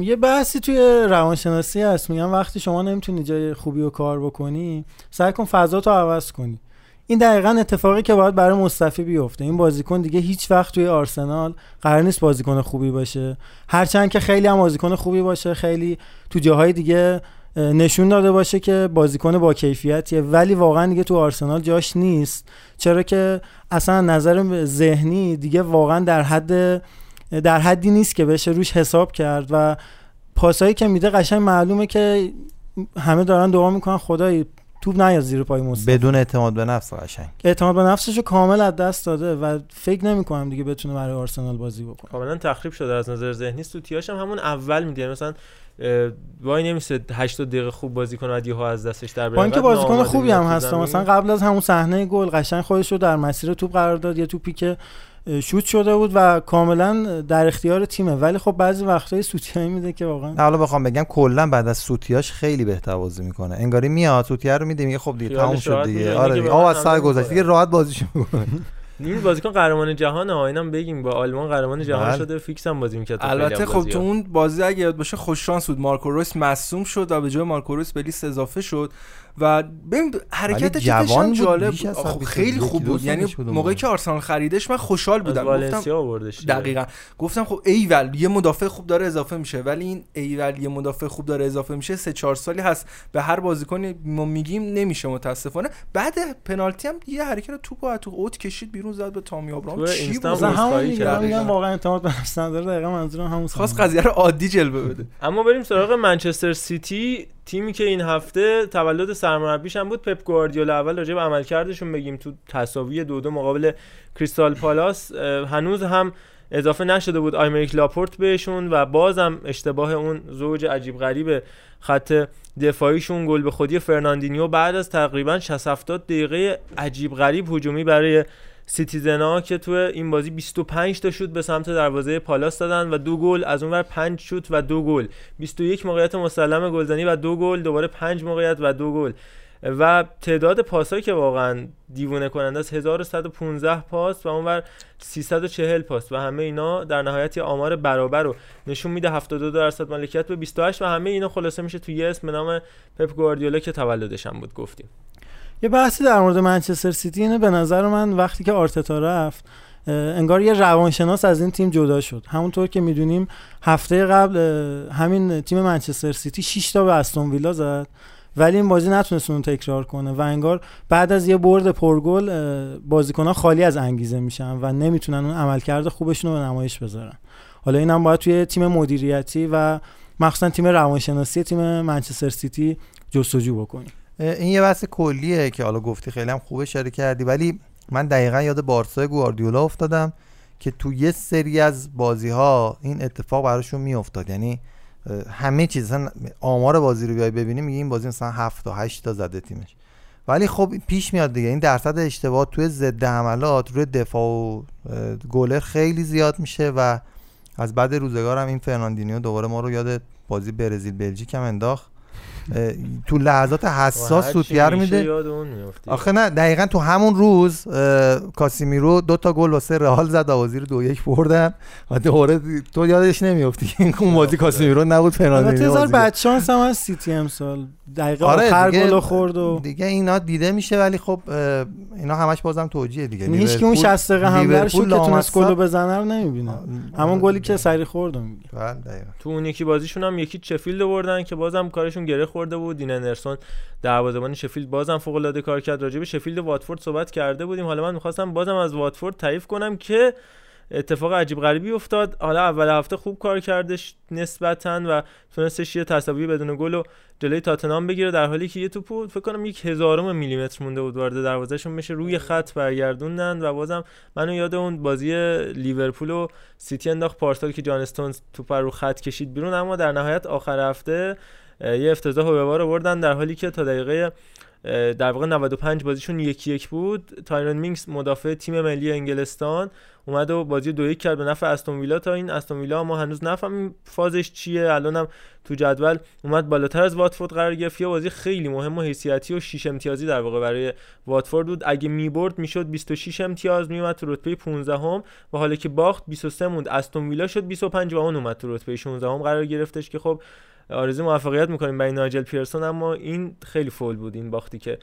[SPEAKER 7] یه بحثی توی روانشناسی هست. میگم وقتی شما نمی‌تونی جای خوبی رو کار بکنی سعی کن فضا تو عوض کنی. این دقیقا اتفاقی که باید برای مصطفی بیفته. این بازیکن دیگه هیچ وقت توی آرسنال قرار نیست بازیکن خوبی باشه. هرچند که خیلی هم بازیکن خوبی باشه خیلی تو جاهای دیگه نشون داده باشه که بازیکن با کیفیتیه. ولی واقعا دیگه تو آرسنال جاش نیست. چرا که اصلا نظر ذهنی دیگه واقعا در حد در حدی نیست که بشه روش حساب کرد و پاسایی که میده قشنگ معلومه که همه دارن دعا می‌کنن خدای توپ نیاد زیر پای مصطفی.
[SPEAKER 5] بدون اعتماد به نفس قشنگ.
[SPEAKER 7] اعتماد به نفسشو کامل از دست داده و فکر نمی‌کنم دیگه بتونه برای آرسنال بازی بکنه.
[SPEAKER 2] کاملا تخریب شده از نظر ذهنی. سوتیاش هم همون اول میده مثلا وای نمیشه 80 دقیقه خوب بازی کنه بعد ها از دستش در
[SPEAKER 7] بره اینکه بازیکن خوبی هم هست مثلا قبل از همون صحنه گل قشنگ خودش رو در مسیر توپ قرار داد. یه توپی که شوت شده بود و کاملا در اختیار تیمه. ولی خب بعضی وقتای سوتیایی میده که واقعا
[SPEAKER 5] حالا بخوام بگم کلا بعد از سوتیاش خیلی بهتر بازی می‌کنه. انگاری میاد سوتیا رو میده میگه خب دیگه تموم شد دیگه. آره دیگه. آقا از سر گذشت دیگه راحت بازیشو می‌کنه.
[SPEAKER 2] این بازیکن قهرمان جهان ها اینم بگیم با آلمان قهرمان جهان بله. شده فیکس هم بازی می‌کرد
[SPEAKER 6] البته خب تو اون بازی اگه یاد باشه خوش شانس بود. مارکو رویس مصدوم شد و به جای مارکو رویس به لیست اضافه شد. و ببین حرکت جوان جالب خب خیلی خوب بود. یعنی موقعی که آرسنال خریدش من خوشحال بودم.
[SPEAKER 2] گفتم
[SPEAKER 6] دقیقا. گفتم خب ایول یه مدافع خوب داره اضافه میشه. ولی این ایول یه مدافع خوب داره اضافه میشه سه چهار سالی هست. به هر بازیکن ما میگیم نمیشه متاسفانه. بعد پنالتی هم یه حرکت توپو تو اوت کشید بیرون زد به تامی ابراهام چی بود؟
[SPEAKER 7] همون واقعا اعتماد به نفس نداره. دقیقاً منظورم همون
[SPEAKER 6] خاص قضیه رو عادی جلوه بده.
[SPEAKER 2] اما بریم سراغ منچستر سیتی. تیمی که این هفته تولد سرمربیش هم بود پپ گواردیولا اول راجع به عملکردشون بگیم. تو تساوی دو دو مقابل کریستال پالاس هنوز هم اضافه نشده بود آیمریک لاپورت بهشون و بازم اشتباه اون زوج عجیب غریب خط دفاعیشون گل به خودی فرناندینیو بعد از تقریبا 60 70 دقیقه عجیب غریب هجومی برای سیتیزنا که تو این بازی 25 تا شوت به سمت دروازه پالاس دادن و دو گل از اونور 5 شوت و دو گل. 21 موقعیت مسلم گلزنی و دو گل دوباره 5 موقعیت و دو گل. و تعداد پاسایی که واقعا دیوونه کننده است 1115 پاس و اونور 340 پاس و همه اینا در نهایت آمار برابر رو نشون میده. 72 درصد مالکیت به 28 و همه اینا خلاصه میشه تو یه اسم نام پپ گواردیولا که تولدش هم بود گفتیم.
[SPEAKER 7] یه بحثی در مورد منچستر سیتی اینه به نظر من وقتی که آرتتا رفت انگار یه روانشناس از این تیم جدا شد. همونطور که می‌دونیم هفته قبل همین تیم منچستر سیتی 6 تا به استون ویلا زد ولی این بازی نتونست اون تکرار کنه و انگار بعد از یه برد پرگل بازیکنان خالی از انگیزه میشن و نمی‌تونن اون عملکرد خوبشون رو به نمایش بذارن. حالا اینم باید توی تیم مدیریتی و مخصوصا تیم روانشناسی تیم منچستر سیتی جستجو بکنیم.
[SPEAKER 5] این یه بحث کلیه که حالا گفتی خیلی هم خوب اشاره کردی ولی من دقیقا یاد بارسای گواردیولا افتادم که تو یه سری از بازی ها این اتفاق براشون میافتاد. یعنی همه چیز مثلا آمار بازی رو بیای ببینی میگه این بازی مثلا 7 تا 8 تا زده تیمش. ولی خب پیش میاد دیگه این درصد اشتباه توی ضد حملات روی دفاع و گلر خیلی زیاد میشه و از بعد روزگارم این فرناندینیو دوباره ما رو یاد بازی برزیل بلژیک هم انداخت. تو لحظات حساس سوتیر میده.
[SPEAKER 2] یاد اون میافتی
[SPEAKER 5] آخه نه دقیقا تو همون روز کاسیمیرو دو تا گل واسه رئال زد بازی رو دو یک بردن و دوباره تو یادش نمیافتی که اون بازی کاسیمیرو نبود
[SPEAKER 7] هزار
[SPEAKER 5] بازی.
[SPEAKER 7] بدشانس هم از سیتی امسال. دقیقه
[SPEAKER 5] آره
[SPEAKER 7] آخر گل خورد و
[SPEAKER 5] دیگه اینا دیده میشه ولی خب اینا همش بازم توجیه دیگه.
[SPEAKER 7] هیچ که اون
[SPEAKER 5] لیورپول-
[SPEAKER 7] 60 دقیقه حمله رو که تونست گل رو بزنه رو نمی‌بینه. همون گلی که سری خورد میگه.
[SPEAKER 5] بله، دقیقاً.
[SPEAKER 2] تو اون یکی بازیشون هم یکی شفیلد بردن که بازم کارشون گره خورده بود. دین اندرسون دروازه‌بان شفیلد بازم فوق العاده کار کرد. راجع به شفیلد و واتفورد صحبت کرده بودیم. حالا من می‌خواستم بازم از واتفورد تعریف کنم که اتفاق عجیب غریبی افتاد. حالا اول هفته خوب کار کردش نسبتا و تونستش یه تساوی بدون گل و جلوی تاتنهام بگیره در حالی که یه توپ بود فکر کنم یک هزارم میلیمتر مونده بود وارد دروازهشون. بشه روی خط برگردوندن و بازم منو یاد اون بازی لیورپول و سیتی انداخت. پارسال که جان استونز توپ رو خط کشید بیرون اما در نهایت آخر هفته یه افتضاح و ببار آوردن در حالی که تا دقیقه در واقع 95 بازیشون یکی یک بود. تایرون مینگز مدافع تیم ملی انگلستان اومد و بازی دو یک کرد به نفع استون ویلا. تا این استون ویلا ما هنوز نفهمیم فازش چیه. الانم تو جدول اومد بالاتر از واتفورد قرار گرفت. یه بازی خیلی مهم و حیثیتی و 6 امتیازی در واقع برای واتفورد بود. اگه می‌برد می‌شد 26 امتیاز میومد تو رتبه 15 هم و حالا که باخت 23 موند. استون ویلا شد 25 و اون اومد تو رتبه 16 هم قرار گرفتش که خب آرزو موفقیت می‌کنیم برای نایجل پیرسون اما این خیلی فول بود این باختی که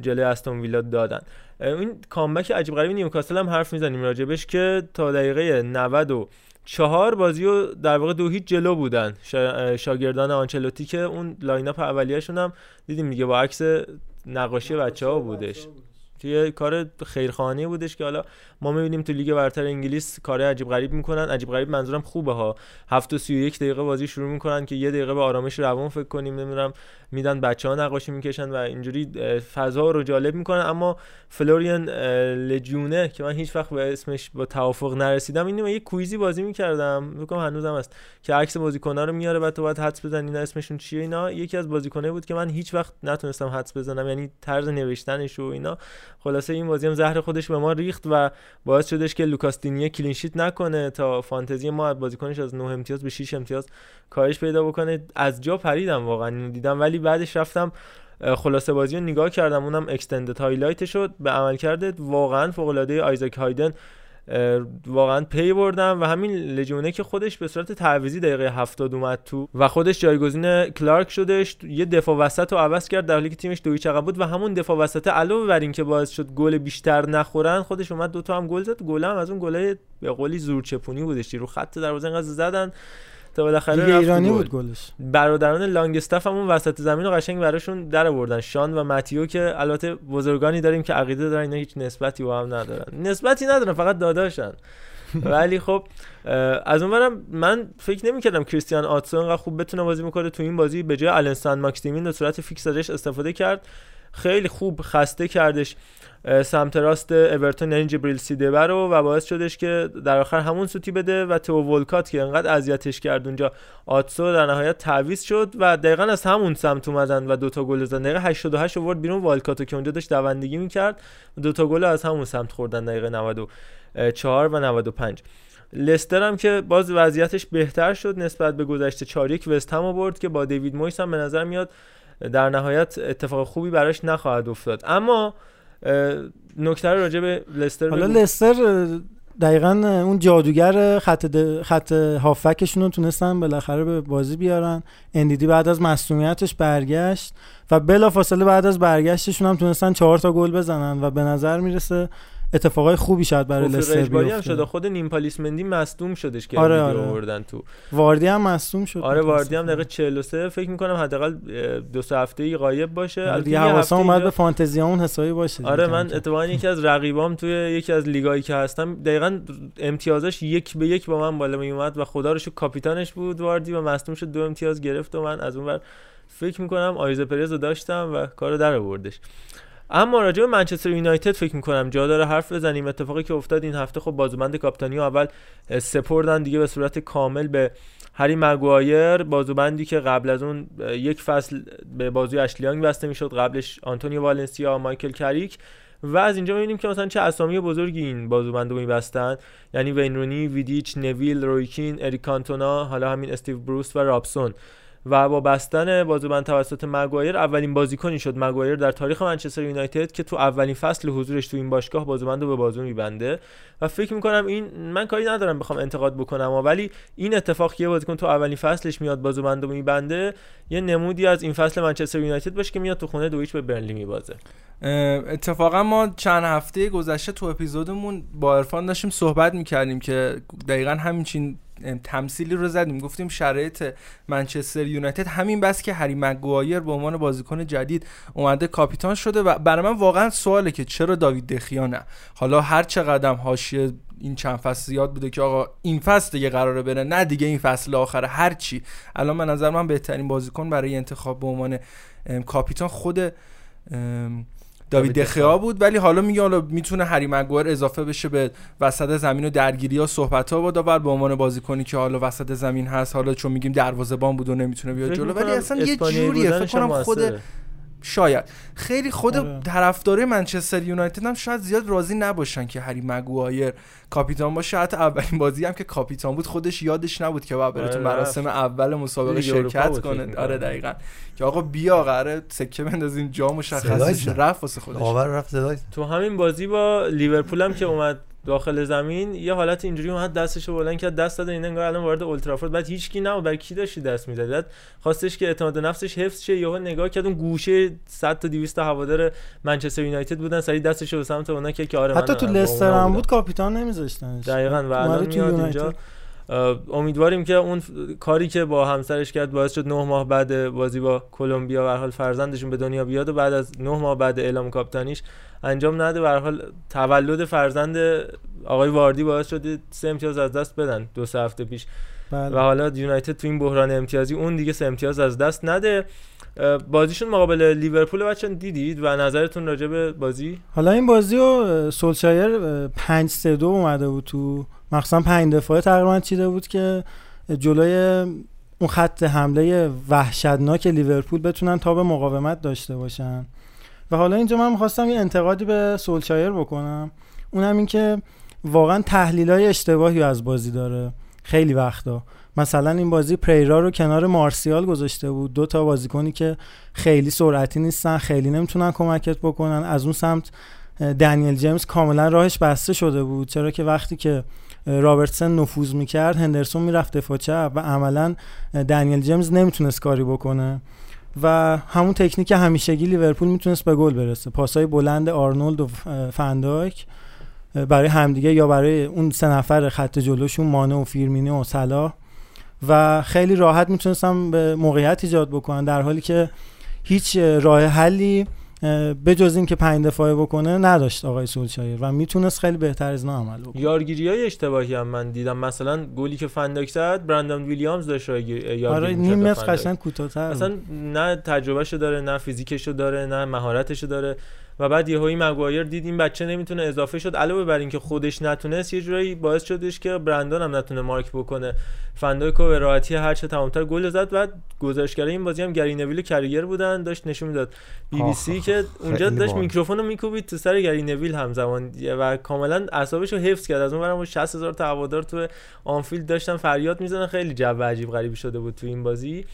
[SPEAKER 2] جلوی استون ویلا دادن. این comeback عجیب غریبی نیوکاسل هم حرف می‌زنیم راجبش که تا دقیقه 90 و چهار بازی و در واقع دو هیچ جلو بودن. شا- شاگردان آنچلوتی که اون line up اولیه‌شون هم دیدیم دیگه با عکس نقاشی بچه ها بودش. توی کار خیرخانه بودش که حالا ما می‌بینیم تو لیگ برتر انگلیس کار عجیب غریب می‌کنن. عجیب غریب منظورم خوبه ها. 7 و 31 دقیقه بازی شروع می‌کنن که یه دقیقه به آرامش روان فکر کنیم نمی‌دونم میدن بچه ها نقاشی می‌کشن و اینجوری فضا رو جالب می‌کنن اما فلوریان لجونه که من هیچ وقت به اسمش با توافق نرسیدم اینو یه کویزی بازی می‌کردم. کنم هنوزم هست که عکس بازیکن‌ها رو میاره بعد تو باید حدس بزنی اینا اسمشون چیه اینا. یکی از بازیکنایی بود که من هیچ وقت نتونستم حدس بزنم یعنی طرز نوشتنش و اینا. خلاصه این بازی هم زهر خودش به ما ریخت و باعث شدش که لوکاس دینیه clean sheet نکنه تا فانتزی ما از بازیکنش از 9 امتیاز به 6 امتیاز کاهش پیدا بکنه. از جا پریدم واقعا اینو دیدم. ولی بعدش رفتم خلاصه بازی رو نگاه کردم اونم extended highlight شو. به عملکرد واقعا فوق العاده آیزاک هایدن واقعا پی بردم و همین لژونه که خودش به صورت تعویضی دقیقه 70 اومد تو و خودش جایگزین کلارک شدش یه دفاع وسط رو عوض کرد در حالی که تیمش دوی عقب بود و همون دفاع وسط علاوه بر اینکه باعث شد گل بیشتر نخورن خودش اومد دوتا هم گل زد. گل هم از اون گلای به قولی زورچپونی بودش رو خط دروازه انقدر زدن. تا بالاخره
[SPEAKER 7] ایرانی. بود گلش.
[SPEAKER 2] برادران لانگستاف هم اون وسط زمین رو قشنگ براشون در آوردن شان و متیو که البته بزرگانی داریم که عقیده دارن اینا هیچ نسبتی با هم ندارن. نسبتی ندارن فقط داداشن. *laughs* ولی خب از اونورم من فکر نمی‌کردم کریستیان آتسو انقدر خوب بتونه بازی می‌کنه تو این بازی به جای النسان ماکسیمین به صورت فیکس ازش استفاده کرد. خیلی خوب خسته کردش. سمت راست اورتون یعنی جبریل سیدبه رو و باعث شدش که در آخر همون سوتی بده و تو ولکات که انقدر اذیتش کرد اونجا آتسو در نهایت تعویض شد و دقیقا از همون سمت اومدن و دوتا گل زدن. دقیقه 88 آورد بیرون والکاتو که اونجا داشت دوندگی می‌کرد. دوتا گل از همون سمت خوردن دقیقه 94 و 95 لستر هم که باز وضعیتش بهتر شد نسبت به گذشته 4 1 وست هم آورد که با دیوید مویس هم به نظر میاد در نهایت اتفاق خوبی براش نخواهد افتاد. اما نکته رو راجع به لستر
[SPEAKER 7] حالا
[SPEAKER 2] بگو.
[SPEAKER 7] لستر دقیقا اون جادوگر خط د- خط هافکشون رو تونستن بالاخره به بازی بیارن اندیدی بعد از مصونیتش برگشت و بلافاصله بعد از برگشتشون هم تونستن چهار تا گل بزنن و به نظر می‌رسه اتفاقای خوبی شاید برای لستر
[SPEAKER 2] هم
[SPEAKER 7] بیفته
[SPEAKER 2] شده خود نیمپالیس مندی مصدوم شدش که
[SPEAKER 7] آره،
[SPEAKER 2] آره. آوردن تو
[SPEAKER 7] واردی هم مصدوم شد
[SPEAKER 2] آره واردی هم. دقیقه 43 فکر می‌کنم حداقل دو سه هفته ای غایب باشه
[SPEAKER 7] آره
[SPEAKER 2] البته
[SPEAKER 7] دیگه
[SPEAKER 2] یه
[SPEAKER 7] حواسم اومد به فانتزیامون حسابی باشه
[SPEAKER 2] آره من. اتفاقا یکی از رقیبام توی یکی از لیگایی که هستم دقیقا امتیازش یک به یک با من بالا می اومد و خدا رو کاپیتانش بود واردی و مصدوم شد دو امتیاز گرفت و من از اون فکر می‌کنم آیوزه پرز رو داشتم و کارو در آوردش اما راجع به منچستر یونایتد فکر می‌کنم جا داره حرف بزنیم. اتفاقی که افتاد این هفته خب بازوبند کاپیتانی رو اول سپردن دیگه به صورت کامل به هری مگوایر. بازوبندی که قبل از اون یک فصل به بازوی اشلی یانگ بسته می‌شد قبلش آنتونیو والنسیا مایکل کریک. و از اینجا می‌بینیم که مثلا چه اسامی بزرگی این بازوبند رو میبستن. یعنی وین رونی ویدیچ نویل روی کین اریک کانتونا حالا همین استیو بروس و رابسون. و با بستن بازوبند توسط مگوایر اولین بازیکنی شد مگوایر در تاریخ منچستر یونایتد که تو اولین فصل حضورش تو این باشگاه بازوبند رو به بازو میبنده. و فکر می‌کنم این من کاری ندارم بخوام انتقاد بکنم ولی این اتفاق که بازیکن تو اولین فصلش میاد بازوبند رو میبنده یه نمودی از این فصل منچستر یونایتد باشه که میاد تو خونه دویچ به برنلی میبازه.
[SPEAKER 6] اتفاقا ما چند هفته گذشته تو اپیزودمون با عرفان داشتیم صحبت می‌کردیم که دقیقا همین تمثیلی رو زدیم. گفتیم شرایط منچستر یونایتد همین بس که هری مگوایر به عنوان بازیکن جدید اومده کاپیتان شده و برای من واقعا سواله که چرا داوید دخیا نه. حالا هر چه قدم حاشیه این چند فصل زیاد بوده که آقا این فصل دیگه قراره بره نه دیگه این فصل آخره هر چی. الان به نظر من بهترین بازیکن برای انتخاب به عنوان کاپیتان خود داوید دخیا بود ولی حالا میگه حالا می‌تونه هری مگوایر اضافه بشه به وسط زمین و درگیری ها صحبت ها با داور به عنوان بازیکنی که حالا وسط زمین هست حالا چون میگیم دروازه‌بان بود و نمی‌تونه بیاد جلو ولی اصلا یه جوریه فکر کنم خود. شاید خیلی خود
[SPEAKER 7] آره.
[SPEAKER 6] طرفدارای منچستر یونایتد هم شاید زیاد راضی نباشن که هری مگوایر کاپیتان باشه حتی اولین بازی هم که کاپیتان بود خودش یادش نبود که باید بره تو
[SPEAKER 2] آره،
[SPEAKER 6] مراسم اول مسابقه شرکت کنه. آره دقیقا که آقا بیا قراره سکه بندازیم جا مشخص. رفت واسه خودش.
[SPEAKER 5] داور رفت صدای
[SPEAKER 2] تو همین بازی با لیورپول هم که اومد داخل زمین یه حالت اینجوری اومد دستشو بلند کرد دست داد این انگار الان وارد اولترافورد. بعد هیچکی نبود. برای کی داشتی دست می‌زدی بعد خواستش که اعتماد نفسش حفظ شه یهو نگاه کرد اون گوشه 100 تا 200 تا هوادار منچستر یونایتد بودن. سری دستشو به سمت اونا که که آره
[SPEAKER 7] حتی تو لستر هم. بود کاپیتان نمیذاشتنش.
[SPEAKER 2] دقیقا و الان میاد. اینجا. امیدواریم که اون کاری که با همسرش کرد باعث شد نه ماه بعد بازی با کلمبیا به حال فرزندشون به دنیا بیاد و بعد از نه ماه بعد اعلام کاپیتانیش انجام نده. به حال تولد فرزند آقای واردی باعث شد سه امتیاز از دست بدن دو سه هفته پیش.
[SPEAKER 7] بله.
[SPEAKER 2] و حالا یونایتد تو این بحران امتیازی اون دیگه سه امتیاز از دست نده. بازیشون مقابل لیورپول بچه‌ها دیدید و نظرتون راجع به بازی؟
[SPEAKER 7] حالا این بازی رو سولشایر 5 3 2 اومده بود تو مخصوصا 5 دفاعه تقریبا چیده بود که جلوی اون خط حمله وحشتناک لیورپول بتونن تا به مقاومت داشته باشن. و حالا اینجا من می‌خواستم یه انتقادی به سولشایر بکنم. اونم این که واقعا تحلیل های اشتباهی از بازی داره. خیلی وقتا. مثلا این بازی پریرا رو کنار مارسیال گذاشته بود. دو تا بازیکنی که خیلی سرعتی نیستن خیلی نمی‌تونن کمکت بکنن. از اون سمت دنیل جیمز کاملا راهش بسته شده بود. چرا که وقتی که رابرتسن نفوذ می‌کرد هندرسون می‌رفت دفاع چپ و عملا دنیل جیمز نمی‌تونست کاری بکنه. و همون تکنیک همیشگی لیورپول می‌تونست به گل برسه. پاسای بلند آرنولد و فندایک برای همدیگه یا برای اون سه نفر خط جلوشون مانه و فیرمینو و صلاح. و خیلی راحت می‌تونستن موقعیت ایجاد بکنن در حالی که هیچ اه، راه حلی اه، به جز این که پنج دفاعه بکنه نداشت آقای سولشایر و می‌تونست خیلی بهتر از اینا عمل بکنه
[SPEAKER 2] یارگیری های اشتباهی هم من دیدم مثلا گلی که فندایک زد برندن ویلیامز داشت یارگیری
[SPEAKER 7] آره نیم متر. قشنگ کوتاه‌تر.
[SPEAKER 2] اصلا نه تجربهشو داره نه فیزیکشو داره نه مهارتشو داره و بعد یهویی مگوایر دید این بچه نمی‌تونه اضافه شد علاوه بر اینکه خودش نتونست یه جورایی باعث شدش که برندان هم نتونه مارک بکنه. فندایکو به راحتی هر چه تمامتر گل زد بعد گزارشگرای این بازی هم گری نویل و کریگر بودن داشت نشون می‌داد. بی بی سی که اونجا داشت. میکروفون رو میکوبید تو سر گری نویل همزمان و کاملا اعصابش رو حفظ کرد. از اون ورم 60 هزار هوادار تو آنفیلد داشتن فریاد می‌زنن خیلی جو عجیب غریبی شده بود تو این بازی.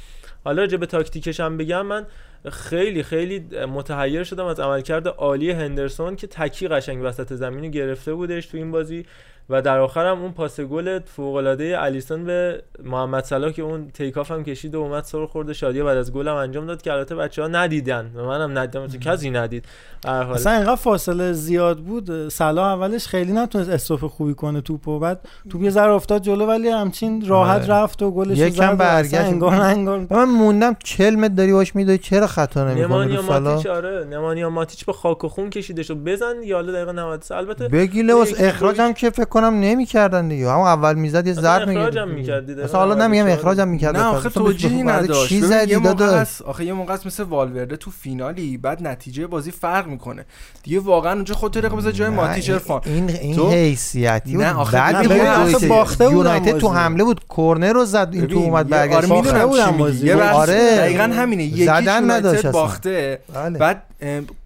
[SPEAKER 2] حالا راجع به تاکتیکش هم بگم من خیلی خیلی متحیر شدم از عملکرد عالی هندرسون که تکی قشنگ وسط زمین گرفته بودش تو این بازی. و در آخر هم اون پاس گل فوق العاده الیسون به محمد صلاح که اون تیکاف هم کشید و اومد سر خورده شادی بعد از گل هم انجام داد که البته بچه‌ها ندیدن و منم ندیدم. تو کسی ندید. هر حال.
[SPEAKER 7] اصلا اینقدر فاصله زیاد بود. صلاح اولش خیلی نتونست استوپ خوبی کنه توپو بعد توپ یه ذره افتاد جلو ولی همچین راحت
[SPEAKER 5] آره.
[SPEAKER 7] رفت و گلش
[SPEAKER 5] یکم
[SPEAKER 7] زد و اصلا
[SPEAKER 5] برگشت.
[SPEAKER 7] انگار انگار
[SPEAKER 5] من موندم 40 متر داری باش میدوی چرا خطا نمی‌کنه
[SPEAKER 2] نمانیا ماتیچ آره. نمانیا ماتیچ به خاک و خون کشیده شد بزن یا حالا دقیقه 93 البته
[SPEAKER 5] بگی لباس اخراجم که فکر کنم نمی‌کردن دیگه هم اول می‌زد یه
[SPEAKER 2] اصلا
[SPEAKER 5] ضرب
[SPEAKER 2] می‌کرد دیده.
[SPEAKER 5] مثلا حالا نمیگم اخراجم می‌کرد
[SPEAKER 6] نه آخه توجیهی نداشت
[SPEAKER 5] چی زدی داداش
[SPEAKER 6] آخه یه موقع مثل والورده تو فینالی بعد نتیجه بازی فرق می‌کنه دیگه واقعا اونجا خودت رقم بذار جای ماتیچ
[SPEAKER 5] این-
[SPEAKER 6] ارفان
[SPEAKER 5] این این
[SPEAKER 6] تو-
[SPEAKER 5] حیثیتی بود
[SPEAKER 6] نه، آخه
[SPEAKER 5] بود.
[SPEAKER 7] آخه باخته بودن
[SPEAKER 5] یونایتد تو. حمله بود کرنر رو زد این تو اومد
[SPEAKER 6] آره
[SPEAKER 5] برگشت
[SPEAKER 6] می‌دونم. یه بحث
[SPEAKER 5] آره.
[SPEAKER 6] دقیقا همینه یکیش
[SPEAKER 5] زدن نداشت اصلا.
[SPEAKER 6] باخته
[SPEAKER 5] بله.
[SPEAKER 6] بعد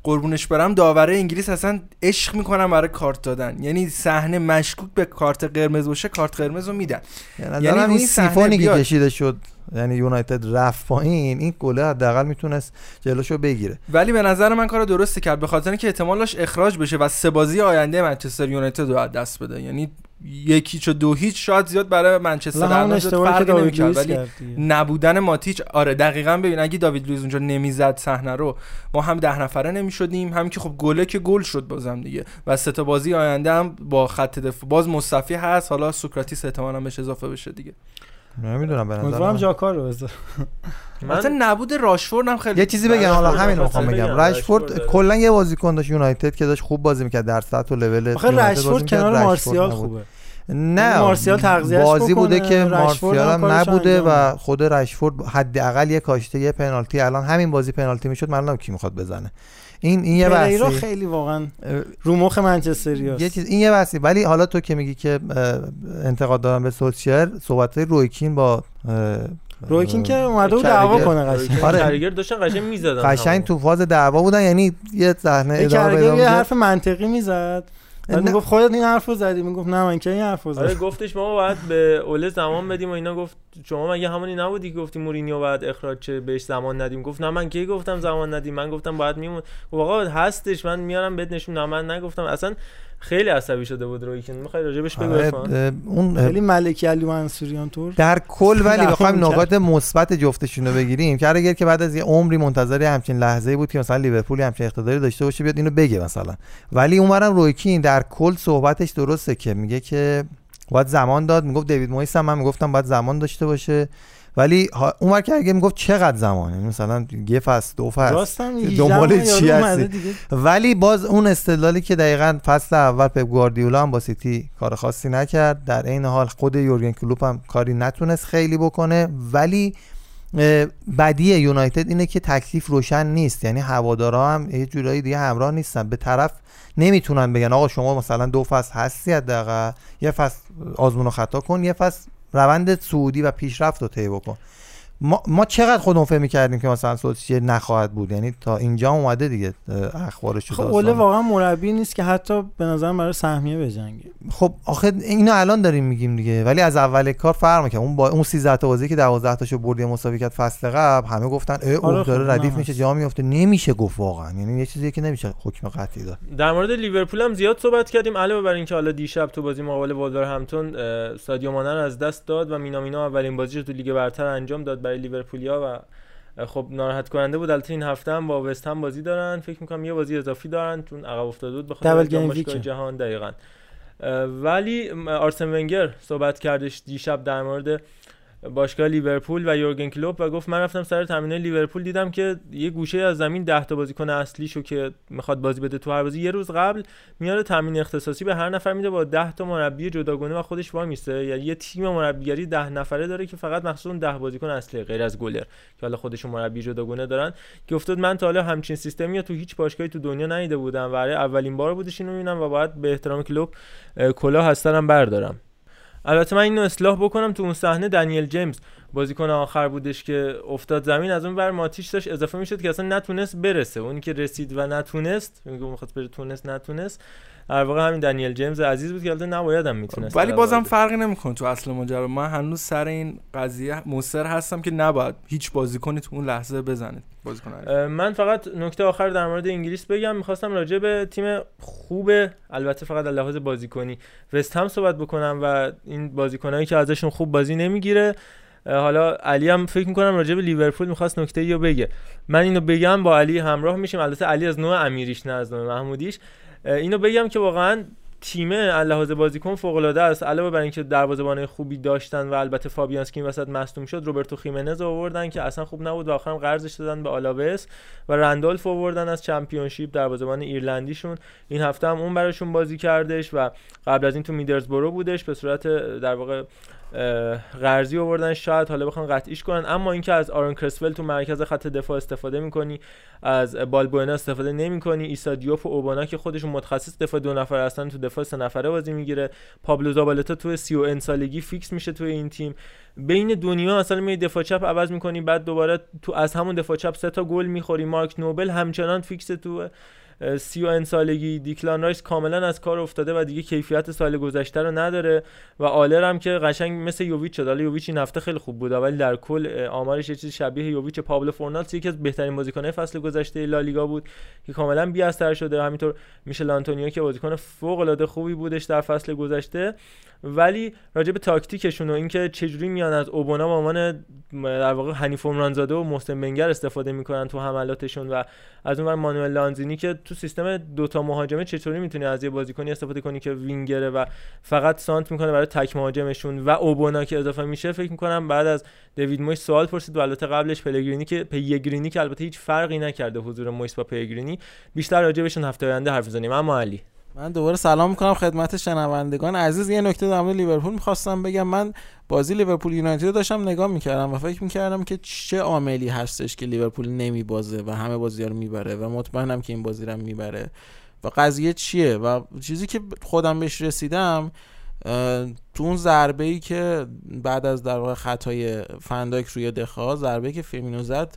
[SPEAKER 6] قربونش برم داوره انگلیس اصلا عشق می‌کنن برای کارت دادن. یعنی صحنه مشکوک به کارت قرمز باشه کارت قرمز رو میدن. یعنی
[SPEAKER 5] این سیفونی که. کشیده شد. یعنی یونایتد رفت پایین این گله حداقل می‌تونست جلوشو بگیره.
[SPEAKER 6] ولی به نظر من کار درستی کرد به خاطر اینکه احتمال داشت اخراج بشه و سه بازی آینده منچستر یونایتد رو از دست بده. یعنی یکیچ و دو هیچ شاید زیاد برای منچستر فرقی نمی‌کرد. ولی. نبودن ماتیچ آره دقیقا ببین اگه داوید لوئیس اونجا نمی‌زد صحنه رو ما هم ده نفره نمی‌شدیم. هم که خب گله که گل شد بازم دیگه. و سه تا بازی آینده هم با خط دفاع باز مصطفی هست حالا سوکراتیس احتمالاً بهش اضافه بشه دیگه.
[SPEAKER 5] نمی‌دونم به نظر
[SPEAKER 7] امیدوارم
[SPEAKER 5] من.
[SPEAKER 7] جاکار رو بذار.
[SPEAKER 6] مثلا نبود راشفورد هم خیلی
[SPEAKER 5] یه چیزی بگم حالا
[SPEAKER 2] رشفورد
[SPEAKER 5] همین رو می‌خوام بگم. رشفورد کلا یه بازیکن داشت یونایتد که داشت خوب بازی می‌کرد در سطح و لول
[SPEAKER 7] آخه
[SPEAKER 5] می‌کرد،
[SPEAKER 7] کنار مارسیال. خوبه.
[SPEAKER 5] نه
[SPEAKER 7] مارسیال تغذیه‌اش
[SPEAKER 5] بازی بوده که مارسیال
[SPEAKER 7] هم
[SPEAKER 5] نبوده و خود رشفورد حداقل یه کاشته یه پنالتی. الان همین بازی پنالتی می‌شد معلومه کی می‌خواد بزنه؟ این این یه بحثی
[SPEAKER 7] خیلی واقعا رو مخ منچستری
[SPEAKER 5] یه چیز این یه بحثی ولی حالا تو که میگی که انتقاد دارم به سولشر صحبت رویکین با
[SPEAKER 7] رویکین که اومده بود. دعوا کنه قشنگ
[SPEAKER 5] آره.
[SPEAKER 2] کریگر داشتن قشنگ می‌زدن
[SPEAKER 5] قشنگ تو فاز دعوا بودن یعنی یه صحنه
[SPEAKER 7] یه
[SPEAKER 5] ادامه
[SPEAKER 7] کرگر یه. حرف منطقی می‌زد بعد
[SPEAKER 5] نه.
[SPEAKER 7] می‌گفت خودت این حرفو زدی. می‌گفت نه من که این حرفو
[SPEAKER 2] آره
[SPEAKER 7] زدم؟
[SPEAKER 2] گفتش ما باید به اوله زمان بدیم و اینا. گفت شما مگه همونی نبودی که گفتی مورینیو باید اخراج چه بهش زمان ندیم؟ گفت نه من کی گفتم زمان ندیم؟ من گفتم باید میمون. آقا هستش. من میارم بهت نشون. نه من نگفتم. اصلا خیلی عصبی شده بود روی که می‌خوای راجبش بگو
[SPEAKER 5] آره، اون
[SPEAKER 7] خیلی ملکی علی منصوریان طور.
[SPEAKER 5] در کل ولی بخوایم نکات مثبت جفتشون رو بگیریم. که اگر که بعد از یه عمری منتظر همچین لحظه بود که مثلا لیورپول همچین اقتداری داشته باشه بیاد اینو بگه مثلا. ولی اونورم رویکین در کل صحبتش درسته که میگه که باید زمان داد. می‌گفت دیوید مویس هم من می‌گفتم باید زمان داشته باشه. ولی اونور که اگه می‌گفت چقدر زمان یعنی مثلا یه فصل دو فصل. دنبال
[SPEAKER 7] 18
[SPEAKER 5] چی هستی؟ ولی باز اون استدلالی که دقیقا فصل اول پپ گواردیولا هم با سیتی کار خاصی نکرد. در عین حال خود یورگن کلوپ هم کاری نتونست خیلی بکنه. ولی بدی یونایتد اینه که تکلیف روشن نیست. یعنی هوادارا هم یه جورایی دیگه همراه نیستن. به طرف نمی‌تونن بگن آقا شما مثلا دو فصل هستی حداقل یه فصل آزمون و خطا کن یه فصل روند سعودی و پیشرفت رو طی بکن. ما, ما چقدر خودمون فکر می‌کردیم که مثلا سولشیر نخواهد بود؟ یعنی تا اینجا اومده دیگه اخبارش
[SPEAKER 7] خب اوله واقعا مربی نیست که حتی به نظرم برای سهمیه بجنگه.
[SPEAKER 5] خب آخه اینو الان داریم میگیم دیگه. ولی از اول کار فرق می‌کنه اون با اون 13 تا بازی که 12 تاشو بردی مساوی کرد فصل قبل همه گفتن اه
[SPEAKER 7] آره
[SPEAKER 5] اوه
[SPEAKER 7] خب،
[SPEAKER 5] داره ردیف. میشه جا میفته نمیشه گفت واقعا. یعنی یه چیزی که نمیشه حکم قطعی داد.
[SPEAKER 2] در مورد لیورپول هم زیاد صحبت کردیم. علاوه بر اینکه حالا دیشب تو بازی مقابل اه، سادیو مانه رو از دست داد و مینامینو اولین بازیش تو لیگ برتر انجام داد. برای لیورپولیا و خب ناراحت کننده بود. البته این هفته هم با وست هم بازی دارن. فکر می‌کنم یه بازی اضافی دارن چون عقب افتاده بود بخاطر. جهان دقیقاً. ولی آرسن ونگر صحبت کردش دیشب در مورد باشگاه لیورپول و یورگن کلوپ و گفت من رفتم سر تمرین لیورپول دیدم که یه گوشه از زمین 10 تا بازیکن اصلیشو که می‌خواد بازی بده تو هر بازی یه روز قبل میاره تمرین اختصاصی به هر نفر میده با 10 تا مربی جداگانه و خودش وای میسته. یعنی یه تیم مربیگری 10 نفره داره که فقط مخصوص اون 10 بازیکن اصلی غیر از گلر که حالا خودشون مربی جداگانه دارن. که افتاد من تا حالا همچین سیستمی تو هیچ باشگاهی تو دنیا ندیده بودم و اولین بار بودش اینو می‌بینم و باید به احترام کلوب اه، کلاه هستنم بردارم. البته من اینو اصلاح بکنم تو اون صحنه دنیل جیمز. بازیکن آخر بودش که افتاد زمین از اون بر ماتیش داشت اضافه می‌شد که اصلا نتونست برسه. اونی که رسید و نتونست میگم می‌خواست بره تونست نتونست در واقع همین دنیل جیمز عزیز بود که البته نباید هم می‌تونست
[SPEAKER 6] ولی بازم فرقی نمی‌کنه تو اصل ماجرا. من هنوز سر این قضیه مصر هستم که نباید هیچ بازیکنی تو اون لحظه بزنه. بازیکن.
[SPEAKER 2] من فقط نکته آخر در مورد انگلیس بگم. می‌خواستم راجع به تیم خوب البته فقط از لحاظ بازیکنی وست هم صحبت بکنم و این بازیکنایی که ازشون خوب بازی نمی‌گیره. حالا علی هم فکر می‌کنم راجع به لیورپول می‌خواست نکته رو بگه. من اینو بگم با علی همراه میشیم. البته علی از نوع امیریش نه از نوع محمودیش. اینو بگم که واقعا تیمه لحاظ بازیکن فوق العاده است. علاوه بر اینکه دروازه‌بان خوبی داشتن و البته فابیانسکی وسط مصدوم شد روبرتو خیمنز آوردن که اصلا خوب نبود و آخرم قرضش دادن به آلاوس و رندولف آوردن از چمپیونشیپ دروازه‌بان ایرلندیشون. این هفته هم اون براشون بازی کردش و قبل از این تو میدرزبرو بودش. به صورت در واقع قرضی آوردن. شاید حالا بخوان قطعیش کنن. اما اینکه از آرون کرسول تو مرکز خط دفاع استفاده می‌کنی از بالبوئنا استفاده نمی‌کنی. ایسا دیوپ و اوگبونا که خودشون متخصص دفاع دو نفر هستن تو دفاع سه نفره بازی می‌گیره. پابلو زابالتا تو 30 سالگی فیکس میشه تو این تیم. بین دنیا اصلا می دفاع چپ عوض می‌کنی بعد دوباره تو از همون دفاع چپ سه تا گل می‌خوری. مارک نوبل همچنان فیکس تو سی و سالگی دیکلان رایس کاملا از کار افتاده و دیگه کیفیت سال گذشته رو نداره و آلر هم که قشنگ مثل یوویچ شد. حالا یوویچ این هفته خیلی خوب بود ولی در کل آمارش یه چیز شبیه یوویچ پابلو فورنالس یکی از بهترین بازیکن‌های فصل گذشته لالیگا بود که کاملا بی شده همینطور میشل آنتونیو که بازیکن فوق العاده خوبی بودش در فصل گذشته. ولی راجع به تاکتیکشون و اینکه چجوری میان از اوبونا به عنوان در واقع هنی رانزاده و محسن بنگر استفاده می‌کنن تو حملاتشون و از اون مانوئل لانزینی که تو سیستم دوتا مهاجمه چطوری می‌تونی از یه بازیکنی استفاده کنی که وینگره و فقط سانت می‌کنه برای تک مهاجمشون و اوبونا که اضافه میشه؟ فکر می‌کنم بعد از دیوید مویس سوال پرسید و البته قبلش پلگرینی که پیگرینی که البته هیچ فرقی نکرده حضور مویس با پیگرینی بیشتر راجع بهشون هفته آینده حرف بزنیم. اما علی.
[SPEAKER 3] من دوباره سلام می‌کنم خدمت شنوندگان عزیز. یه نکته در لیورپول می‌خواستم بگم. من بازی لیورپول یونایتد داشتم نگاه می‌کردم و فکر می‌کردم که چه عاملی هستش که لیورپول نمیبازه و همه بازی رو می‌بره و مطمئنم که این بازی رو می‌بره. و قضیه چیه؟ و چیزی که خودم بهش رسیدم تو اون ضربه ای که بعد از در واقع خطای فنداک روی دخا ضربه که فیرمینو زد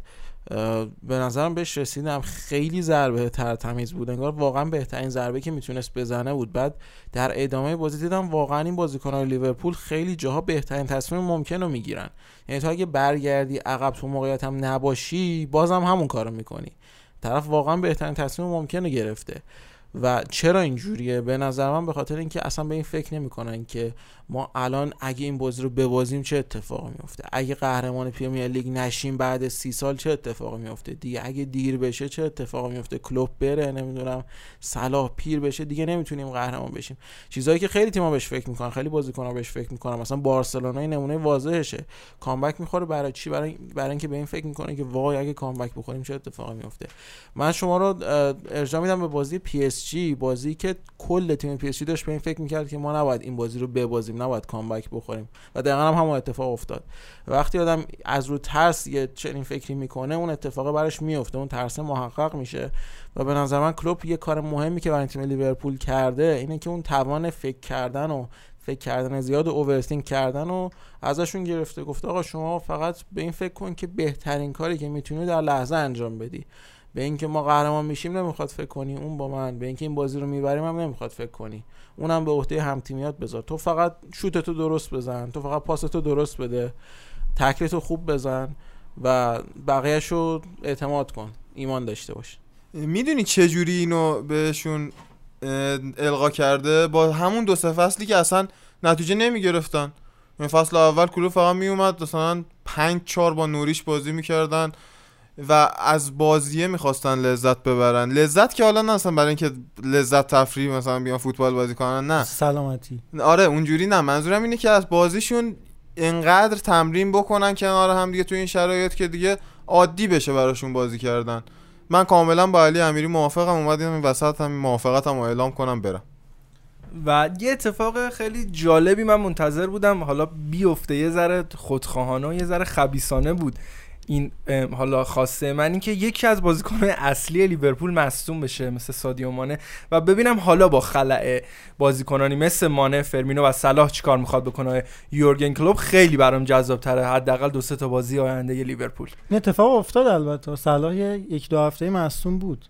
[SPEAKER 3] به نظرم بهش رسیدم. خیلی ضربه تر تمیز بود. انگار واقعا بهترین ضربه که می‌تونست بزنه بود. بعد در ادامه بازی دیدم واقعا این بازیکنان لیورپول خیلی جاها بهترین تصمیم ممکن رو می‌گیرن. یعنی تو اگه برگردی عقب تو موقعیت هم نباشی بازم همون کارو می‌کنی. طرف واقعا بهترین تصمیم ممکن رو گرفته. و چرا اینجوریه؟ به نظر من به خاطر اینکه اصلا به این فکر نمی‌کنن که ما الان اگه این بازی رو ببازیم چه اتفاقی میفته اگه قهرمان پریمیر لیگ نشیم بعد سی سال چه اتفاقی میفته دیگه اگه دیر بشه چه اتفاقی میفته کلوب بره نمی‌دونم صلاح پیر بشه دیگه نمی‌تونیم قهرمان بشیم. چیزایی که خیلی تیم‌ها بهش فکر می‌کنن خیلی بازیکن‌ها بهش فکر می‌کنن مثلا بارسلونا نمونه واضحشه. کامبک می‌خوره برای چی؟ برای برای اینکه به این فکر می‌کنه که وای اگه کامبک بخوریم چه اتفاقی میفته من شما رو ارجاع میدم به بازی پی اس جی بازی که کل تیم پی داشت به این فکر می‌کرد که ما نباید این بازی رو ببازیم. نباید comeback بخوریم. و دقیقا هم همون اتفاق افتاد. وقتی آدم از رو ترس یه چنین فکری می‌کنه اون اتفاق براش میفته اون ترس محقق میشه. و به نظر من کلوپ یه کار مهمی که برای تیم لیورپول کرده اینه که اون توان فکر کردن و فکر کردن زیاد و overthinking کردن و ازشون گرفته. گفته آقا شما فقط به این فکر کن که بهترین کاری که می‌تونی در لحظه انجام بدی. به اینکه ما قهرمان میشیم نمی‌خواد فکر کنی. اون با من. به اینکه این بازی رو می‌بریم هم نمی‌خواد فکر کنی. اونم به عهده هم تیمیات بذار. تو فقط شوت تو درست بزن. تو فقط پاس تو درست بده. تکل تو خوب بزن و بقیهش رو اعتماد کن. ایمان داشته باش.
[SPEAKER 4] می‌دونی چه جوری اینو بهشون القا کرده؟ با همون دو سه فصلی که اصلا نتیجه نمی‌گرفتن. این فصل اول کلو فقط میومد مثلا پنج چهار با نوریش بازی می‌کردن. و از بازیه می‌خواستن لذت ببرن. لذت که حالا نه اصلا برای اینکه لذت تفریح مثلا بیان فوتبال بازی کنن نه.
[SPEAKER 7] سلامتی.
[SPEAKER 4] آره اونجوری نه. منظورم اینه که از بازیشون انقدر تمرین بکنن کنار هم دیگه تو این شرایط که دیگه عادی بشه براشون بازی کردن. من کاملا با علی امیری موافقم. اومدیم این وسط هم موافقتم رو اعلام کنم برم.
[SPEAKER 6] و یه اتفاق خیلی جالبی من منتظر بودم. حالا بیفته یه ذره خودخواهانه و یه ذره خبیسانه بود. این حالا خواسته من اینکه یکی از بازیکنان اصلی لیورپول مصدوم بشه مثل سادیو مانه. و ببینم حالا با خلع بازیکنانی مثل مانه فرمینو و صلاح چیکار می‌خواد بکنه. یورگن کلوب خیلی برام جذاب تره حداقل دو سه تا بازی آینده لیورپول.
[SPEAKER 7] این اتفاق افتاد البته. صلاح یک دو هفته مصدوم بود.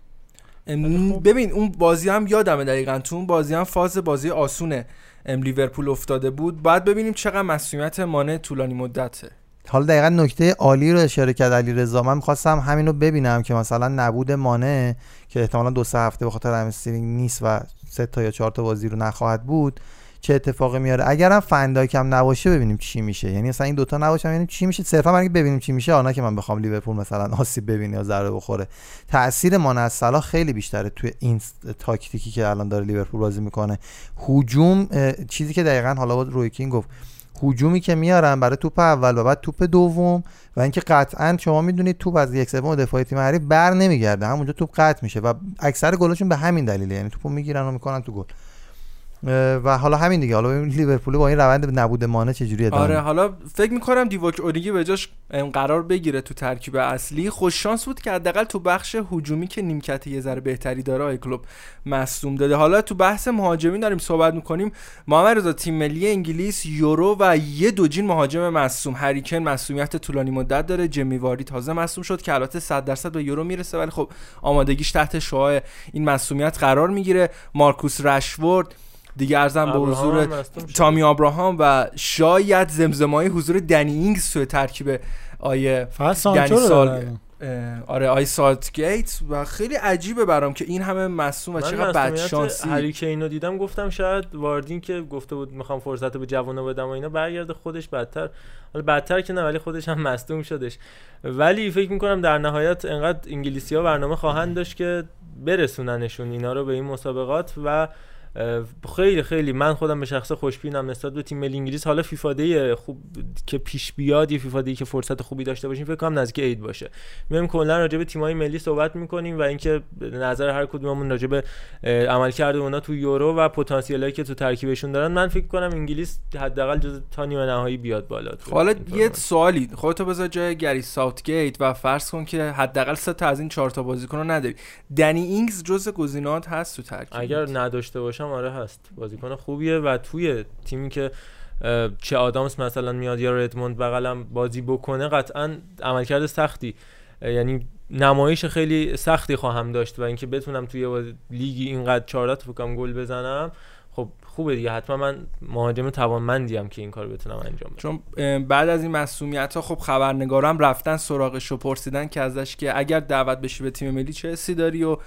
[SPEAKER 6] خب. ببین اون بازی هم یادمه دقیقا. تو اون بازی هم فاز بازی آسونه لیورپول افتاده بود. بعد ببینیم چقدر مسئولیت مانه طولانی مدته.
[SPEAKER 5] حالا دقیقا نکته عالی رو اشاره کرد علی رضا من می‌خواستم همین رو ببینم که مثلا نبود مانه که احتمالا دو سه هفته به خاطر همسترینگ نیست و سه تا یا چهار تا بازی رو نخواهد بود چه اتفاقی میاره؟ اگرم فندایک هم نباشه ببینیم چی میشه. یعنی مثلا این دوتا نباشه ببینیم چی میشه؟ صرفا برای ببینیم چی میشه آنا که من بخوام لیورپول مثلا *laughs* آسیب ببینه یا ضربه بخوره. تاثیر مان از صلاح خیلی بیشتره توی این تاکتیکی که الان داره لیورپول بازی می‌کنه. هجوم چیزی که دقیقا حالا روی کینگ گفت هجومی که میارن برای توپ اول و بعد توپ دوم و اینکه قطعا شما می‌دونید توپ از یک سوم دفاعی تیم حریف بر نمیگرده. همونجا توپ قطع میشه و اکثر گلاشون به همین دلیله یعنی توپو می‌گیرن و می‌کنن تو گل. و حالا همین دیگه. حالا لیورپول با این روند نبود مانع چجوری ادامه
[SPEAKER 6] آره. حالا فکر می‌کنم دیوک اوریگی به جاش قرار بگیره تو ترکیب اصلی. خوش شانس بود که حداقل تو بخش هجومی که نیمکت یه ذره بهتری داره آی کلوب مصدوم داده. حالا تو بحث مهاجمین داریم صحبت می‌کنیم. محمد رضا تیم ملی انگلیس یورو و یه دوجین مهاجم مصدوم. هریکن مصدومیت طولانی مدت داره. جمی واری تازه مصدوم شد که البته 100 درصد به یورو می‌رسه ولی خب آمادگیش تحت شعاع این مصدومیت قرار می‌گیره. مارکوس رشورد دیگه ارزم به حضور. تامی آبراهام و شاید زمزمه حضور دنی اینگز توی ترکیب آیه
[SPEAKER 7] رو
[SPEAKER 6] سال- آره آی سالتگیت و خیلی عجیبه برام که این همه مصوم و چقدر بد
[SPEAKER 2] مصدومیت
[SPEAKER 6] شانسی
[SPEAKER 2] هری کین رو دیدم گفتم شاید واردین که گفته بود می‌خوام فرصت رو به جوانا بدم و اینا برگرده خودش بدتر. حالا بدتر که نه ولی خودش هم مصدوم شدش. ولی فکر می‌کنم در نهایت انقدر انگلیسی ها برنامه خواهند داشت که برسوننشون اینا رو به این مسابقات و خیلی خیلی من خودم به شخص خوشبینم نسبت به تیم ملی انگلیس. حالا فیفا دی خوب که پیش بیاد یه فیفا دی که فرصت خوبی داشته باشیم فکر کنم نزدیک عید باشه. میایم کلا راجع به تیم‌های ملی صحبت می‌کنیم و اینکه نظر هر کدوممون راجع به عملکرد اونا تو یورو و پتانسیلی که تو ترکیبشون دارن. من فکر کنم انگلیس حداقل جز تا نیمه نهایی بیاد بالا
[SPEAKER 6] حالا یه. سوالی خودتو بذار جای گری ساوتگیت و فرض کن که حداقل سه تا از این چهار تا بازیکن رو نداری. دنی اینگز جزء گزینات هست تو ترکیب.
[SPEAKER 2] اگر نداشته باشم آره هست. بازیکن خوبیه و توی تیمی که چه آدامس مثلا میاد یا ردموند بغلم بازی بکنه قطعا عملکرد سختی. یعنی نمایش خیلی سختی خواهم داشت و اینکه بتونم توی لیگی اینقدر 14 تا فکرم گل بزنم خب خوبه دیگه. حتما من مهاجم توانمندیم که این کار بتونم انجام بدم.
[SPEAKER 6] چون بعد از این مسئولیت ها خب خبرنگارم رفتن سراغش و پرسیدن که ازش که اگر دعوت بشی به تیم ملی چه حسی داری؟ و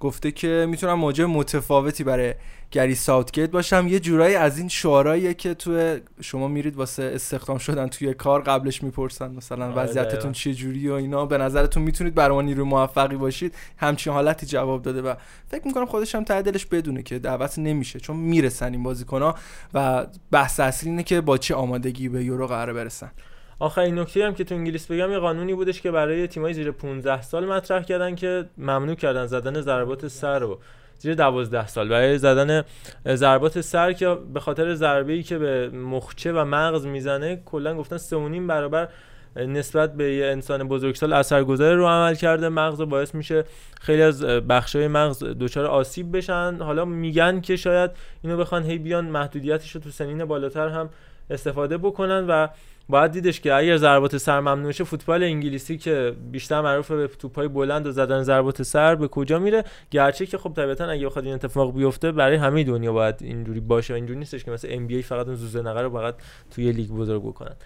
[SPEAKER 6] گفته که می‌تونم موجه متفاوتی برای گری ساوتگیت باشم. یه جورایی از این شعارهاییه که تو شما میرید واسه استخدام شدن توی کار قبلش می‌پرسن مثلا
[SPEAKER 2] آره،
[SPEAKER 6] وضعیتتون. چه جوری و اینا. به نظرتون می‌تونید برای ما نیروی موفقی باشید؟ همچین حالتی جواب داده و فکر می‌کنم خودش هم ته دلش بدونه که دعوت نمیشه چون می‌رسن این بازیکن‌ها و بحث اصلی اینه که با چه آمادگی به یورو قرار برسن.
[SPEAKER 2] آخرین نکته هم که تو انگلیس بگم یه قانونی بودش که برای تیمای زیر 15 سال مطرح کردن که ممنوع کردن زدن ضربات سر رو. زیر 12 سال. برای زدن ضربات سر که به خاطر ضربه ای که به مخچه و مغز می‌زنه کلا گفتن 3.5 برابر نسبت به یه انسان بزرگسال اثرگذار رو عمل کرده. مغز باعث میشه خیلی از بخشای مغز دچار آسیب بشن. حالا میگن که شاید اینو بخوان هی بیان محدودیتش رو تو سنین بالاتر هم استفاده بکنن و باید دیدش که اگر ضربات سر ممنوع شه فوتبال انگلیسی که بیشتر معروف به توپای بلند و زدن ضربات سر به کجا میره؟ گرچه که خب طبیعتا اگه بخواد این اتفاق بیفته برای همه دنیا باید اینجوری باشه اینجوری نیستش که مثلا ای فقط اون زوزه نقره رو فقط توی لیگ بزرگ بکنن.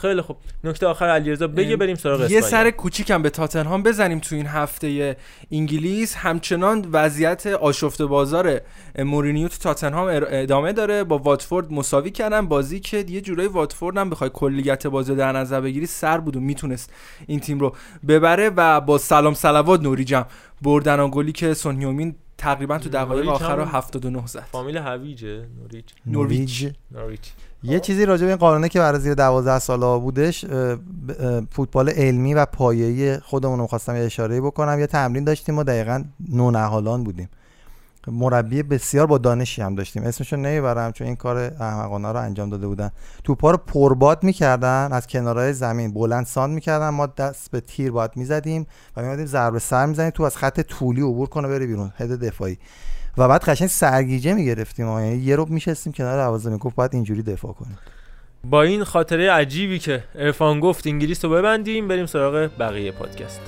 [SPEAKER 2] خیلی خوب. نکته آخر علیرضا بگه بریم سراغ
[SPEAKER 6] یه. سر کوچیکم به تاتنهام بزنیم تو این هفته انگلیس. همچنان وضعیت آشفته بازار مورینیو تو تاتنهام ادامه داره. با واتفورد مساوی کردن. بازی که یه جورایی واتفورد هم بخوای کلیت بازی رو در نظر بگیری سر بود و می‌تونست این تیم رو ببره و با سلام صلوات نوریجم بردن گلی که سونیومین تقریبا تو دقایق آخر رو
[SPEAKER 2] هم
[SPEAKER 6] 79 زد.
[SPEAKER 2] فامیل هویجه نوریچ.
[SPEAKER 6] نوریچ.
[SPEAKER 2] نوریچ.
[SPEAKER 5] یه چیزی راجع به این قانونه که برای زیر 12 ساله بودش فوتبال علمی و پایه‌ای خودمون رو خواستم یه اشاره بکنم یه تمرین داشتیم و دقیقا نونهالان بودیم. مربی بسیار با دانشی هم داشتیم. اسمشو نمی‌برم چون این کار احمقانه رو انجام داده بودن. توپا رو پرباد می‌کردن از کنارهای زمین بلند ساند می‌کردن ما دست به تیر باید می‌زدیم و میمدیم ضربه سر می‌زنیم تو از خط طولی عبور کنه بره بیرون. هد دفاعی. و بعد قشنگ سرگیجه می‌گرفتیم یعنی یه رو میشستیم کنار دروازه می‌گفت باید اینجوری دفاع کنیم.
[SPEAKER 2] با این خاطره عجیبی که ارفان گفت انگلیس رو ببندیم بریم سراغ بقیه پادکست.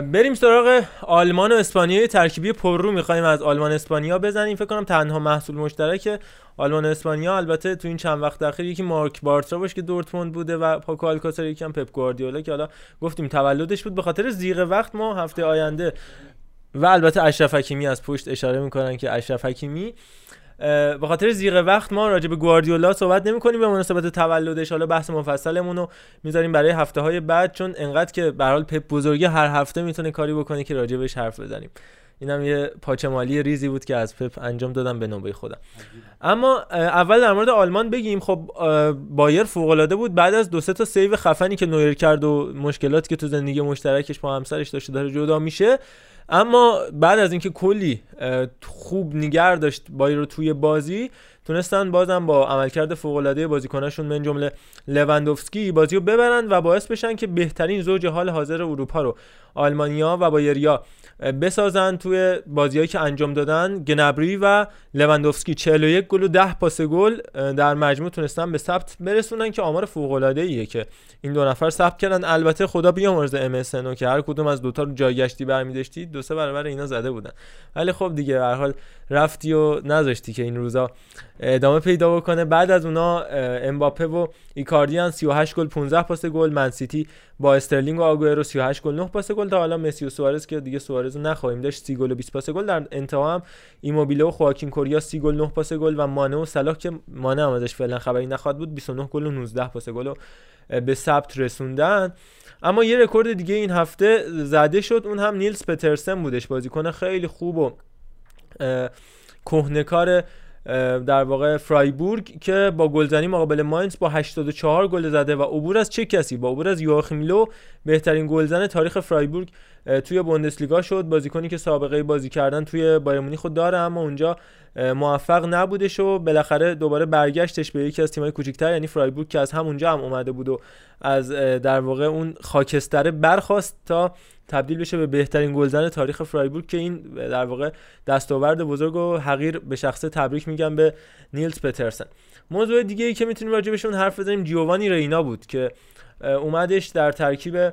[SPEAKER 2] بریم سراغ آلمان و اسپانیا ترکیبی پررو می‌خوایم از آلمان اسپانیا بزنیم. فکر کنم تنها محصول مشترک آلمان و اسپانیا البته تو این چند وقت اخیر یکی مارک بارترا باشه که دورتموند بوده و پاکو آلکاسر یکی هم پپ گواردیولا که حالا گفتیم تولدش بود. به خاطر زیغ وقت ما هفته آینده و البته اشرف حکیمی از پشت اشاره می‌کنن که اشرف حکیمی به خاطر زیغ وقت ما راجع به گواردیولا صحبت نمی کنیم به مناسبت تولدش. حالا بحث مفصلمون رو می‌ذاریم برای هفته های بعد چون انقدر که به حال پپ بزرگی هر هفته می‌تونه کاری بکنه که راجع بهش حرف بزنیم. اینم یه پاچه‌مالی ریزی بود که از پپ انجام دادم به نوبه خودم. اما اول در مورد آلمان بگیم. خب بایر فوق العاده بود. بعد از دو سه تا save خفنی که نویر کرد و مشکلاتی که تو زندگی مشترکش با همسرش داشته داره جدا میشه. اما بعد از اینکه کلی خوب نگه داشت بایر رو توی بازی تونستن بازم با عملکرد فوق العاده بازیکناشون من جمله لوندوفسکی بازی رو ببرن و باعث بشن که بهترین زوج حال حاضر اروپا رو آلمانیا و بایریا. بسازن توی بازیایی که انجام دادن. گنبری و لوندوفسکی 41 گل و 10 پاس گل در مجموع تونستن به ثبت برسونن که آمار فوق العاده ایه که این دو نفر ثبت کردن. البته خدا بیامرزه ام اس که هر کدوم از دوتا رو جایگشتی برمیداشتی دو سه برابر اینا زده بودن. ولی خب دیگه به حال رفتی و نذاشتی که این روزا ادامه پیدا بکنه. بعد از اونا امباپه و ایکاردیان 38 گل 15 پاس گل. من سیتی با استرلینگ و آگوئرو 38 گل 9 پاس گل. تا حالا مسی و سوارز که دیگه سوارز رو نخواهیم داشت 30 گل و 20 پاس گل. در انتها هم ایموبیله و خواکین کوریا 30 گل 9 پاس گل. و مانه و صلاح که مانه هم ازش فعلا خبری نخواد بود 29 گل و 19 پاس گل به ثبت رسوندن. اما یه رکورد دیگه این هفته زده شد. اون هم نیلز پترسن بودش. بازیکن خیلی خوب و اه، در واقع فرایبورگ که با گلزنی مقابل ماینز با 84 گل زده و عبور از چه کسی؟ با عبور از یواخیم لو بهترین گلزن تاریخ فرایبورگ توی بوندسلیگا شد. بازیکنی که سابقه بازی کردن توی بایر مونیخ رو داره اما اونجا موفق نبودش و بالاخره دوباره برگشتش به یکی از تیم‌های کوچیک‌تر یعنی فرایبورگ که از همونجا هم اومده بود و از در واقع اون خاکستره برخواست تا تبدیل بشه به بهترین گلزن تاریخ فرایبورگ که این در واقع دستاورد بزرگ و حقیر به شخصه تبریک میگم به نیلز پترسن. موضوع دیگه ای که می‌تونیم راجع بهشون حرف بزنیم جیوانی رینا بود که اومدش در ترکیب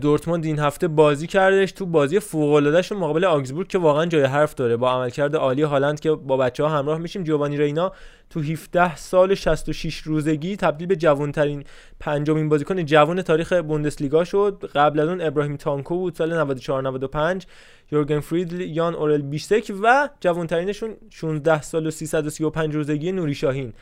[SPEAKER 2] دورتموند این هفته بازی کردش تو بازی فوق العاده مقابل آگزبورگ که واقعا جای حرف داره. با عملکرد عالی هالند که با بچه ها همراه میشیم جوانی رینا تو 17 سال 66 روزگی تبدیل به جوانترین پنجمین بازیکن جوان تاریخ بوندسلیگا شد. قبل از اون ابراهیم تانکو بود سال 94 95 یورگن فریدل یان اورل بیسک و جوانترینشون 16 سال و 335 روزگی نوری شاهین. اه،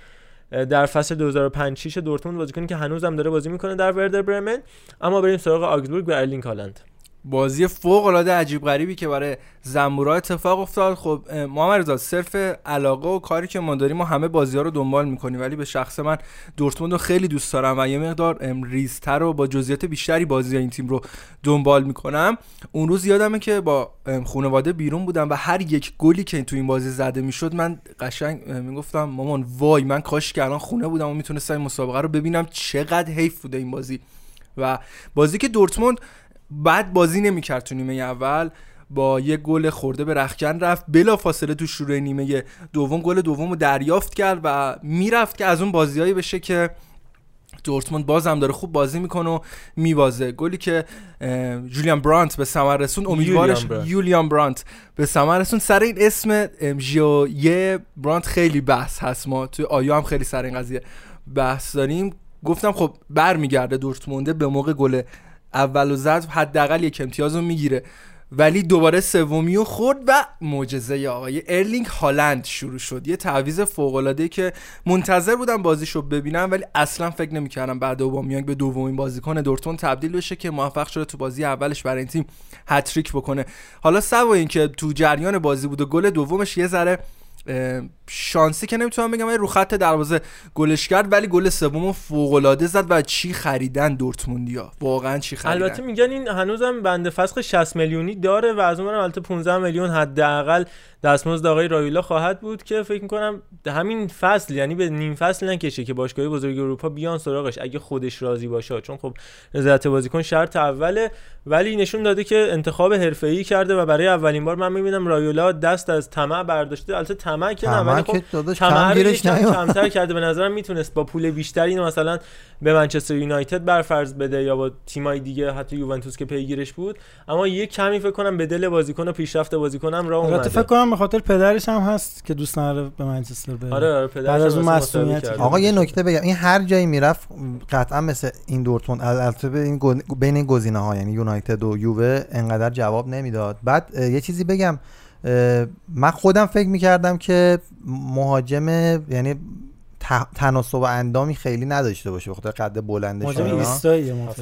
[SPEAKER 2] در فصل 2005 6 دورتموند بازیکنی که هنوزم داره بازی می‌کنه در وردر برمن. اما بریم سراغ آگزبورگ و ارلینگ هالند.
[SPEAKER 6] بازی فوق العاده عجیب غریبی که برای زنبورا اتفاق افتاد. خب محمد رضا صرف علاقه و کاری که ما داریم ما همه بازی ها رو دنبال می‌کنیم ولی به شخص من دورتموند رو خیلی دوست دارم و یه مقدار ریزتر و با جزئیات بیشتری بازی این تیم رو دنبال می‌کنم. اون روز یادمه که با خانواده بیرون بودم و هر یک گلی که تو این بازی زده می‌شد من قشنگ می‌گفتم مامان وای من کاش که الان خونه بودم و می‌تونستم مسابقه رو ببینم چقدر حیف بوده این بازی. و بازی که دورتموند بعد بازی نمی‌کرد تو نیمه اول. با یه گل خورده به رخکن رفت. بلا فاصله تو شروع نیمه دوم گل دوم رو دریافت کرد و می‌رفت که از اون بازیایی بشه که دورتموند بازم داره خوب بازی می‌کنه و میبازه. گلی که جولیان برانت به ثمر رسون امیدوارش
[SPEAKER 2] یولیان برانت.
[SPEAKER 6] به ثمر رسون سر این اسم ام، ژیویه برانت خیلی بحث هست. ما توی آیا هم خیلی سر این قضیه بحث داریم. گفتم خب برمیگرده دورتمونده به موقع گل اول و زد حداقل یک امتیاز رو می‌گیره. ولی دوباره سومی رو خورد و معجزه آقای ارلینگ هالند شروع شد. یه تعویض فوق العاده که منتظر بودم بازیشو ببینم ولی اصلا فکر نمی‌کردم بعد اوبامیانگ به دومین بازیکن دورتموند تبدیل بشه که موفق شده تو بازی اولش برای این تیم هتریک بکنه. حالا سوا اینکه تو جریان بازی بود و گل دومش یه ذره شانسی که نمی‌تونم بگم رو خط دروازه گلش کرد ولی گل سوم فوق العاده زد و چی خریدن دورتموندیا؟ واقعا چی خریدن؟
[SPEAKER 2] البته میگن این هنوزم بنده فسخ 60 میلیونی داره و از اون البته 15 میلیون حداقل دستمزد آقای رایولا خواهد بود که فکر می‌کنم همین فصل یعنی به نیم فصل نکشه که باشگاه بزرگ اروپا بیان سراغش اگه خودش راضی باشه چون خب رضایت بازیکن شرط اوله ولی نشون داده که انتخاب حرفه‌ای کرده و برای اولین بار من می‌بینم رایولا دست از طمع برداشته. البته طمع که نه ولی خب. کمتر کرده. به نظرم می‌تونست با پول بیشتری اینو مثلا به منچستر یونایتد برفرض بده یا با تیمای دیگه حتی یوونتوس که پیگیرش بود. اما یه کمی فکر کنم به دل بازیکن و پیشرفت بازیکنم راه اومده.
[SPEAKER 7] فکر کنم به خاطر پدرش هم هست که دوست نداره به منچستر بره.
[SPEAKER 2] آره آره پدرش
[SPEAKER 7] بعد از اون
[SPEAKER 2] کرده.
[SPEAKER 5] آقا یه. نکته بگم. این هر جایی می‌رفت قطعا مثل این دورتون البته به این بین این گزینه ها یعنی یونایتد و یووه انقدر جواب نمی‌داد. بعد یه چیزی بگم. من خودم فکر می‌کردم که مهاجم یعنی تناسب و اندامی خیلی نداشته باشه بخاطر قد بلندش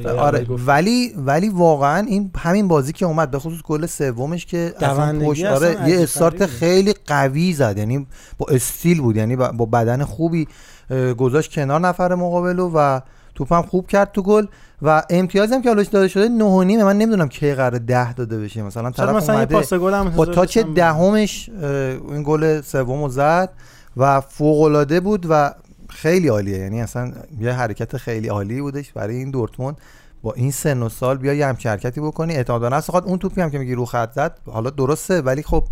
[SPEAKER 2] آره.
[SPEAKER 5] ولی ولی واقعا این همین بازی که اومد به خصوص گل سومش که اصلا پشت آره یه استارت. خیلی قوی زد یعنی با استیل بود یعنی با بدن خوبی گذاشت کنار نفر مقابلو و توپم خوب کرد تو گل و امتیازی هم که حالش داده شده نه و نیمه من نمی‌دونم کی قرار ده داده بشه مثلا طرف
[SPEAKER 7] مثلا
[SPEAKER 5] اومده
[SPEAKER 7] پاس گل هم
[SPEAKER 5] با تاچ. دهمش اه، این گل سومو زد و فوق العاده بود و خیلی عالیه. یعنی اصلا یه حرکت خیلی عالی بودش برای این دورتموند. با این سن و سال بیا یه همچین حرکتی بکنی. اعتماد نفس. خواهد اون توپی هم که میگی رو خط زد حالا درسته ولی خب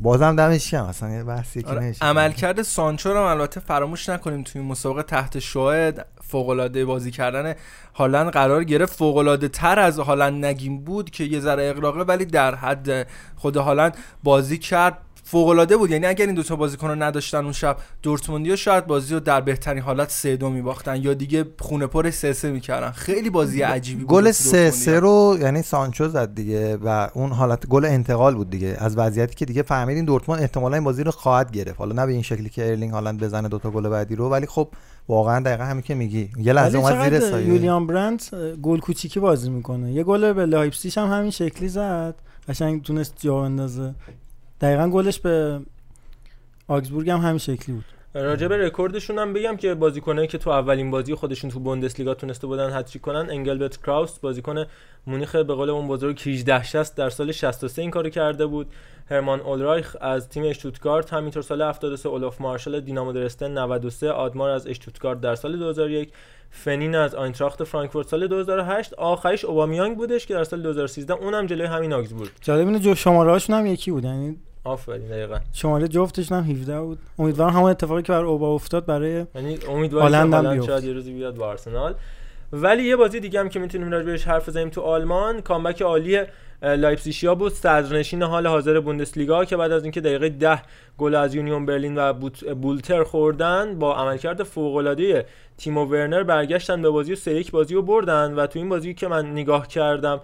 [SPEAKER 5] بازم دمش گرم. اصلا یه بحثی که
[SPEAKER 6] آره،. عملکرد سانچو رو البته فراموش نکنیم توی این مسابقه تحت شاهد فوق العاده بازی کردن هالند قرار گرفت. فوق العاده تر از هالند نگیم بود که یه ذره اغراقه ولی در حد خود هالند بازی کرد. فوق العاده بود. یعنی اگر این دوتا بازیکن رو نداشتن اون شب دورتموندیا شاید بازی رو در بهترین حالت 3 2 میباختن یا دیگه خونه پر 3 3 می‌کردن. خیلی بازی عجیبی بود
[SPEAKER 5] گل
[SPEAKER 6] واسه
[SPEAKER 5] سه سه
[SPEAKER 6] دورتموندیا.
[SPEAKER 5] رو یعنی سانچو زد دیگه و اون حالت گل انتقال بود دیگه. از وضعیتی که دیگه فهمیدین دورتموند احتمالا این بازی رو خواهد گرفت. حالا نه به این شکلی که ارلینگ هالند بزنه دوتا گل بعدی رو ولی خب واقعا دقیقا همین که میگی. یه لحظه اومد زیر سایه.
[SPEAKER 7] یولیان برنت اه، گل کوچیکی بازی می‌کنه. یه گل به لایپزیگ هم همین شکلی زد. قشنگ تونست جا بندازه. دقیقا گلش به آگزبورگ هم همین شکلی بود.
[SPEAKER 2] راجع به رکوردشون هم بگم که بازیکنایی که تو اولین بازی خودشون تو بوندسلیگا تونسته بودن هتریک کنن انگلبرت کراوس بازیکن مونیخ به قول اون بزرگ 18 60 در سال 63 این کارو کرده بود. هرمان اولرایخ از تیم اشتوتگارت همینطور سال 73 اولوف مارشال دینامو درسدن 93 آدمار از اشتوتگارت در سال 2001 فنین از آینتراخت فرانکفورت سال 2008 آخریش اوبامیانگ بودش که در سال 2013 اونم جلوی همین آگزبورگ.
[SPEAKER 7] جالب اینه جو شماره هاشون هم یکی بود یعنی
[SPEAKER 2] آفرین دقیقاً.
[SPEAKER 7] شماره جفتشون هم 17 بود. امیدوارم همون اتفاقی که بر اوبا افتاد برای
[SPEAKER 2] یعنی امیدوارم
[SPEAKER 7] هالند.
[SPEAKER 2] شاید یه روزی بیاد آرسنال. ولی یه بازی دیگه هم که می‌تونیم راجع بهش حرف بزنیم تو آلمان comeback عالی اه، لایپزیگیا بود. صدرنشین حال حاضر بوندسلیگا که بعد از اینکه دقیقه 10 گل از یونیون برلین و بولتر خوردن با عملکرد فوق العاده تیمو ورنر برگشتن به بازی و 3 1 بازی رو بردن. و تو این بازی که من نگاه کردم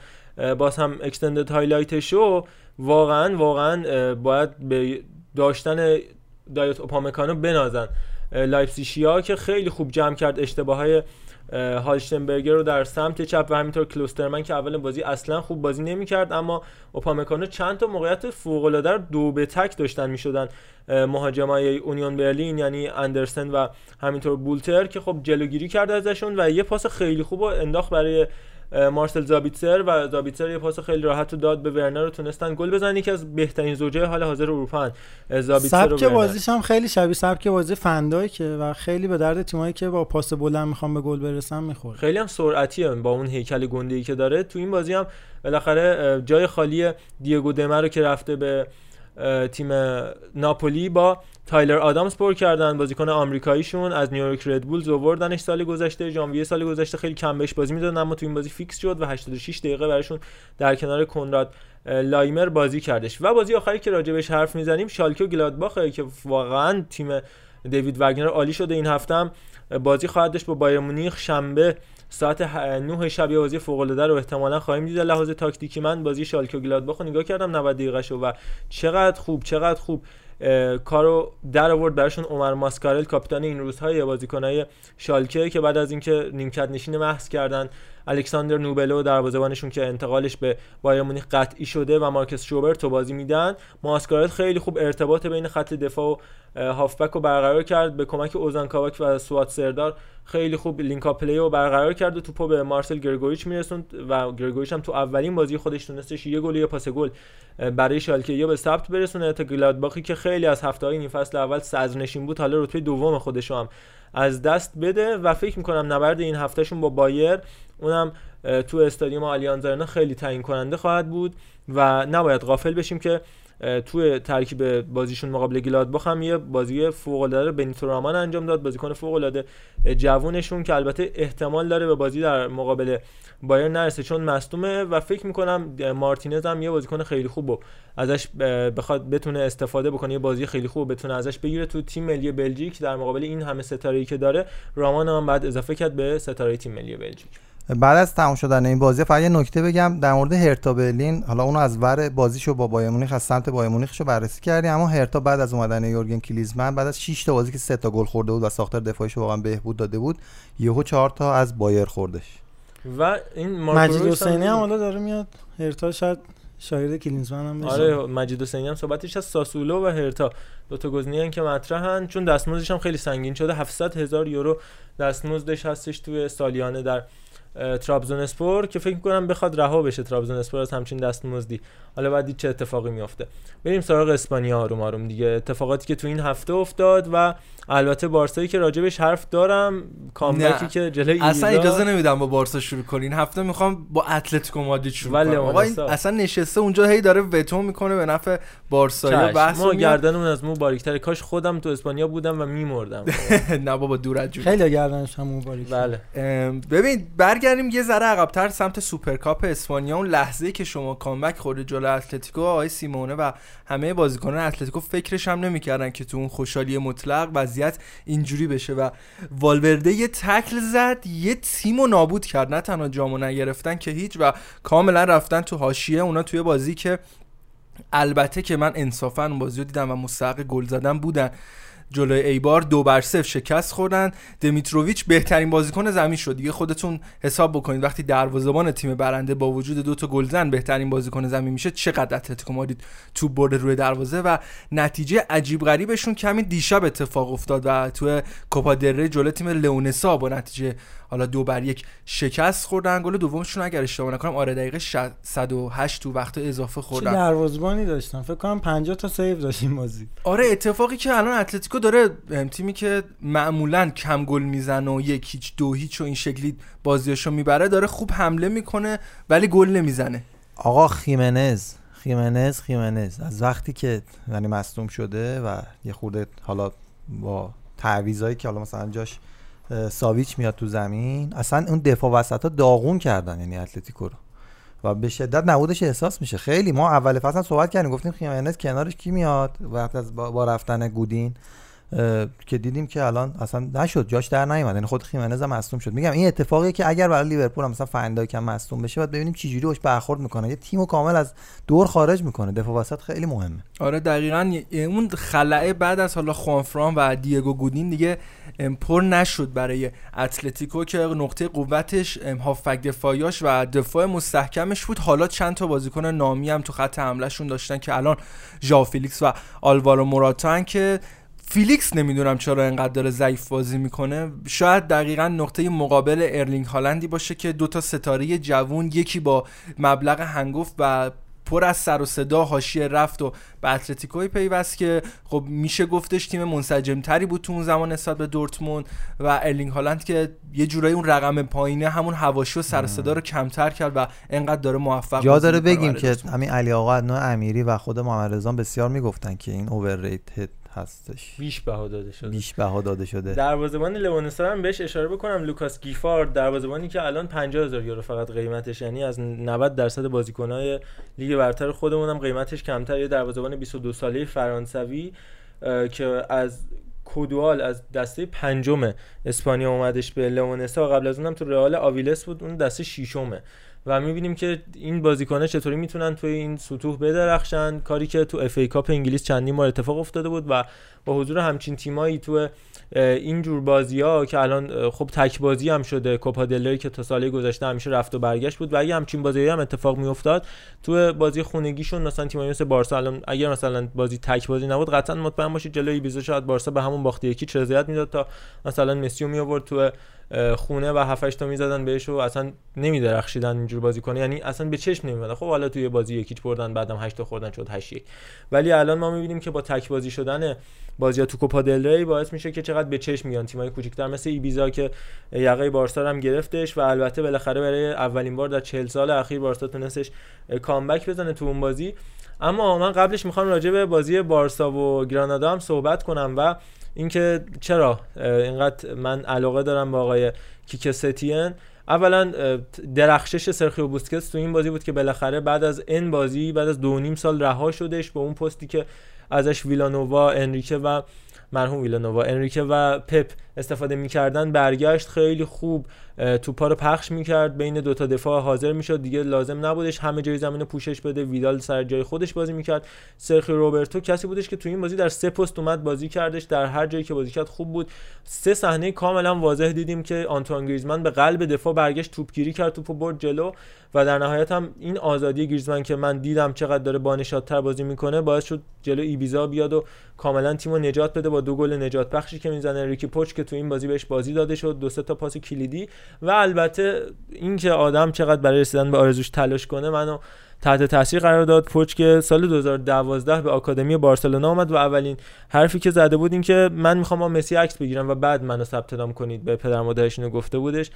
[SPEAKER 2] باز هم extended highlight شو واقعا واقعا باید به داشتن دایوت اوپامکانو بنازن. لایپزیگیا که خیلی خوب جمع کرد اشتباه های هالشتنبرگر رو در سمت چپ و همینطور کلوسترمن که اول بازی اصلا خوب بازی نمی‌کرد اما اوپامکانو چند تا موقعیت فوق العاده دو به تک داشتن می‌شدن. مهاجمای اونیون برلین یعنی اندرسن و همینطور بولتر که خب جلوگیری کرد ازشون و یه پاس خیلی خوب رو انداخت برای مارسل زابیتسر و زابیتسر یه پاس خیلی راحت رو داد به ورنر رو تونستن گل بزنن. یکی از بهترین زوجه حال حاضر اروپا زابیتسر
[SPEAKER 7] سبک. بازیش هم خیلی شبیه سبک بازی فندایکه و خیلی به درد تیمایی که با پاس بلند می‌خوان به گل برسن می‌خوره.
[SPEAKER 2] خیلی هم سرعتیه با اون هیکل گنده ای که داره. تو این بازی هم بالاخره جای خالی دیگو دمه رو که رفته به تیم ناپولی با تایلر آدامز پر کردن. بازیکن آمریکاییشون از نیویورک ردبولز آوردنش سال گذشته. ژانویه سال گذشته خیلی کم بهش بازی می‌دادن اما تو این بازی فیکس شد و 86 دقیقه براشون در کنار کنراد لایمر بازی کردش. و بازی آخری که راجع بهش حرف می‌زنیم شالکه و گلادباخه که واقعا تیم دیوید وگنر عالی شده این هفته هم. بازی خواهد داشت با بایر مونیخ شنبه ساعت ه- 9 شب یه بازی فوق العاده رو احتمالا خواهیم دید. لحاظ تاکتیکی من بازی شالکه و گلادباخ رو نگاه کردم 90 دقیقه شو و چقدر خوب چقدر خوب کارو در آورد براشون عمر ماسکارل کاپیتان این روزهای بازیکنای شالکه که بعد از اینکه نیمکت نشین محض کردن الکساندر نوبل رو دروازه‌بانشون که انتقالش به بایر مونیخ قطعی شده و مارکس شوبر تو بازی میدن. ماسکارل خیلی خوب ارتباط بین خط دفاع و هافبک رو برقرار کرد. به کمک اوزان کاباک و سوات سردار خیلی خوب link up play رو برقرار کرد و توپو به مارسل گرگوریچ میرسوند و گرگوریچ هم تو اولین بازی خودش تونستش یه گل یا پاس گل برای شالکه یا به ثبت برسونه. تا گلادباخی که خیلی از هفته های فصل اول صدرنشین بود. حالا رتبه دوم خودش هم از دست بده و فکر می‌کنم نبرد این هفتهشون با بایر اونم تو استادیوم آلیانز آرنا خیلی تعیین کننده خواهد بود و نباید غافل بشیم که توی ترکیب بازیشون مقابل گلادباخ هم یه بازی فوق العاده بنیتو رامان انجام داد بازیکن فوق العاده جوونشون که البته احتمال داره به بازی در مقابل بایر نرسه چون مصدومه و فکر می‌کنم مارتینز هم یه بازیکن خیلی خوب و ازش بخواد بتونه استفاده بکنه یه بازی خیلی خوب بتونه ازش بگیره تو تیم ملی بلژیک در مقابل این همه ستاره‌ای که داره. رامان هم بعد اضافه کرد به ستاره تیم ملی بلژیک.
[SPEAKER 5] بعد از تمام شدن این بازی فقط یه نکته بگم در مورد هرتا برلین حالا اونو از ور بازیشو با بایر مونیخ از سمت بایر مونیخشو بررسی کردیم. اما هرتا بعد از اومدن یورگن کلیزمن بعد از 6 تا بازی که 3 تا گل خورده بود و ساختار دفاعیش واقعا بهبود داده بود یهو 4 تا از بایر خوردش.
[SPEAKER 2] و این
[SPEAKER 7] مجید حسینی هم حالا داره میاد. هرتا شاید شاگرد کلینزمن هم بشه.
[SPEAKER 2] آره مجید حسینی هم صحبتش از ساسولو و هرتا. دو تا گزینه‌ای که مطرحن چون دستمزدش هم خیلی سنگین شده. 700 هزار یورو دستمزدش هستش توی سالیانه در ترابزون اسپور که فکر کنم بخواد رها بشه ترابزون اسپور از همچین دستمزدی حالا بعد چه اتفاقی میافته. بریم سراغ اسپانیا آروم آروم دیگه. اتفاقاتی که تو این هفته افتاد و البته بارسایی که راجبش حرف دارم کامبکی که جلوی
[SPEAKER 6] اصلا اجازه نمیدم با بارسا شروع کنی. این هفته می‌خوام با اتلتیکو مادرید شروع کنم. آقا این اصلا نشسته اونجا هی داره وتو می‌کنه به نفع بارسا
[SPEAKER 2] بحث ما گردنمون از مو باریکتر کاش خودم تو اسپانیا بودم و میمردم. *laughs*
[SPEAKER 6] نه بابا دور از
[SPEAKER 7] خیلی گردنش هم باریک
[SPEAKER 2] بله.
[SPEAKER 6] ببین برگردیم یه ذره عقب‌تر سمت سوپرکاپ اسپانیا. اون لحظه که شما comeback خورده جلو اتلتیکو آقای سیمونه و همه بازیکنان اتلتیکو فکرش هم نمی‌کردن که تو اون خوشحالی مطلق وضعیت اینجوری بشه و والورده یه تکل زد یه تیم رو نابود کرد. نه تنها جامو نگرفتن که هیچ و کاملا رفتن تو حاشیه اونا توی بازی که البته که من انصافا بازی رو دیدم و مستحق گل زدن بودن. جلوی ایبار دو بر صفر شکست خوردن. دمیتروویچ بهترین بازیکن زمین شد. دیگه خودتون حساب بکنید. وقتی دروازه‌بان تیم برنده با وجود دو تا گلزن بهترین بازیکن زمین میشه چقدر اتلتیکو مادرید تو برد روی دروازه و نتیجه عجیب غریبشون کمی دیشب اتفاق افتاد و تو کوپا دره جلوی تیم لئونسا با نتیجه حالا دو بر یک شکست خوردن. گل دومشون اگر اشتباه نکنم آره دقیقه 108 تو وقت اضافه خوردن.
[SPEAKER 7] چه دروازه‌بانی داشتن فکر کنم 50 تا save داشت این بازی.
[SPEAKER 6] آره اتفاقی که الان اتلتیکو داره تیمی که معمولا کم گل می‌زنه و یک هیچ دو هیچ و این شکلی بازیاشو می‌بره داره خوب حمله می‌کنه ولی گل نمی‌زنه.
[SPEAKER 5] آقا خیمنز خیمنز خیمنز. از وقتی که یعنی مصدوم شده و یه خورده حالا با تعویضایی که حالا مثلا جاش ساویچ میاد تو زمین اصلا اون دفاع وسط ها داغون کردن یعنی اتلتیکو رو. و به شدت نبودش احساس میشه. خیلی ما اول فصل صحبت کردیم گفتیم خیمنز کنارش کی میاد؟ وقت از با رفتن گودین. که دیدیم که الان اصلا نشد جاش در نیومد. یعنی خود خیمنز هم مصدوم شد. میگم این اتفاقی که اگر برای لیورپول مثلا فندای کم مصدوم بشه بعد ببینیم چه جوری برخورد می‌کنه. یه تیمو کامل از دور خارج می‌کنه. دفاع وسط خیلی مهمه.
[SPEAKER 6] آره دقیقا. اون خلأ بعد از حالا خوانفران و دیگو گودین دیگه پر نشد برای اتلتیکو که نقطه قوتش هافبک دفاعیاش و دفاع مستحکمش بود. حالا چند تا بازیکن نامی هم تو خط حملهشون داشتن که الان ژاو فیلیکس و آلوارو موراتا که فیلیکس نمی‌دونم چرا انقدر داره ضعیف بازی می‌کنه. شاید دقیقا نقطه مقابل ارلینگ هالندی باشه که دوتا ستاره جوون یکی با مبلغ هنگفت و پر از سر و صدا حاشیه رفت و به اتلتیکوی پیوست که خب میشه گفتش تیم منسجمتری بود تو اون زمان نسبت به دورتموند و ارلینگ هالند که یه جورایی اون رقم پایینه همون حواشی و سر صدا رو کمتر کرد و انقدر داره موفق
[SPEAKER 5] جا داره بگیم که همین علی آقا امیری و خود محمد رضا بسیار می‌گفتن که این overrated هستش.
[SPEAKER 2] بیش بها داده شده.
[SPEAKER 5] بیش بها داده شده.
[SPEAKER 2] دروازه‌بان لئونسا هم بهش اشاره بکنم. لوکاس گیفارد دروازه‌بانی که الان 50000 یورو فقط قیمتش یعنی از 90 درصد بازیکن‌های لیگ برتر خودمون هم قیمتش کمتر. یه دروازه‌بان 22 ساله فرانسوی که از کودوال از دسته پنجم اسپانیا اومدش به لئونسا قبل از اونم تو رئال آویلس بود. اون دسته ششمه. و می‌بینیم که این بازیکن‌ها چطوری می‌تونن توی این سطوح بدرخشن. کاری که تو FA Cup انگلیس چندین بار اتفاق افتاده بود و با حضور همچین تیمایی تو این جور بازی ها که الان خب تک بازی هم شده. کوپا دل ری که تا سال گذشته همیشه رفت و برگشت بود و اگه همچین بازی هم اتفاق میافتاد تو بازی خونگیشون مثلا تیمایی مثل بارسا الان اگر مثلا بازی تک بازی نبود قطعا مطمئن باشید جلوی بیزا شاید بارسا به همون باخت یکی چه می‌داد تا مثلا مسی می آورد تو خونه و 7 تا می‌زدن بهش و اصلا نمیدرخشیدن اینجور بازی کنه. یعنی اصلا به چشم نمیاد خب حالا توی بازی یکیچ بردن بعدم 8 تا خوردن شد 8 ولی الان ما می‌بینیم که با تک بازی شدن بازی ها تو کوپا دل ری باعث میشه که چقدر به چشم میان تیمای کوچیک‌تر. مثل ایبیزا که یقه بارسا هم گرفتش و البته بالاخره برای اولین بار در 40 سال اخیر بارسا تونستش کامبک بزنه تو اون بازی. اما من قبلش می‌خوام راجع به بازی بارسا و گرانادا هم صحبت کنم و اینکه چرا اینقدر من علاقه دارم با آقای کیک ستین. اولا درخشش سرخیو بوسکتس تو این بازی بود که بالاخره بعد از این بازی بعد از دو نیم سال رها شدش به اون پستی که ازش ویلانووا انریکه و مرحوم ویلانووا انریکه و پپ استفاده می‌کردن. برگشت خیلی خوب توپا رو پخش می‌کرد. بین دو تا دفاع حاضر می‌شد. دیگه لازم نبودش. همه جای زمین پوشش بده. ویدال سر جای خودش بازی می‌کرد. سرخی روبرتو کسی بودش که تو این بازی در سه پست اومد بازی کردش. در هر جایی که بازی کرد خوب بود. سه صحنه کاملا واضح دیدیم که آنتوان گریزمان به قلب دفاع برگشت توپگیری کرد توپو برد جلو. و در نهایت هم این آزادی گریزمان که من دیدم چقدر داره بانشادتر بازی می‌کنه باعث شد جلو ایبیزا بیاد و کاملا تیمو نجات بده با دو گل نجات بخشی که می‌زنه. ریکی پوچ تو این بازی بهش بازی داده شد دو تا پاس کلیدی. و البته اینکه آدم چقدر برای رسیدن به آرزوش تلاش کنه منو تحت تاثیر قرار داد. پوچ که سال 2012 به آکادمی بارسلونا آمد و اولین حرفی که زده بود این که من می‌خوام با مسی عکس بگیرم و بعد منو ثبت نام کنید. به پدر مادرش اینو گفته بودش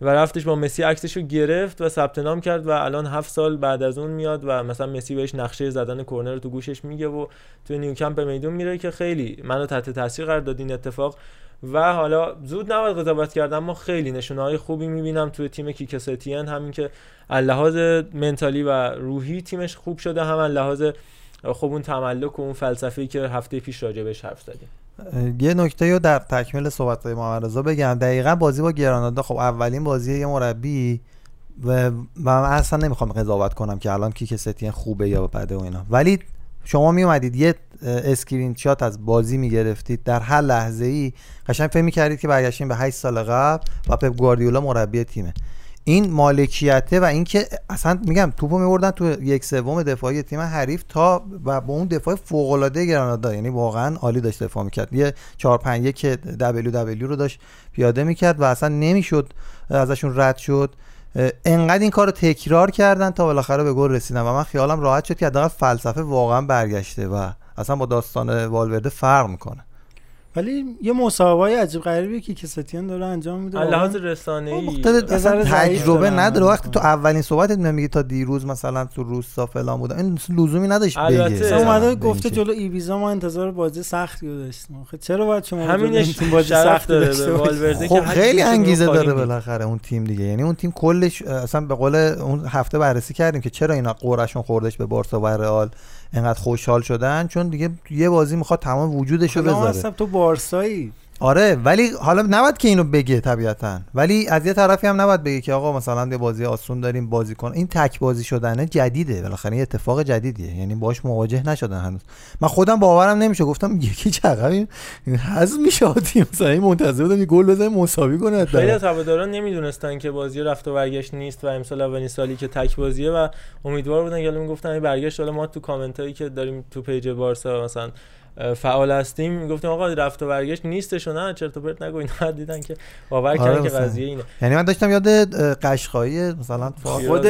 [SPEAKER 2] و رفتش با مسی عکسش رو گرفت و ثبت نام کرد و الان هفت سال بعد از اون میاد و مثلا مسی بهش نقشه زدن کرنر رو تو گوشش میگه و تو نیوکمپ به میدون میره که خیلی منو تحت تاثیر قرار داد. این اتفاق و حالا زود نباید قضاوت کرد اما خیلی نشونه های خوبی می‌بینم توی تیم کیکستین همین که لحاظ منتالی و روحی تیمش خوب شده هم لحاظ خوب اون تملک و اون فلسفه‌ای که هفته پیش راجع بهش حرف زدیم.
[SPEAKER 5] یه نکته رو در تکمیل صحبت های محمد بگم. دقیقا بازی با گرانادا خب اولین بازی یه مربی و من اصلا نمی‌خوام قضاوت کنم که الان کیک ستین خوبه یا بده و اینا. ولی شما می اومدید یه اسکرین شات از بازی می گرفتید در هر لحظه ای قشنگ فکر کردید که برگشتین به 8 سال قبل و پپ گواردیولا مربی تیمه. این مالکیته و اینکه اصلا میگم توپو میبردن تو یک سوم دفاعی تیم حریف تا و با اون دفاع فوق العاده گرانادا. یعنی واقعا عالی داشت دفاع می‌کرد. یه 4 5 1 W W رو داشت پیاده می‌کرد و اصلا نمی‌شد ازشون رد شد. انقدر این کار رو تکرار کردن تا بالاخره به گل رسیدن و من خیالم راحت شد که حداقل فلسفه واقعا برگشته و اصلا با داستان والورده فرق می‌کنه.
[SPEAKER 7] ولی یه مسابقه عجیب غریبی که کستیان داره انجام میده.
[SPEAKER 2] لحاظ رسانه‌ای.
[SPEAKER 5] اصلا تجربه نداره. وقتی تو اولین صحبتت میگی تا دیروز مثلا تو روستا فلان بود این لزومی نداشت بگه.
[SPEAKER 7] البته اومده گفته جلو ایویزا ما انتظار بازی سختی رو داشتیم. خب چرا باید شما
[SPEAKER 2] همینش بازی سخت داره
[SPEAKER 5] خب خیلی انگیزه داره بالاخره اون تیم دیگه. یعنی اون تیم کلش اصلا به قول اون هفته بررسی کردیم که چرا اینا قورشون خوردش به بارسا و رئال. انقدر خوشحال شدن چون دیگه یه بازی می‌خواد تمام وجودش رو بذاره.
[SPEAKER 7] تو بارسایی
[SPEAKER 5] آره ولی حالا نباید که اینو بگه طبیعتا. ولی از یه طرفی هم نباید بگه که آقا مثلا یه بازی آسون داریم بازی کن. این تک بازی شدنه جدیده. بالاخره یه اتفاق جدیدیه. یعنی باش مواجه نشدن هنوز. من خودم باورم نمیشه. گفتم یکی چقدر حذف میشه تیم مثلا این منتظر بودم گل بزنه مساوی کنه
[SPEAKER 2] خیلی از هواداران نمیدونستان که بازی رفت و برگشت نیست و امسال اولین که تک بازیه و امیدوار بودن که می‌گفتن این برگشت. حالا ما تو کامنت هایی که داریم تو page بارسا مثلا فعال هستیم. می‌گفتیم آقا رفت و برگشت نیستش و نه چرت و پرت نگو اینا دیدن که باور آره کردن که قضیه اینه.
[SPEAKER 5] یعنی من داشتم یاد قشقایی مثلا
[SPEAKER 6] خود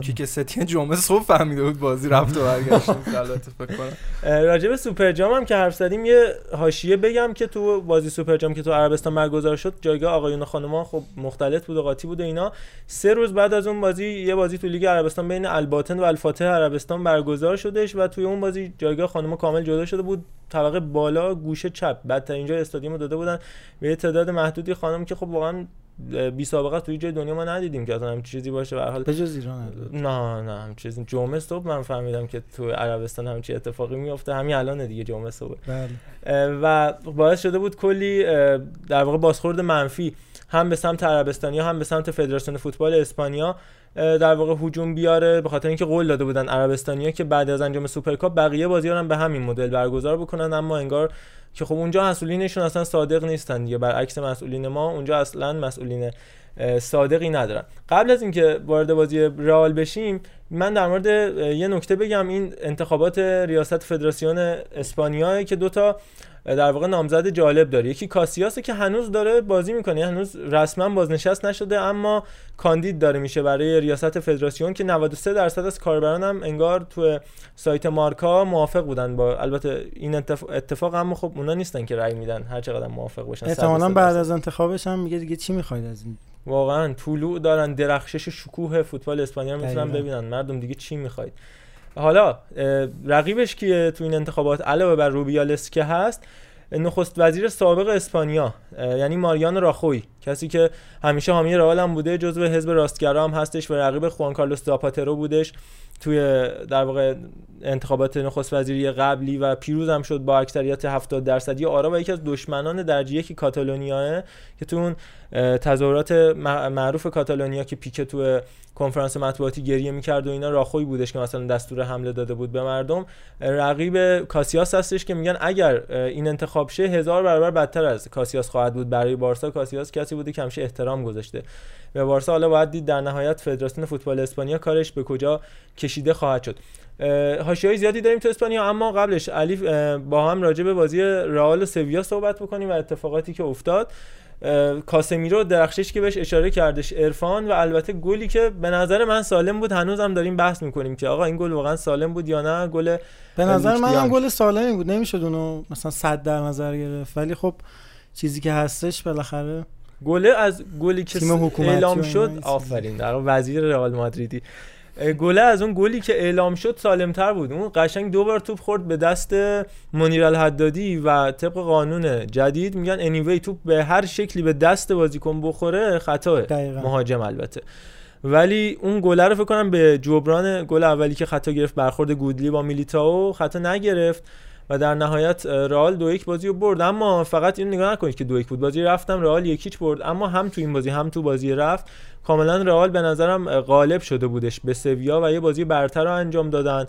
[SPEAKER 6] کیکه ستین جمعه صبح فهمیده بود بازی رفت و برگشت. *laughs* فکر کنم.
[SPEAKER 2] راجع به سوپر جام هم که حرف زدیم یه حاشیه بگم که تو بازی سوپر جام که تو عربستان برگزار شد جایگاه آقایون و خانوما خب مختلف بود و قاطی بود و اینا. سه روز بعد از اون بازی یه بازی تو لیگ عربستان بین الباطن و الفاتح عربستان برگزار شدش و توی اون بازی جایگاه خانوما کامل جدا شده بود. طبقه بالا گوشه چپ. بعد اینجا استادیوم داده بودن. به تعداد محدودی خانم که خب واقعا بی سابقه توی جای دنیا ما ندیدیم که اصلا چیزی باشه. به حال
[SPEAKER 7] به جز ایران
[SPEAKER 2] نه نه هم چیزی. جمعه صبح من فهمیدم که تو عربستان هم چی اتفاقی میفته همین الان دیگه جمعه صبح
[SPEAKER 7] بله.
[SPEAKER 2] و باعث شده بود کلی در واقع بازخورد منفی هم به سمت عربستانیا هم به سمت فدراسیون فوتبال اسپانیا. در واقع هجوم بیاره به خاطر اینکه قول داده بودن عربستانیا که بعد از انجام سوپرکاپ بقیه بازی‌ها هم به همین مدل برگزار بکنن اما انگار که خب اونجا مسئولینشون اصلا صادق نیستن دیگه برعکس مسئولین ما اونجا اصلا مسئولین صادقی ندارن. قبل از اینکه وارد بازی رئال بشیم من در مورد یه نکته بگم. این انتخابات ریاست فدراسیون اسپانیا که دوتا در واقع نامزد جالب داره. یکی کاسیاسه که هنوز داره بازی می‌کنه هنوز رسما بازنشست نشده اما کاندید داره میشه برای ریاست فدراسیون که 93 درصد از کاربران هم انگار تو سایت مارکا موافق بودن با البته این اتفاق اما خب اونا نیستن که رأی میدن هر چقدر موافق باشن
[SPEAKER 7] احتمالاً بعد از انتخابش هم میگه دیگه چی می‌خواید از این؟
[SPEAKER 2] واقعا طلوع دارن درخشش شکوه فوتبال اسپانیا رو می‌تونن ببینن. مردم دیگه چی می‌خواید؟ حالا رقیبش کیه تو این انتخابات؟ علاوه بر روبیالس که هست نخست وزیر سابق اسپانیا یعنی ماریان راخوی. کسی که همیشه حامی رئال هم بوده جزو حزب راستگرا هم هستش و رقیب خوان کارلوس زاپاترو بودش. توی در واقع انتخابات نخست وزیری قبلی و پیروز هم شد با اکثریت 70 درصدی آرا و یکی از دشمنان درجه یکی کاتالونیاه که تو اون تظاهرات معروف کاتالونیا که پیکه تو کنفرانس مطبوعاتی گریه می‌کرد و اینا راخوی بودش که مثلا دستور حمله داده بود به مردم. رقیب کاسیاس هستش که میگن اگر این انتخاب شه هزار برابر بدتر از کاسیاس خواهد بود. برای بارسا کاسیاس کسی بوده که همیشه احترام گذاشته. به بارسا. حالا باید دید در نهایت فدراسیون فوتبال اسپانیا کارش به کجا کشیده خواهد شد. حاشیه‌های زیادی داریم تو اسپانیا اما قبلش علی با هم راجع به بازی رئال و سویا صحبت بکنیم و اتفاقاتی که افتاد. کاسمیرو درخشش که بهش اشاره کردش ارفان و البته گلی که به نظر من سالم بود هنوز هم داریم بحث می‌کنیم که آقا این گل واقعا سالم بود یا نه؟ گل
[SPEAKER 7] به نظر من هم گل سالمی بود نمی‌شد اونو مثلا 100 در نظر گرفت. ولی خب چیزی که هستش بالاخره
[SPEAKER 2] گله از گلی که اعلام شد آفرین در وزیر رئال مادریدی. گله از اون گلی که اعلام شد سالمتر بود. اون قشنگ دو بار توپ خورد به دست منیر الحدادی و طبق قانون جدید میگن انیوی توپ به هر شکلی به دست بازیکن بخوره خطا مهاجم البته. ولی اون گله رو فکر کنم به جبران گل اولی که خطا گرفت برخورد گودلی با میلیتائو خطا نگرفت. و در نهایت رئال دو یک بازی رو برد. اما فقط این نگاه نکنید که دو یک بود. بازی رفتم رئال یکیچ برد. اما هم تو این بازی هم تو بازی رفت. کاملا رئال به نظرم غالب شده بودش به سویا و یه بازی برتر رو انجام دادن.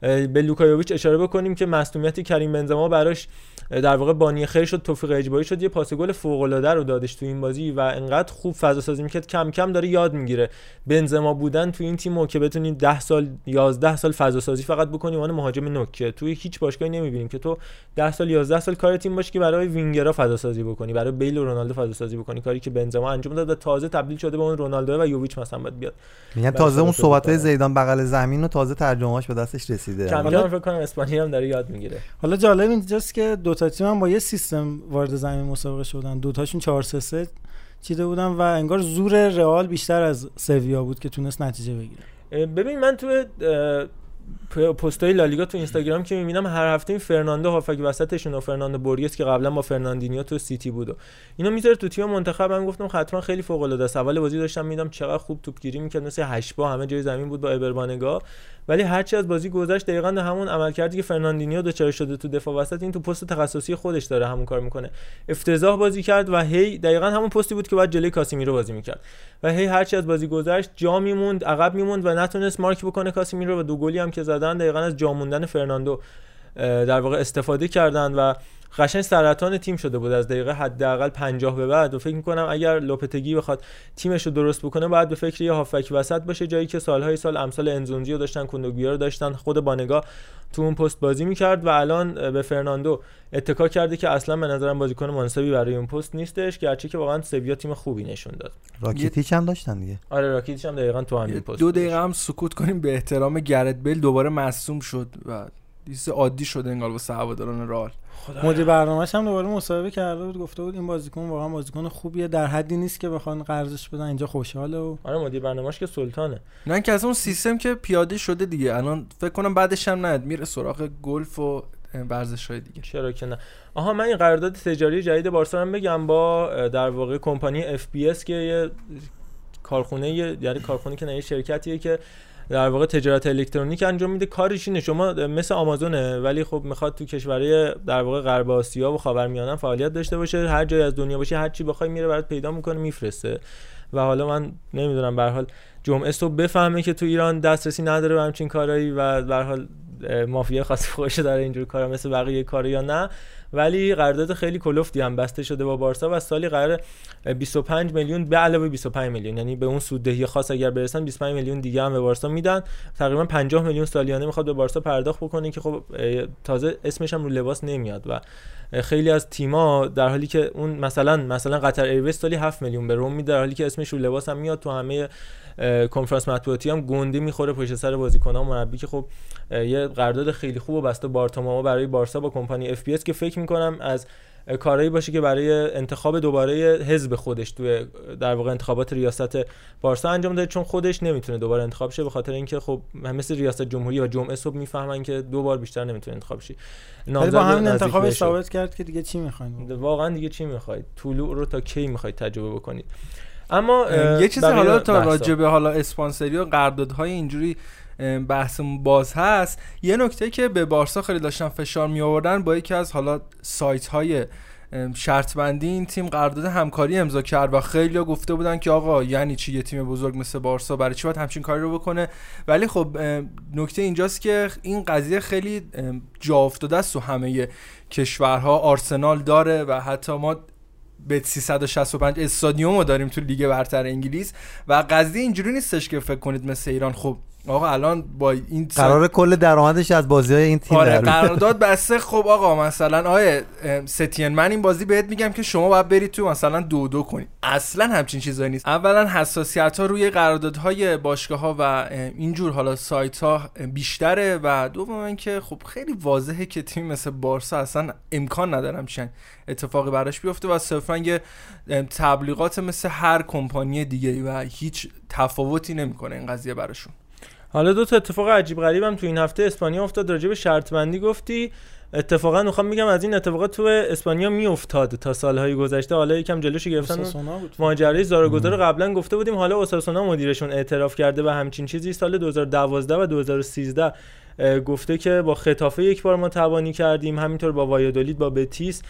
[SPEAKER 2] به لوکا یوویچ اشاره بکنیم که مصدومیت کریم بنزما براش در واقع بانی خیر شد توفیق اجباری شد یه پاس گل فوق العاده رو دادش تو این بازی و انقدر خوب فضا سازی می‌کرد. کم کم داره یاد می‌گیره. بنزما بودن تو این تیم که بتونی 10 سال 11 سال فضا سازی فقط بکنی اون مهاجم نوک توی هیچ باشگاهی نمی‌بینیم که تو 10 سال 11 سال کار تیم باشه که برای وینگرها فضا سازی بکنی برای بیل و رونالدو فضا سازی بکنی. کاری که بنزما انجام داد و تازه تبدیل شده به اون رونالدو و یوویچ مثلا باید بیاد.
[SPEAKER 5] میگن تازه اون صحبت زیدان بغل زمین و تازه ترجمه‌اش به دستش رسیده.
[SPEAKER 2] کم کم فکر کنم اسپانیا هم داره یاد می‌گیره.
[SPEAKER 7] حالا جالب اینجاست که دو تا تیم هم با یه سیستم وارد زمین مسابقه شدن. دو تاشون 4 3 3 چیده بودن و انگار زور رئال بیشتر از سویا بود که تونست نتیجه بگیره.
[SPEAKER 2] ببین من تو پستای لالیگا تو اینستاگرام که می‌بینم هر هفته این فرناندو هافبک وسطشون و فرناندو رگس که قبلا با فرناندینیو تو سیتی بود اینو می‌ذاره تو تیم منتخب. من گفتم حتما خیلی فوق العاده است. اول بازی داشتم میدم چقدر خوب توپگیری می‌کرد. مثل هشت پا همه جای زمین بود با اور بانگا. ولی هرچی از بازی گذشت دقیقا همون عملکردی که فرناندینیو دچار شده تو دفاع وسط این تو پست تخصصی خودش داره همون کار می‌کنه. افتضاح بازی کرد و هی دقیقا همون پستی بود که بعد جلوی کاسیمیرو بازی می‌کرد. و هی هرچی از بازی گذشت جا میموند عقب میموند و نتونست مارک بکنه کاسیمیرو و دو گلی هم که زدن دقیقا از جا موندن فرناندو در واقع استفاده کردن و قشنگ سرطان تیم شده بود. از دقیقه حداقل 50 به بعد. و فکر می‌کنم اگر لوپتگی بخواد تیمش رو درست بکنه باید به فکر یه هافبک وسط باشه. جایی که سالهای سال امسال انزونزی رو داشتن کوندوگبیا رو داشتن خود بانگا تو اون پست بازی می‌کرد و الان به فرناندو اتکا کرده که اصلا به نظرم بازیکن مناسبی برای اون پست نیستش گرچه که واقعا سویا تیم خوبی نشون داد.
[SPEAKER 5] راکیتیچ هم داشتن دیگه.
[SPEAKER 2] آره راکیتیچ هم دقیقاً تو همین پست
[SPEAKER 6] دو دقیقه هم سکوت کنیم به احترام گرت بیل دوباره مصدوم شد و دیگه عادی شده انگار واسه هواداران رئال.
[SPEAKER 7] مدیر برنامه‌اش هم دوباره مصاحبه کرده بود گفته بود این بازیکن واقعا بازیکن خوبیه در حدی نیست که بخوان قرضش بدن اینجا خوشحاله و
[SPEAKER 2] آره مدیر برنامه‌اش که سلطانه.
[SPEAKER 6] نه که از اون سیستم که پیاده شده دیگه. الان فکر کنم بعدش هم نه میره سراغ گلف و ورزش های دیگه.
[SPEAKER 2] چرا که نه. آها من این قرارداد تجاری جدید بارسا هم بگم با در واقع کمپانی اف پی اس که یه کارخونه یعنی کارخونه که نه شرکتیه که در واقع تجارت الکترونیک انجام میده. کارش اینه شما مثل آمازونه ولی خب می‌خواد تو کشورهای در واقع غرب آسیا و خاورمیانه فعالیت داشته باشه. هر جای از دنیا باشه هر چی بخوای میره برات پیدا می‌کنه میفرسته. و حالا من نمی‌دونم به حال جمعه صبح بفهمه که تو ایران دسترسی نداره به همچین کارهایی و به حال مافیا خاص خوش داره اینجور کارا مثل بقیه کارا یا نه. ولی قرارداد خیلی کلفتی هم بسته شده با بارسا و سالی قرار 25 میلیون به علاوه 25 میلیون. یعنی به اون سوددهی خاص اگر برسن 25 میلیون دیگه هم به بارسا میدن. تقریبا 50 میلیون سالیانه می‌خواد به بارسا پرداخت بکنه که خب تازه اسمش هم رو لباس نمیاد و خیلی از تیما در حالی که اون مثلا مثلا قطر ایرویز سالی 7 میلیون به روم میده در حالی که اسمش رو لباس هم میاد تو همه کنفرانس مطبوعاتی هم گنده می‌خوره پشت سر بازیکن‌ها مربی که خب یه قرارداد خیلی خوب و بسته بارتومائو برای بارسا با کمپانی اف که فکر می‌کنم از اه، کارهایی باشه که برای انتخاب دوباره حزب خودش توی در واقع انتخابات ریاست بارسا انجام داده. چون خودش نمی‌تونه دوباره انتخاب شه به خاطر اینکه خب مثل ریاست جمهوری و جمعه صبح می‌فهمن که دو بار بیشتر نمی‌تونه انتخاب شه.
[SPEAKER 7] با همین
[SPEAKER 2] بهشه.
[SPEAKER 7] ثابت کرد که دیگه چی می‌خواین
[SPEAKER 2] واقعا دیگه چی می‌خواید؟ طلوع رو تا کی می‌خواید تجربه بکنید؟ اما
[SPEAKER 6] یه چیز
[SPEAKER 2] بقیه
[SPEAKER 6] حالا تا
[SPEAKER 2] بحثا.
[SPEAKER 6] راجع به حالا اسپانسری و قراردادهای اینجوری بحثمون باز هست. یه نکته که به بارسا خیلی داشتن فشار می آوردن با یکی از حالا سایت های شرط بندی این تیم قرارداد همکاری امضا کرد و خیلی گفته بودن که آقا یعنی چی یه تیم بزرگ مثل بارسا برای چی باید همچین کاری رو بکنه؟ ولی خب نکته اینجاست که این قضیه خیلی جا افتاده است تو همه کشورها. آرسنال داره و حتی ما به 365 استادیوم رو داریم تو لیگ برتر انگلیس و قضیه اینجوری نیستش که فکر کنید مثل ایران خب آقا الان با این
[SPEAKER 5] قرار کل درآمدش از بازی های این تیم
[SPEAKER 6] آره. قرارداد بسته. خب آقا مثلا آیه ستین من این بازی بهت میگم که شما باید برید تو مثلا دو دو کنید اصلا همچین چیزایی نیست. اولا حساسیت ها روی قراردادهای باشگاه ها و اینجور حالا سایت ها بیشتره و دوم اینکه خب خیلی واضحه که تیم مثل بارسا اصلا امکان ندارم چن اتفاقی براش بیفته و صرفا یه تبلیغات مثل هر کمپانی دیگه و هیچ تفاوتی نمی‌کنه این قضیه براشون.
[SPEAKER 2] حالا دو تا اتفاق عجیب غریبم تو این هفته اسپانیا افتاد. راجع به شرط بندی گفتی. اتفاقا می‌خوام میگم از این اتفاقات تو اسپانیا میافتاد تا سالهای گذشته. حالا یکم جلوشو گرفتن ماجرای زاراگوزا رو قبلا گفته بودیم. حالا اوساسونا مدیرشون اعتراف کرده به همچین چیزی سال 2012 و 2013 اه، گفته که با خطافه یک بار ما توانی کردیم همینطور با وایادولید با بتیس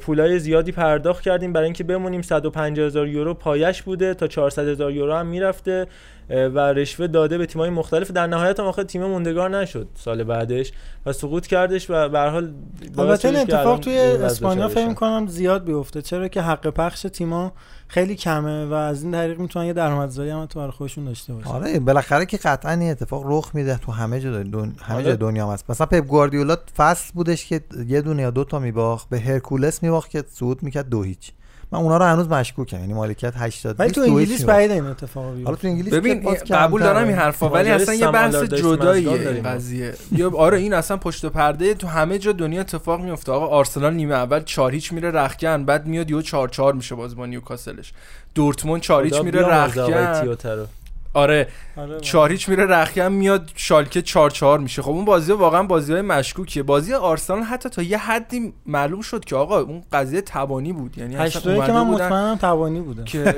[SPEAKER 2] پولای زیادی پرداخت کردیم. برای اینکه بمونیم 150 هزار یورو پایش بوده تا 400 هزار یورو هم می‌رفته و رشوه داده به تیمای مختلف. در نهایت هم آخه تیم موندگار نشد سال بعدش و سقوط کردش و به هر حال
[SPEAKER 7] البته اتفاق توی اسپانیا فکر. می‌کنم زیاد بیفته. چرا که حق پخش تیما خیلی کمه و از این طریق می‌تونن یه درآمدزایی هم تو برای خودشون داشته باشن.
[SPEAKER 5] آره بالاخره که قطعا این اتفاق رخ میده تو همه جا دن... همه
[SPEAKER 2] آره.
[SPEAKER 5] جا دنیا هم هست. مثلا پپ گواردیولا فصل بودش که یه دونه یا دو تا میباخت به هرکولس میباخت که صعود می‌کرد دو هیچ. من اونا رو هنوز مشکوکم یعنی مالکیت 80
[SPEAKER 7] ولی تو
[SPEAKER 5] 20 دو هیچ
[SPEAKER 7] انگلیس. بعید این اتفاق
[SPEAKER 5] حالا
[SPEAKER 7] بیفته
[SPEAKER 5] تو انگلیس
[SPEAKER 6] ببین قبول دارم این. حرفا ولی اصلا یه بحث جداییه. قضیه یا آره این اصلا پشت پرده تو همه جا دنیا اتفاق میفته آقا آرسنال نیمه اول 4 هیچ میره رخکن بعد میاد یهو 4 4 میشه باز با نیوکاسلش دورتموند 4 هیچ میره رخکن
[SPEAKER 2] تیوترو.
[SPEAKER 6] آره.
[SPEAKER 7] آره،
[SPEAKER 6] چهار هیچ میره رخکن میاد شالکه 4 4 میشه. خب اون بازی واقعا بازی های مشکوکیه. بازی آرسنال حتی تا یه حدی معلوم شد که آقا اون قضیه تبانی بود. یعنی اصلا
[SPEAKER 7] هشت دویی که من مطمئنم توانی بوده.
[SPEAKER 6] که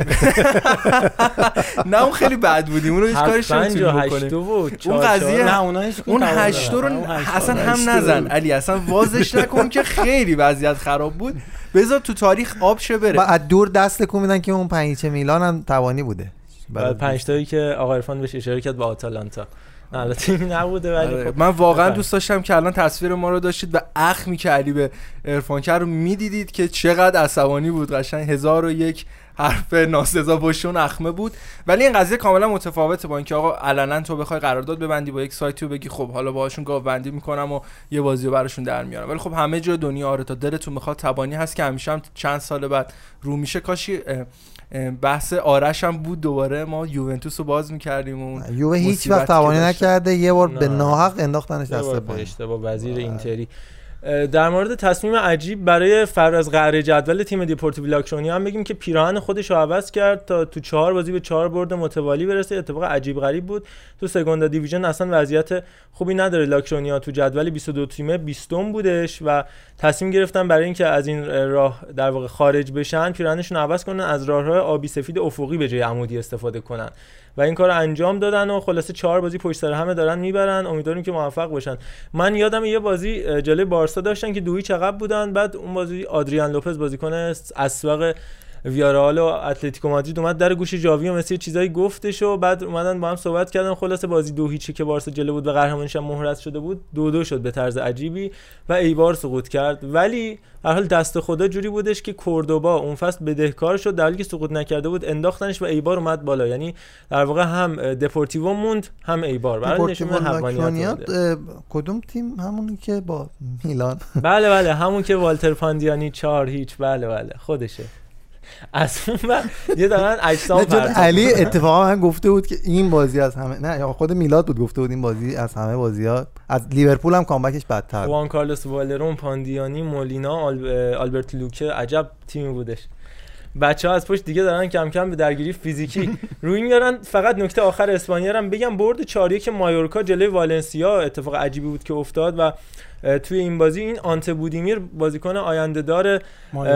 [SPEAKER 6] نه اون خیلی بد بودیم اونو هیچ
[SPEAKER 2] هفت
[SPEAKER 6] کارش نمی‌تونیم بکنیم.
[SPEAKER 2] چهار
[SPEAKER 6] اون قضیه-
[SPEAKER 2] چهار.
[SPEAKER 7] نه اونها هیچ کدوم
[SPEAKER 6] اون
[SPEAKER 7] توانی
[SPEAKER 6] هشت رو.
[SPEAKER 7] اون
[SPEAKER 6] اصلا. هم نزن. علی اصلا وازش نکن که خیلی وضعیت خراب بود. بذار تو تاریخ آب شه بره.
[SPEAKER 5] از دور دست میدن که اون پنیچه میلان هم توانی بوده.
[SPEAKER 2] بعد پنج تایی که آقا عرفان بهش اشاره کرد با آتالانتا. البته این نبوده ولی
[SPEAKER 6] آره،
[SPEAKER 2] خب.
[SPEAKER 6] من واقعا
[SPEAKER 2] بفهم.
[SPEAKER 6] دوست داشتم که الان تصویر ما رو داشتید و اخ می‌کردی به ارفانکر رو می‌دیدید که چقدر عصبانی بود. قشنگ هزار و یک حرف ناسزا پشت اون اخمه بود. ولی این قضیه کاملا متفاوته با اینکه آقا علنا تو بخوای قرارداد ببندی با یک سایتی و بگی خب حالا باهاشون گاو بندی می‌کنم و یه بازی رو براشون در میارم. ولی خب همه جا دنیا آره تا دلتون می‌خواد تبانی هست که همیشه هم چند سال بعد رو میشه. کاشی بحث آرش هم بود دوباره ما یوونتوس رو باز می‌کردیم و اون
[SPEAKER 5] یووه هیچ وقت توانی. نکرده یه بار به
[SPEAKER 2] نه.
[SPEAKER 5] ناحق انداختنش دست
[SPEAKER 2] به
[SPEAKER 5] پایین
[SPEAKER 2] اشتباه وزیر اینتری در مورد تصمیم عجیب برای فرار از جدول تیم دیپورتیو لاکرونیا هم بگیم که پیراهن خودش رو عوض کرد تا تو چهار بازی به چهار برد متوالی برسه. اتفاق عجیب غریب بود. تو سگوندا دیویژن اصلا وضعیت خوبی نداره. لاکرونیا تو جدول 22 تیمه 20 بودش و تصمیم گرفتن برای اینکه از این راه در واقع خارج بشن پیراهنشون عوض کنن از راه راه آبی سفید افقی به جای عمودی استفاده کنن. و این کار انجام دادن و خلاصه چهار بازی پشت سر همه دارن می‌برن. امیدواریم که موفق باشن من یادم یه بازی جلوی بارسا داشتن که دویچ عقب بودن. بعد اون بازی آدریان لوپز بازیکن اسبق ویارال و اتلتیکو مادرید اومد در گوش جاوی و مثل چیزایی گفتش و بعد اومدن با هم صحبت کردن. خلاصه بازی دو هیچی که بارسا جلو بود و قهرمانیش هم مهرت شده بود دو دو شد به طرز عجیبی و ایبار سقوط کرد. ولی هر حال دست خدا جوری بودش که کوردوبا اون فصل بدهکار شد. در حالی که سقوط نکرده بود انداختنش و ایبار اومد بالا. یعنی در واقع هم دپورتیو موند هم ایبار برای نشون
[SPEAKER 5] کدوم تیم؟ همونی که با میلان.
[SPEAKER 2] بله بله. همون که والتر پاندیانی 4 هیچ. بله بله. خودشه. از اون یه دارن اجسام
[SPEAKER 5] علی اتفاقا من گفته بود که این بازی از همه نه خود میلاد بود گفته بود این بازی از همه بازی ها از لیورپول هم کامبکش بدتر
[SPEAKER 2] وان کارلوس والرون پاندیانی مولینا آلبرت لوکه عجب تیمی بودش. بچه ها از پشت دیگه دارن کم کم به درگیری فیزیکی *laughs* روی میارن. فقط نکته آخر اسپانیا هم بگم. برد 4 که مایورکا جلوی والنسیا اتفاق عجیبی بود که افتاد و توی این بازی این آنته بودیمیر بازیکن آینده دار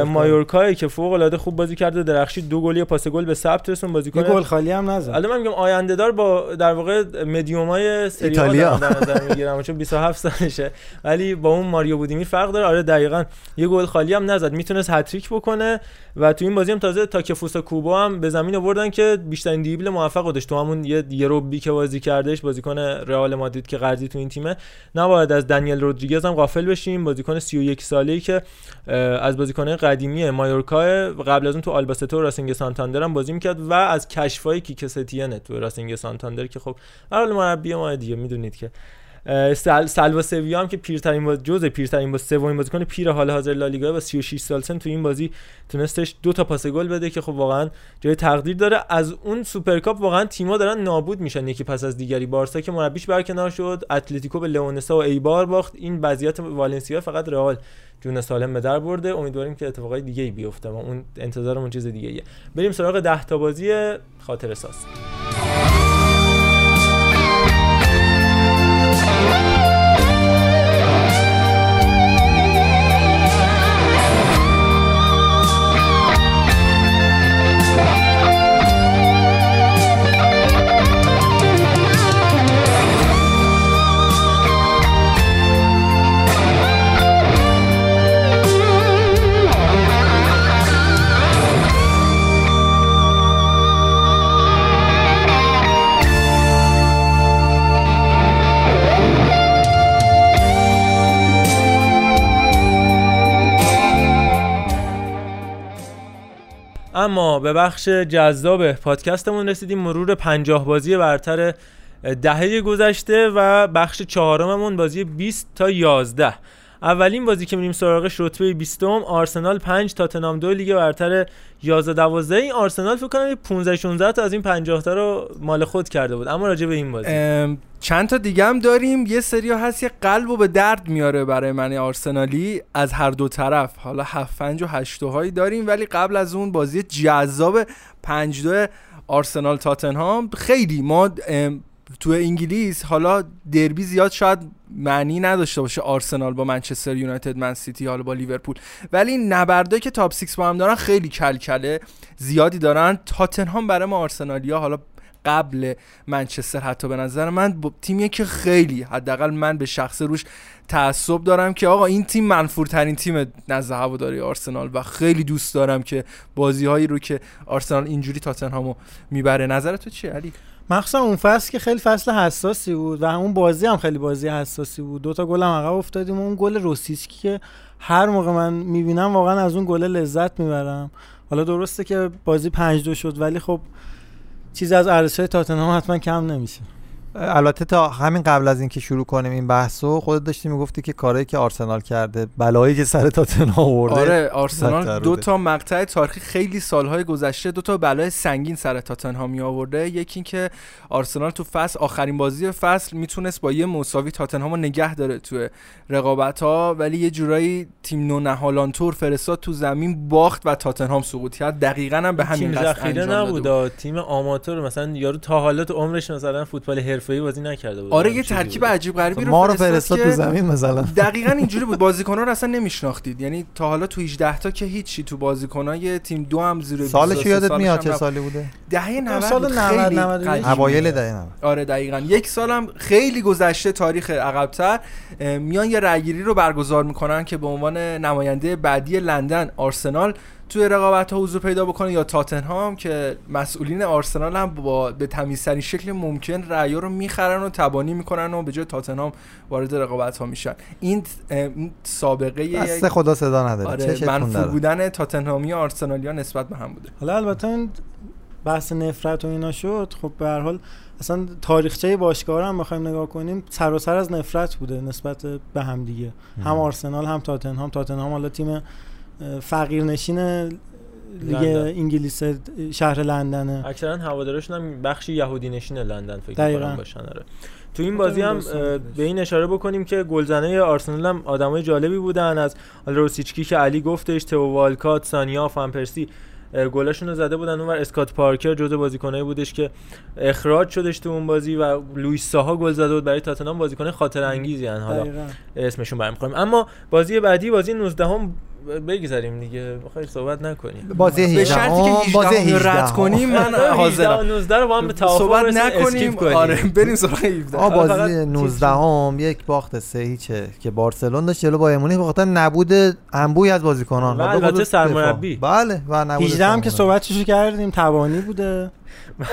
[SPEAKER 2] مایورکا. که فوق العاده خوب بازی کرده درخشید دو گل پاس گل به ثبت رسون. بازیکن
[SPEAKER 7] گل خالی هم نزد.
[SPEAKER 2] الان من میگم آینده دار با در واقع مدیومای سری
[SPEAKER 5] ایتالیا.
[SPEAKER 2] در نظر می‌گیرم چون 27 سالشه. ولی با اون ماریو بودیمیر فرق داره. آره دقیقاً یه گل خالی هم نزد. می‌تونست هتریک بکنه و تو این بازی هم تازه تاکفوسا کوبا هم به زمین آوردن که بیشترین دیبل موفق داشت. تو همون یه یروبی که بازی کردش بازیکن رئال مادرید که قرضی تو این تیمه نباید از دنیل رودریگز هم غافل بشیم. بازیکن 31 ساله‌ای که از بازیکن‌های قدیمی مایورکا قبل از اون تو آلباستو راسینگ سانتاندر هم بازی می‌کرد و از کشفای کیک تو راسینگ سانتاندر که خب هر مربی ما دیگه می‌دونید که سل سلوا سویا هم که پیرترین با جز پیرترین با سومین بازیکن پیر حال حاضر لالیگا با 36 سال سن تو این بازی تونستش دو تا پاس گل بده که خب واقعا جای تقدیر داره. از اون سوپرکاپ واقعا تیم‌ها دارن نابود میشن یکی پس از دیگری. بارسا که مربیش برکنار شد اتلتیکو به لئونسا و ایبار باخت. این وضعیت والنسیا فقط رئال جون سالم به در برده. امیدواریم که اتفاقای دیگه ای بیفته و اون انتظارمون چیز دیگه ایه بریم سراغ 10 تا بازی خاطر ساز. اما به بخش جذاب پادکستمون رسیدیم. مرور پنجاه بازی برتر دهه گذشته و بخش چهارممون بازی 20 تا 11 اولین بازی که میریم سراغش رتبه 20 آرسنال 5 تاتنهام 2 لیگ برتر 11 12 این آرسنال فکر کنم 15 16 تا از این 50 تا رو مال خود کرده بود. اما راجع به این بازی.
[SPEAKER 6] چند تا دیگه هم داریم. یه سری هست که قلب و به درد میاره برای من آرسنالی از هر دو طرف. حالا 7 5 و 8 هایی داریم ولی قبل از اون بازی جذاب 5 2 آرسنال تاتنهام. خیلی ما تو انگلیس حالا دربی زیاد شاید معنی نداشته باشه آرسنال با منچستر یونایتد من سیتی حالا با لیورپول. ولی نبرده که تاپ 6 با هم دارن خیلی کلکله. زیادی دارن. تاتنهام برای ما آرسنالیا حالا قبل منچستر حتی به نظر من تیمیه که خیلی حداقل من به شخص روش تعصب دارم که آقا این تیم منفورترین تیم نزد هواداری آرسنال و خیلی دوست دارم که بازی هایی رو که آرسنال اینجوری تاتنهامو می‌بره. نظر تو چیه علی؟
[SPEAKER 7] مخصوصا اون فصل که خیلی فصل حساسی بود و اون بازی هم خیلی بازی حساسی بود. دو تا گل هم عقب افتادیم اون گل روسیسکی که هر موقع من می‌بینم واقعا از اون گل لذت می‌برم. حالا درسته که بازی پنج دو شد ولی خب چیزی از ارزش تاتنهام حتما کم نمیشه.
[SPEAKER 5] البته تا همین قبل از اینکه شروع کنیم این بحثو خودت داشتی می‌گفتی که کاری که آرسنال کرده بلایی که سر تاتنهام آورده
[SPEAKER 6] آره آرسنال دو. تا مقطع تاریخی خیلی سالهای گذشته دو تا بلای سنگین سر تاتنهام می آورده یکی اینکه آرسنال تو فصل آخرین بازی فصل می‌تونست با یه مساوی تاتنهام رو نگه داره تو رقابت ها ولی یه جورایی تیم نونهالان تور فرستاد تو زمین باخت و تاتنهام سقوط کرد دقیقا هم به همین
[SPEAKER 2] تیم
[SPEAKER 6] قصد انجام
[SPEAKER 2] نبود. تیم آماتور مثلا یارو تا حالا تو عمرش مثلا فوتبال حرفه‌ای بازی نکرده بود
[SPEAKER 6] آره یه ترکیب
[SPEAKER 2] بود.
[SPEAKER 6] عجیب غریبی رو
[SPEAKER 5] ما رو
[SPEAKER 6] فرستاد که
[SPEAKER 5] تو زمین مثلا *laughs*
[SPEAKER 6] دقیقا اینجوری بود بازیکن‌ها رو اصلا نمیشناختید یعنی تا حالا تو 18 تا که هیچی تو بازیکن‌های تیم دو هم زیر 23
[SPEAKER 5] سالش یادت میاد
[SPEAKER 6] هم
[SPEAKER 5] چه. سالی بوده
[SPEAKER 6] دهه 90
[SPEAKER 7] سال
[SPEAKER 6] بود.
[SPEAKER 7] 90
[SPEAKER 6] خیلی
[SPEAKER 7] 91
[SPEAKER 6] قدیمی.
[SPEAKER 5] اوایل دهه 90
[SPEAKER 6] آره دقیقا یک سالم خیلی گذشته تاریخ عقبتر میان یه رأیگیری رو برگزار می‌کنن که به عنوان نماینده بعدی لندن آرسنال توی رقابت ها حضور پیدا بکنه یا تاتنهام که مسئولین آرسنال هم با به تمیزترین شکل ممکن رأیا رو می‌خرن و تبانی می‌کنن و به جای تاتنهام وارد رقابت ها میشن. این سابقه
[SPEAKER 5] دست خدا صدا نداره.
[SPEAKER 6] آره منفور. بودن تاتنهامی و آرسنالیا نسبت به هم بوده.
[SPEAKER 7] حالا البته این بحث نفرت و اینا شد. خب به هر حال اصلا تاریخچه باشگاه رو هم بخوایم نگاه کنیم سراسر از نفرت بوده نسبت به هم دیگه. هم آرسنال هم تاتنهام. تاتنهام حالا تیم فقیرنشین لیگ. انگلیس شهر لندنه
[SPEAKER 2] اکثرا هوادارشون هم بخشی یهودی نشین لندن فکر. می‌کنم باشن آره تو این بازی هم. به این اشاره بکنیم که گلزنه آرسنال هم آدمای جالبی بودن از روسیچکی که علی گفتش تو والکات سانیا فان پرسی اه، گلاشون رو زده بودن اونور اسکات پارکر جزو بازیکنایی بودش که اخراج شدش تو اون بازی و لوئیس ساها گل زده بود برای تاتنهام بازیکن خاطر انگیزی هن حالا
[SPEAKER 7] دقیقاً.
[SPEAKER 2] اسمشون برمیخوایم اما بازی بعدی بازی 19 هم بگذاریم دیگه. بخوای صحبت نکنیم
[SPEAKER 5] بازی
[SPEAKER 6] به
[SPEAKER 5] 18
[SPEAKER 6] شرطی که
[SPEAKER 5] بازی
[SPEAKER 6] 18 رو رد
[SPEAKER 5] 18
[SPEAKER 6] کنیم من
[SPEAKER 2] 18 و
[SPEAKER 6] حاضرم
[SPEAKER 2] 19 رو با هم به توافق
[SPEAKER 6] صحبت نکنیم. آره بریم سراغ 17
[SPEAKER 5] آ بازی
[SPEAKER 2] چیز
[SPEAKER 5] 19 هم یک باخت سه هیچه که بارسلون داشت جلو بایر مونیخ. به خاطر نبود انبوی از بازیکنان.
[SPEAKER 2] و
[SPEAKER 5] به
[SPEAKER 2] البته سرمربی.
[SPEAKER 5] بله و نبود
[SPEAKER 7] 18 هم که. صحبتشو کردیم؟ توانی بوده.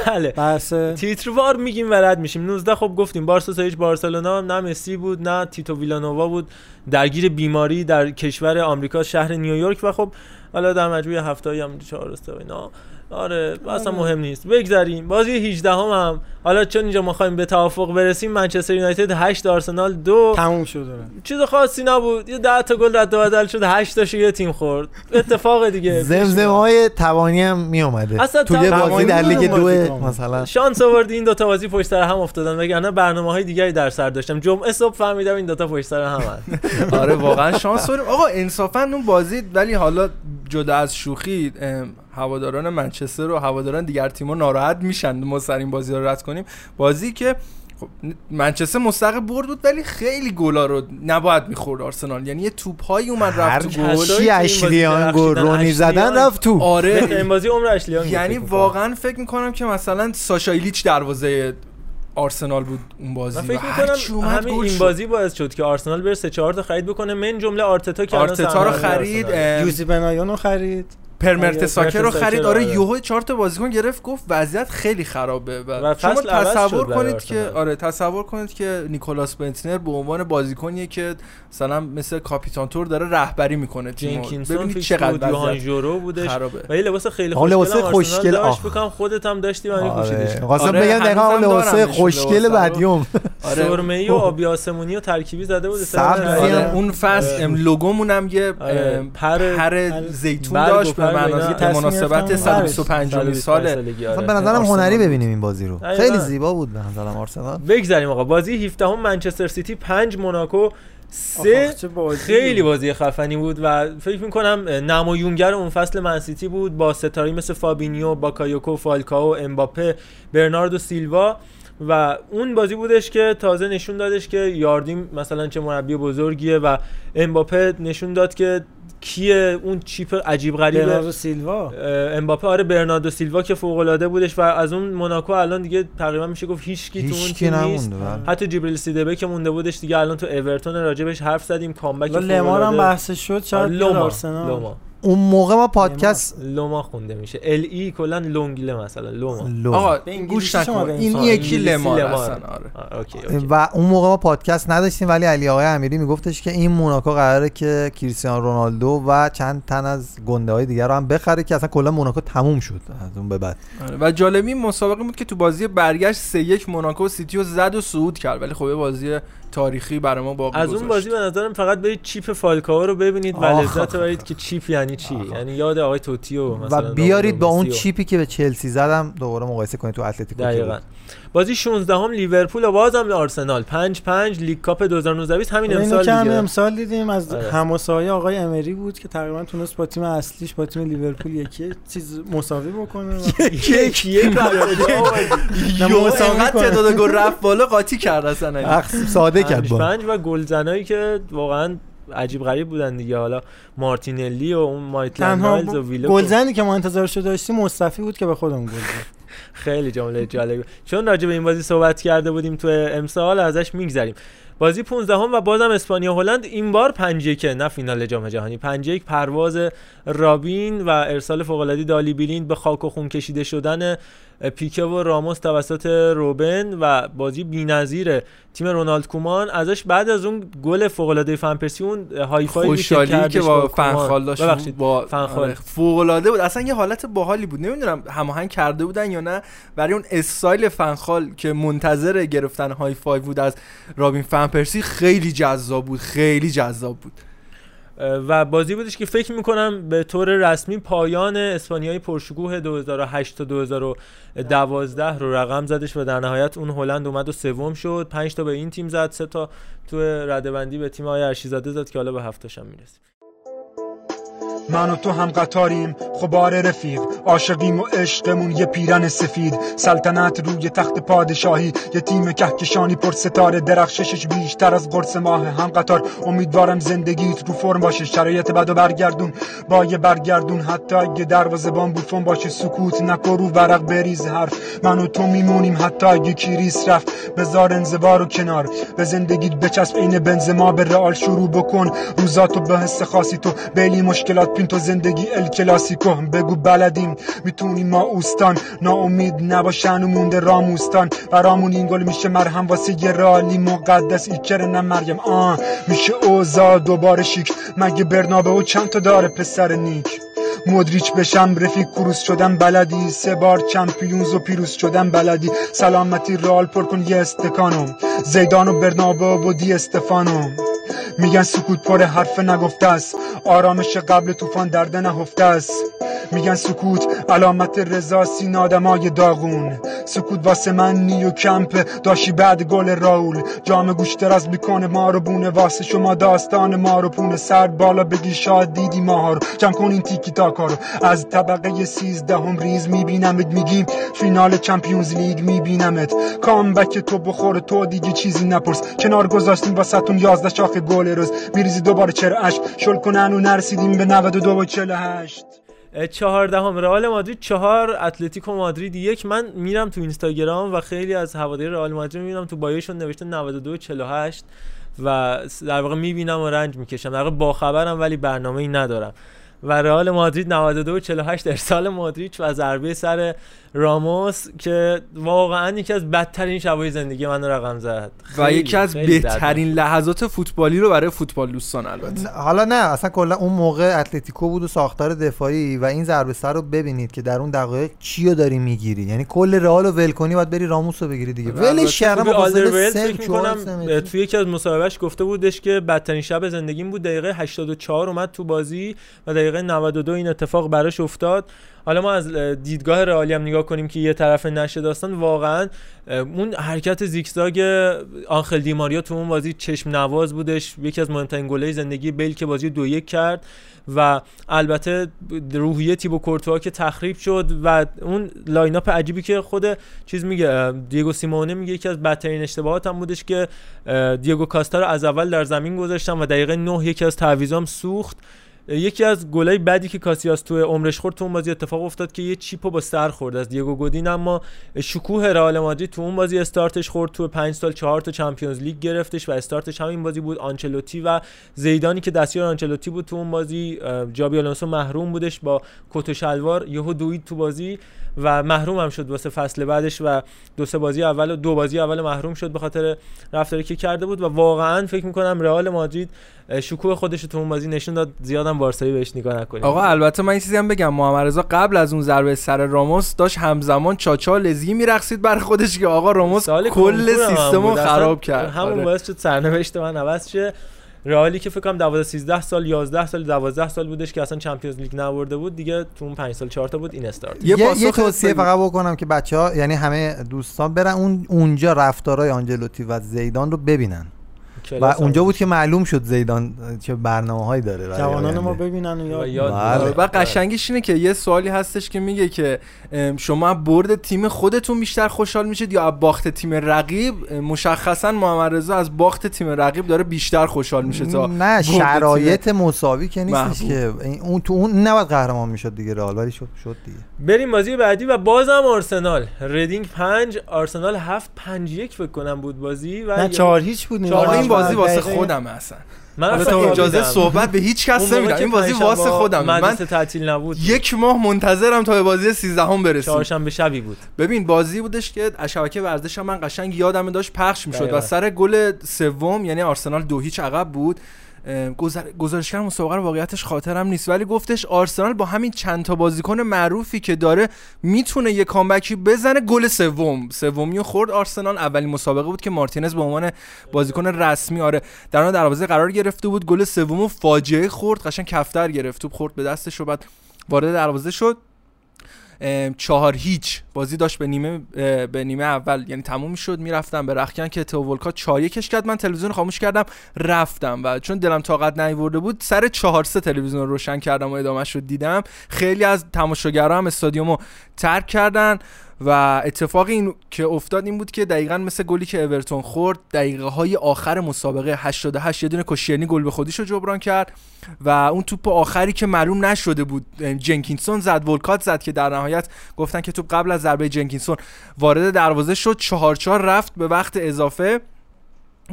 [SPEAKER 2] بله.
[SPEAKER 7] بحث
[SPEAKER 2] تیتروار میگیم و رد میشیم. 19 خب گفتیم بارسا هیچ بارسلونا نه مسی بود نه تیتو ویلانووا بود. درگیر بیماری در کشور آمریکا شهر نیویورک و خب حالا در مجموع هفتهایی هم چهارسته و اینا. آره اصلا مهم نیست. بگذریم. بازی 18 هم, هم حالا چون اینجا می‌خوایم به توافق برسیم منچستر یونایتد 8 آرسنال دو.
[SPEAKER 7] تموم شده
[SPEAKER 2] چیز خاصی نبود. یه 10 تا گل رد و بدل شد 8 تاشو یه تیم خورد. اتفاق دیگه. *laughs*
[SPEAKER 5] زمزمه های توانی هم می اومده
[SPEAKER 2] اصلا
[SPEAKER 5] توی
[SPEAKER 2] توانی
[SPEAKER 5] بازی در لیگ دو. مثلا.
[SPEAKER 2] شانس آوردی این دوتا بازی پشت سر هم افتادن. وگرنه برنامه های دیگری در سر داشتم. جمعه صبح فهمیدم این دوتا پشت سر هم *laughs*
[SPEAKER 6] آره واقعا شانس داریم. آقا انصافا اون بازی ولی حالا جدا از شوخی هواداران منچستر و هواداران دیگر تیم‌ها ناراحت میشن ما سر این بازی رو رد کنیم. بازی که خب منچستر مستحق برد بود ولی خیلی گلا رو نباید می‌خورد آرسنال. یعنی یه توپ هایی اومد رفت تو گل
[SPEAKER 5] چی
[SPEAKER 2] این
[SPEAKER 5] اشلیان گل رونی. زدن رفت تو.
[SPEAKER 2] این
[SPEAKER 6] آره.
[SPEAKER 2] بازی عمر اشلیان
[SPEAKER 6] یعنی. واقعا فکر می‌کنم که مثلا ساشا ایلیچ دروازه آرسنال بود اون بازی.
[SPEAKER 2] من فکر می‌کنم همین این
[SPEAKER 6] شد.
[SPEAKER 2] بازی باعث شد که آرسنال بره سه چهار تا خرید بکنه من جمله آرتتا که
[SPEAKER 6] آرتتا رو خرید
[SPEAKER 7] یوزی بنایون رو خرید.
[SPEAKER 6] پرمرت
[SPEAKER 7] آره،
[SPEAKER 6] ساکر رو خرید آره
[SPEAKER 2] آره.
[SPEAKER 6] یوهو چهار تا بازیکن گرفت گفت وضعیت خیلی خرابه و,
[SPEAKER 2] و
[SPEAKER 6] شما تصور کنید که. آره تصور کنید که نیکولاس بنتنر به عنوان بازیکنیه که مثلا مثل کاپیتان تور داره رهبری می‌کنه تیمو
[SPEAKER 2] جنکینسون
[SPEAKER 6] ببینید چقدر
[SPEAKER 2] بود یوهان جورو بودش
[SPEAKER 6] خرابه
[SPEAKER 2] و یه لباس خیلی خوشگل
[SPEAKER 5] لباس خوشگل، آه.
[SPEAKER 2] بکنم خودت هم داشتی و
[SPEAKER 5] آره.
[SPEAKER 2] میپوشیدش
[SPEAKER 5] خواستم
[SPEAKER 6] آره،
[SPEAKER 5] بگم دقیقا لباس خوشگل
[SPEAKER 6] لباس آره.
[SPEAKER 2] سرمه‌ای و آبی آسمونی و ترکیبی زده بود.
[SPEAKER 5] سبزی
[SPEAKER 6] آره،. اون فصل ام، لوگومون هم یه
[SPEAKER 2] آره، پر-
[SPEAKER 6] پر زیتون داشت به مناسبت
[SPEAKER 7] گرفتم
[SPEAKER 6] 125 سال
[SPEAKER 2] آره.
[SPEAKER 5] به نظرم هنری. ببینیم این بازی رو. خیلی زیبا بود به نظرم آرسنال.
[SPEAKER 2] بگذریم آقا. بازی 17 هم منچستر سیتی 5 موناکو سه خیلی. بازی خفنی بود و فکر می‌کنم نمایانگر اون فصل منسیتی بود با ستاره مثل فابینیو باکایوکو فالکاو امباپه برناردو سیلوا. و اون بازی بودش که تازه نشون دادش که ژاردیم مثلا چه مربی بزرگیه و امباپه نشون داد که کیه اون chip عجیب غریبه.
[SPEAKER 7] برناردو سیلوا؟
[SPEAKER 2] امباپه آره برناردو سیلوا که فوق العاده بودش و از اون موناکو الان دیگه تقریبا میشه گفت هیچ کی تو اون تیم نیست.
[SPEAKER 5] بله.
[SPEAKER 2] حتی جبریل سیدبه که مونده بودش دیگه الان تو اورتون راجبش حرف زدیم کامبک
[SPEAKER 7] لمار هم
[SPEAKER 2] العاده.
[SPEAKER 7] بحث شد
[SPEAKER 2] آره،
[SPEAKER 7] شاید
[SPEAKER 2] لوما
[SPEAKER 7] آرسنال.
[SPEAKER 2] لوما
[SPEAKER 5] اون موقع ما پادکست
[SPEAKER 2] لوما خونده میشه. ال ای کلا لونگله مثلا لوما
[SPEAKER 5] لو.
[SPEAKER 6] آقا گوش
[SPEAKER 7] شما
[SPEAKER 6] نکن.
[SPEAKER 7] به
[SPEAKER 6] این یکی. اصلا آره.
[SPEAKER 2] اوکی اوکی
[SPEAKER 5] و اون موقع ما پادکست نداشتیم ولی علی آقای امیری میگفتش که این موناکو قراره که کریستیانو رونالدو و چند تن از گنده های دیگر رو هم بخره که اصلا کلا موناکو تموم شد از اون به بعد.
[SPEAKER 6] آره. و جالبی این مسابقه بود که تو بازی برگشت 3 1 موناکو سیتی رو زد و صعود کرد ولی خب یه بازی تاریخی برای ما باقی
[SPEAKER 2] از اون. بازی به نظرم فقط برید chip فالکاو رو ببینید و لذت
[SPEAKER 5] آخ،
[SPEAKER 2] ببرید که chip یعنی چی یعنی یاد آقای توتیو مثلا
[SPEAKER 5] و بیارید با اون
[SPEAKER 2] chip
[SPEAKER 5] ی که به چلسی زدم دوباره مقایسه کنید تو اتلتیکو
[SPEAKER 2] دقیقا. بازی 16 هم لیورپول و بازم آرسنال. 5 5 لیگ کاپ 2019 همین امسال
[SPEAKER 7] که همین
[SPEAKER 2] دیگه.
[SPEAKER 7] امسال دیدیم. از
[SPEAKER 2] آره.
[SPEAKER 7] همسایه آقای امری بود که تقریبا تونست با تیم اصلیش با تیم لیورپول یکی چیز مساوی بکنه. *laughs* و
[SPEAKER 2] یک یک *laughs*
[SPEAKER 7] نه،
[SPEAKER 6] یو
[SPEAKER 7] مساوی.
[SPEAKER 6] تعداد گل *laughs* رفت بالا قاطی کرد اصلا.
[SPEAKER 5] ساده کرد
[SPEAKER 2] پنج
[SPEAKER 5] با.
[SPEAKER 2] پنج و گلزنایی که واقعا عجیب غریب بودن دیگه. حالا مارتینلی و اون مایتلند و ویلو
[SPEAKER 7] گلزنی که ما انتظارشو داشتیم مصطفی بود که به خودمون گل زد.
[SPEAKER 2] خیلی جمله جالبی. چون راجع به این بازی صحبت کرده بودیم تو امسال ازش میگذریم. بازی 15 هم و بازم اسپانیا هلند این بار 5 1 نه فینال جام جهانی. 5 1 پرواز رابین و ارسال فوق العاده دالی بیلیند به خاک و خون کشیده شدن پیکه و راموس توسط روبن و بازی بی‌نظیر تیم رونالد کومان. ازش بعد از اون گل فوق العاده فان پرسی اون های
[SPEAKER 6] خوشحالی که با
[SPEAKER 2] کومان.
[SPEAKER 6] فنخال داشت.
[SPEAKER 2] ببخشید
[SPEAKER 6] با
[SPEAKER 2] فنخال.
[SPEAKER 6] فوق العاده بود. اصلا یه حالت باحالی بود. نمی‌دونم هماهنگ کرده بودن یا نه. برای اون استایل فنخال که منتظر گرفتن high five بود از رابین فن پرسی خیلی جذاب بود. خیلی جذاب بود.
[SPEAKER 2] و بازی بودش که فکر می‌کنم به طور رسمی پایان اسپانیای پرشکوه 2008 تا 2012 رو رقم زدش و در نهایت اون هلند اومد و سوم شد. 5 تا به این تیم زد سه تا تو ردبندی به تیم آقای ارشیزاده زد که حالا به هفتاش هم می‌رسیم.
[SPEAKER 8] من و تو هم قطاریم. خبار رفیق عاشقیم و عشقمون یه پیرن سفید. سلطنت روی تخت پادشاهی یه تیم کهکشانی پر ستاره. درخششش بیشتر از قرص ماه هم قطار. امیدوارم زندگیت رو فرم باشه. شرایط بد و برگردون. با یه برگردون حتی اگه دروازه‌بان بوفون باشه. سکوت نکن رو ورق بریز حرف. من و تو میمونیم حتی اگه کریس رفت. بذار انزوا رو کنار. به زندگیت بچسب عین بنزما به رئال شروع بکن. روزاتو به حس خاصی تو. بیلی مشکلات پین تو زندگی ال کلاسیکو. بگو بلدیم می‌تونیم ما اوستان. ناامید نباشن و مونده راموستان. برامون این گل میشه مرهم واسه یه رالی مقدس. ایکر نه مریم؟ آه میشه اوزا دوباره شیک. مگه برنابه و چند تا داره پسر نیک؟ مدریچ بشم رفیق کروس شدم بلدی؟ سه بار چمپیونز و پیروز شدم بلدی؟ سلامتی رال پر کن یه استکانو. زیدان و برنابه و دی استفانو. میگن سکوت پر حرف نگفته است. آرامش قبل طوفان درده نهفته است. میگن سکوت علامت رضا سین آدمای داغون. سکوت واسه من نیو کمپ داشی بعد گل راول. جام گوش دراز می‌کنه ما رو بونه واسه شما داستان ما رو پونه. سر بالا بگی شاید دیدی ما رو جمع کن این تیکی تاکا رو از طبقه سیزدهم ریز میبینمت میگیم فینال چمپیونز لیگ میبینمت. comeback تو بخور تو دیگه چیزی نپرس. کنار گذاشتیم واسهتون یازده شاخ گل روز. میریزی دوباره چرا اشک شل کنن و نرسیدیم به 92 و 48
[SPEAKER 2] چهاردهم رئال مادرید چهار اتلتیکو مادرید یک. من میرم تو اینستاگرام و خیلی از هواداری رئال مادرید می‌بینم. تو bio شون نوشته 92 48 و در واقع می‌بینم و رنج می‌کشم. در واقع با خبرم ولی برنامه ای ندارم. و رئال مادرید 92 48 ارسال مادریچ و ضربه سر راموس که واقعا یکی از بدترین شبای زندگی من رقم زد.
[SPEAKER 6] و یکی از بهترین لحظات فوتبالی رو برای فوتبال دوستان البته.
[SPEAKER 5] حالا نه اصلا کلا اون موقع اتلتیکو بود و ساختار دفاعی و این ضربه سر رو ببینید که در اون دقایق چی رو داری می‌گیری؟ یعنی کل رئال رو ول کنی باید بری راموس رو بگیری دیگه. ولش کردم با.
[SPEAKER 2] توی یکی از مصاحبهش گفته بودش که بدترین شب زندگیم بود دقیقه 84 اومد تو بازی و دقیقه 92 این اتفاق براش افتاد. حالا ما از دیدگاه رئالی هم نگاه کنیم که یه طرف نشه داستان واقعا اون حرکت زیگزاگ آنخل دیماریا تو اون بازی چشم نواز بودش یکی از مهمترین زندگی بیل که بازی دو یک کرد و البته روحیه تیبو کورتوا که تخریب شد و اون lineup عجیبی که خود چیز میگه دیگو سیمونه میگه یکی از بدترین اشتباهات هم بودش که دیگو کاستا رو از اول در زمین گذاشتن و دقیقه 9 یکی از تعویضام سوخت. یکی از گلای بعدی که کاسیاس تو عمرش خورد تو اون بازی اتفاق افتاد که یه چیپو با سر خورد. از دیگو گودین اما شکوه رئال مادرید تو اون بازی استارتش خورد. تو 5 سال 4 تا چمپیونز لیگ گرفتش و استارتش همین بازی بود. آنچلوتی و زیدانی که دستیار آنچلوتی بود تو اون بازی جابی آلونسو محروم بودش با کت و شلوار. یهو دوید تو بازی. و محروم هم شد واسه فصل بعدش و دو سه بازی اول و دو بازی اول محروم شد به خاطر رفتاری که کرده بود و واقعا فکر می‌کنم رئال مادرید شکوه خودش تو اون بازی نشون داد. زیادم بارسایی بهش نگاه نکنیم.
[SPEAKER 6] آقا البته من این چیزی هم بگم. محمد رضا قبل از اون ضربه سر راموس داشت همزمان چاچا لزی میرقصید بر خودش که آقا راموس کل سیستمو خراب کرد.
[SPEAKER 2] همون آره. باعث شد سرنوشت من عوض شه. رئالی که فکر کنم 12 13 سال 11 سال 12 سال بودش که اصلا چمپیونز لیگ نبرده بود دیگه تو اون 5 سال 4 تا بود این استارت.
[SPEAKER 5] یه, یه, توصیه فقط بکنم که بچه ها یعنی همه دوستان برن اون اونجا رفتارهای آنجلوتی و زیدان رو ببینن. و اونجا بود که معلوم شد زیدان چه برنامه هایی داره
[SPEAKER 7] جوانان ما ببینن و یاد
[SPEAKER 6] بله. و قشنگیش اینه که یه سوالی هستش که میگه که شما برد تیم خودتون بیشتر خوشحال میشید یا باخت تیم رقیب؟ مشخصا محمد رضا از باخت تیم رقیب داره بیشتر خوشحال میشه تا
[SPEAKER 5] نه شرایط مساوی که نیستش که. اون تو اون نباید قهرمان می‌شد دیگه رئال ولی شد شد دیگه.
[SPEAKER 2] بریم بازی بعدی و بازم آرسنال. ردینگ 5 آرسنال 7 5 1 فکر کنم بود بازی و
[SPEAKER 7] نه 4 هیچ بود
[SPEAKER 6] بازی واسه خودم اصلا. من اصلا اجازه صحبت به هیچ کس نمیدم این بازی واسه خودم
[SPEAKER 2] من تعطیل نبود.
[SPEAKER 6] یک ماه منتظرم تا به بازی 13 هم برسیم.
[SPEAKER 2] چهارشنبه شبی بود.
[SPEAKER 6] ببین بازی بودش که از شبکه ورزش من قشنگ یادم داشت پخش می‌شد و سر گل سوم یعنی آرسنال دو هیچ عقب بود. گزارشگر مسابقه رو واقعیتش خاطرم نیست. ولی گفتش آرسنال با همین چند تا بازیکن معروفی که داره می‌تونه یه کامبکی بزنه گل سوم. سومی خورد آرسنال. اولین مسابقه بود که مارتینز به عنوان بازیکن رسمی آره در دروازه قرار گرفته بود. گل سوم فاجعه خورد. قشنگ کفتر گرفت. توپ خورد به دستش و بعد وارد دروازه شد. چهار هیچ. بازی داشت به نیمه به نیمه اول. یعنی تموم شد می‌رفتم به رخکن که تو ولکا چهار یکش کرد. من تلویزیون خاموش کردم رفتم. و چون دلم طاقت نیورده بود سر چهار سه تلویزیون رو روشن کردم و ادامه شد دیدم. خیلی از تماشاگرها هم استادیومو ترک کردن. و اتفاق این که افتاد این بود که دقیقا مثل گلی که اورتون خورد دقیقه های آخر مسابقه 88 یه دونه کشیرنی گل به خودیش رو جبران کرد و اون توپ آخری که معلوم نشده بود جنکینسون زد ولکات زد که در نهایت گفتن که توپ قبل از ضربه جنکینسون وارد دروازه شد چهار چهار رفت به وقت اضافه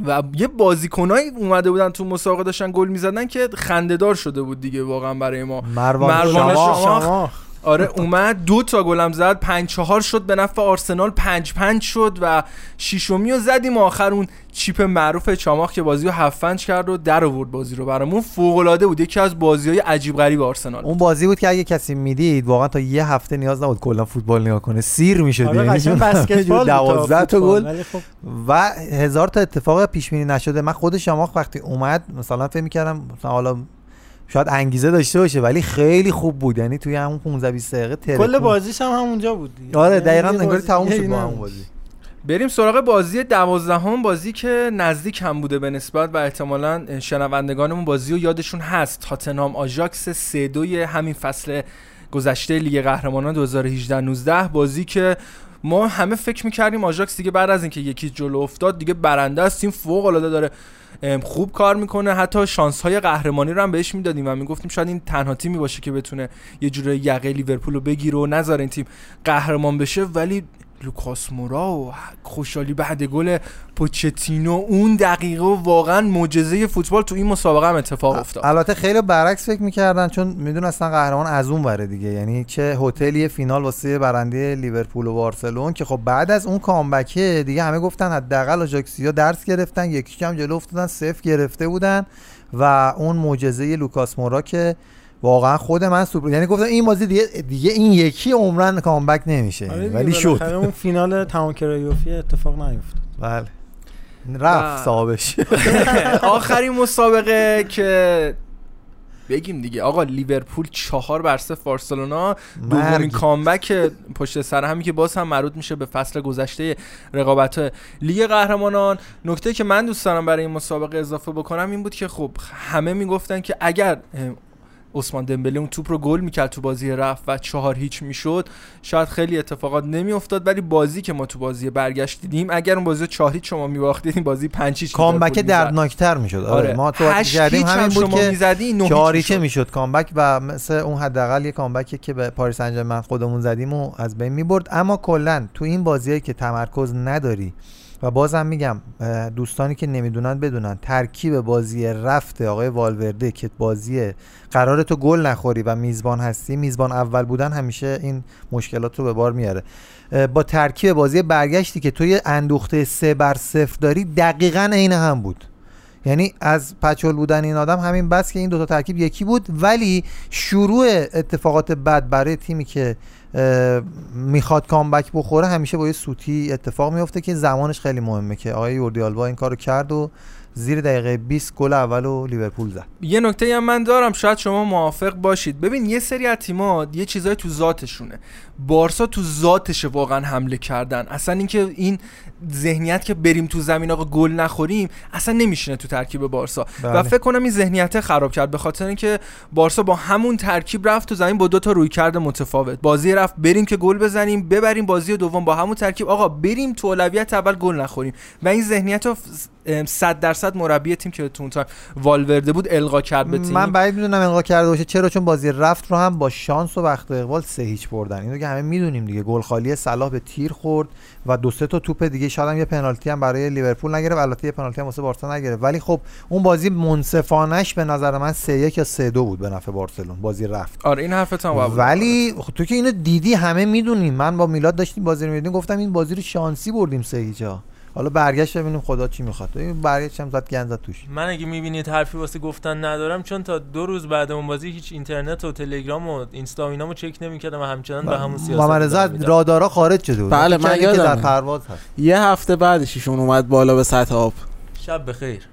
[SPEAKER 6] و یه بازیکنایی اومده بودن تو مسابقه داشتن گل می‌زدن که خندهدار شده بود دیگه واقعا برای ما
[SPEAKER 5] مروان, شما.
[SPEAKER 6] آره اومد دو تا گلم زد پنج چهار شد به نفع آرسنال پنج پنج شد و شیشمی رو زدیم. آخر اون چیپ معروف چاماخ که بازی رو هفت کرد و در آورد بازی رو. برامون فوق العاده بود. یکی از بازی های عجیب غریب آرسنال.
[SPEAKER 5] اون بازی بود که اگه کسی می‌دید واقعا تا یه هفته نیاز نبود کلا فوتبال نگاه کنه. سیر می‌شد.
[SPEAKER 7] آره یعنی 12
[SPEAKER 5] تا گل. خب. و هزار تا اتفاق پیش بینی نشده. من خود شماخ وقتی اومد مثلا فکر می‌کردم مثلا حالا شاید انگیزه داشته باشه ولی خیلی خوب بود. یعنی توی همون 15 20 دقیقه
[SPEAKER 7] کل بازیش هم همونجا بود
[SPEAKER 5] دیگه. آره یعنی دقیقاً انگار تموم شد با همون بازی.
[SPEAKER 6] بریم سراغ بازی دوازدهم بازی که نزدیک هم بوده به نسبت و احتمالا شنوندگانمون بازی رو یادشون هست. تاتنام آژاکس 3 2 همین فصل گذشته لیگ قهرمانان 2018 19 بازی که ما همه فکر می‌کردیم آژاکس دیگه بعد از اینکه یکی جلو افتاد دیگه برنده است. تیم فوق العاده داره خوب کار می‌کنه. حتی شانس های قهرمانی رو هم بهش می‌دادیم و می‌گفتیم شاید این تنها تیمی باشه که بتونه یه جوره یقه لیورپول رو بگیره و نذاره این تیم قهرمان بشه. ولی لوکاس مورا و خوشحالی بعد گل پوچتینو اون دقیقه و واقعا معجزه فوتبال تو این مسابقه هم اتفاق افتاد.
[SPEAKER 5] البته خیلی برعکس فکر می‌کردن چون می‌دونستن قهرمان از اون بره دیگه. یعنی چه هتلی فینال واسه برنده لیورپول و بارسلون که خب بعد از اون comeback ه دیگه همه گفتن حداقل آژاکسیا درس گرفتن یکی کم جلو افتادن صفر گرفته بودن و اون معجزه لوکاس مورا که واقعا خود من سوپر یعنی گفتم این بازی دیگه دیگه این یکی عمراً comeback نمیشه. آره ولی شد.
[SPEAKER 7] اون فینال تمام کرایوفی اتفاق نیفتاد.
[SPEAKER 5] بله. رفت صاحبش. *laughs*
[SPEAKER 6] آخرین مسابقه که بگیم دیگه. آقا لیورپول چهار بر صفر بارسلونا. دومین comeback پشت سر همی که باز هم مربوط میشه به فصل گذشته رقابت لیگ قهرمانان. نکته که من دوست دارم برای این مسابقه اضافه بکنم این بود که خب همه می‌گفتن که اگر عثمان دمبله اون توپ رو گل می‌کرد تو بازی رفت و چهار هیچ می‌شد شاید خیلی اتفاقات نمیافتاد ولی بازی که ما تو بازی برگشت دیدیم اگر اون بازی چهار هیچ شما میباختید این بازی پنج هیچ
[SPEAKER 5] کامبک. دردناکتر می‌شد آره.
[SPEAKER 6] آره.
[SPEAKER 5] ما تو کردیم همین بود
[SPEAKER 6] شما
[SPEAKER 5] که
[SPEAKER 6] می‌زدی، نه هیچ می‌شد.
[SPEAKER 5] کامبک و مثل اون حداقل یه کامبکی که به پاریس انجرمن خودمون زدیم و از بین می‌برد اما کلا تو این بازیایی که تمرکز نداری و بازم میگم دوستانی که نمی‌دونن بدونن. ترکیب بازی رفت آقای والورده که بازی قرار تو گل نخوری و میزبان هستی میزبان اول بودن همیشه این مشکلات رو به بار میاره. با ترکیب بازی برگشتی که توی اندوخته سه بر صفر داری دقیقا عین هم بود. یعنی از پچول بودن این آدم همین بس که این دوتا ترکیب یکی بود. ولی شروع اتفاقات بد برای تیمی که می‌خواد کامبک بخوره همیشه با یه سوتی اتفاق میفته که زمانش خیلی مهمه که آقای یوردی آلبا این کارو کرد و زیر دقیقه 20 گل اول و لیورپول زد.
[SPEAKER 6] یه نکته هم من دارم شاید شما موافق باشید. ببین یه سری از تیم‌ها یه چیزای تو ذاتشونه. بارسا تو ذاتشه واقعا حمله کردن. اصلا اینکه این ذهنیت که بریم تو زمین آقا گل نخوریم اصلا نمیشینه تو ترکیب بارسا.
[SPEAKER 5] بله.
[SPEAKER 6] و فکر کنم این ذهنیت خراب کرد به خاطر اینکه بارسا با همون ترکیب رفت تو زمین با دو تا رویکرد متفاوت. بازی رفت بریم که گل بزنیم ببریم بازی دوم با همون ترکیب. آقا بریم تو اولویت اول گل نخوریم. و این ذهنیت رو 100 درصد مربی تیم که تو اون تایم والورده بود القا کرد به تیم.
[SPEAKER 5] من بعید می‌دونم القا کرده باشه چرا چون بازی رفت رو هم با شانس و بخت و اقبال سه هیچ بردن. اینو که همه می‌دونیم دیگه. گل خالی صلاح به تیر خورد و دو سه تا توپ دیگه شاید هم یه پنالتی هم برای لیورپول نگرفت. البته یه پنالتی هم واسه بارسا نگرفت. ولی خب اون بازی منصفانش به نظر من 3 1 یا 3 2 بود به نفع بارسلون. بازی رفت.
[SPEAKER 6] آره این حرفت هم
[SPEAKER 5] ولی خب تو که اینو دیدی همه می‌دونیم. من با میلاد داشتیم بازی رو می‌دیدیم گفتم این بازی رو شانسی بردیم سه هیچ. حالا برگشت ببینیم خدا چی می‌خواد. این برگشت هم زد گند زد توش
[SPEAKER 2] من اگه می‌بینید حرفی واسه گفتن ندارم چون تا دو روز بعد اون بازی هیچ اینترنت و تلگرام و اینستا و اینامو چک نمی‌کردم و همچنان به همون سیاست
[SPEAKER 5] محمد رضا. رادارا خارج شده بود.
[SPEAKER 3] بله، من
[SPEAKER 5] که در. پرواز هست.
[SPEAKER 3] یه هفته بعدش ایشون اومد بالا به سطح آب.
[SPEAKER 2] شب بخیر.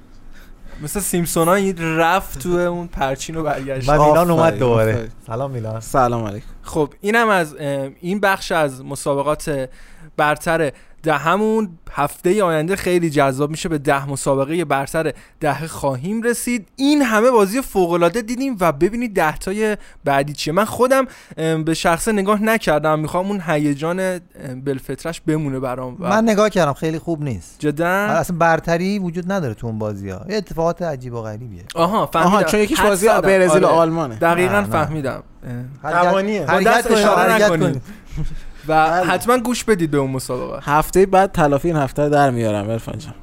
[SPEAKER 6] مثل سیمسونا این رفت تو اون پرچین و برگشت.
[SPEAKER 5] و میلان اومد دوباره. سلام میلان
[SPEAKER 3] سلام علیکم.
[SPEAKER 6] خب اینم از این بخش از مسابقات برتر دهمون هفته آینده خیلی جذاب میشه به ده مسابقه برتر ده خواهیم رسید این همه بازی فوق العاده دیدیم و ببینید ده تای بعدی چیه من خودم به شخصه نگاه نکردم می‌خوام اون هیجان بلفترش بمونه برام و
[SPEAKER 5] من نگاه کردم خیلی خوب نیست
[SPEAKER 6] جدا
[SPEAKER 5] اصلا برتری وجود نداره تو اون بازی ها یه اتفاقات عجیب و غریبیه
[SPEAKER 6] آها فهمیدم
[SPEAKER 3] آها چون یکیش بازی. برزیل و
[SPEAKER 6] آره.
[SPEAKER 3] آلمانه
[SPEAKER 6] دقیقا
[SPEAKER 5] نه، نه.
[SPEAKER 6] فهمیدم.
[SPEAKER 7] توانیه.
[SPEAKER 6] با دست اشاره
[SPEAKER 5] حرکت
[SPEAKER 6] نکنید. و
[SPEAKER 3] بله.
[SPEAKER 6] حتما گوش بدید به اون مسابقه.
[SPEAKER 3] هفته بعد تلافی این هفته رو در میارم عرفان جان.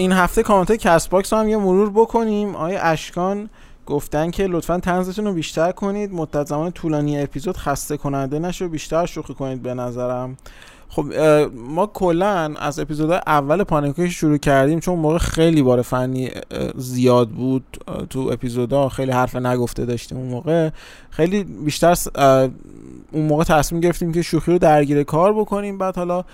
[SPEAKER 3] این هفته کامنت Castbox هم یه مرور بکنیم. آقا اشکان گفتن که لطفا طنزتون رو بیشتر کنید. مدت زمان طولانی اپیزود خسته کننده نشه بیشتر شوخی کنید به نظرم. خب ما کلا از اپیزود اول پانیکوش شروع کردیم چون موقع خیلی بار فنی زیاد بود تو اپیزودا خیلی حرف نگفته داشتیم اون موقع. خیلی بیشتر اون موقع تصمیم گرفتیم که شوخی رو درگیر کار بکنیم. بعد حالا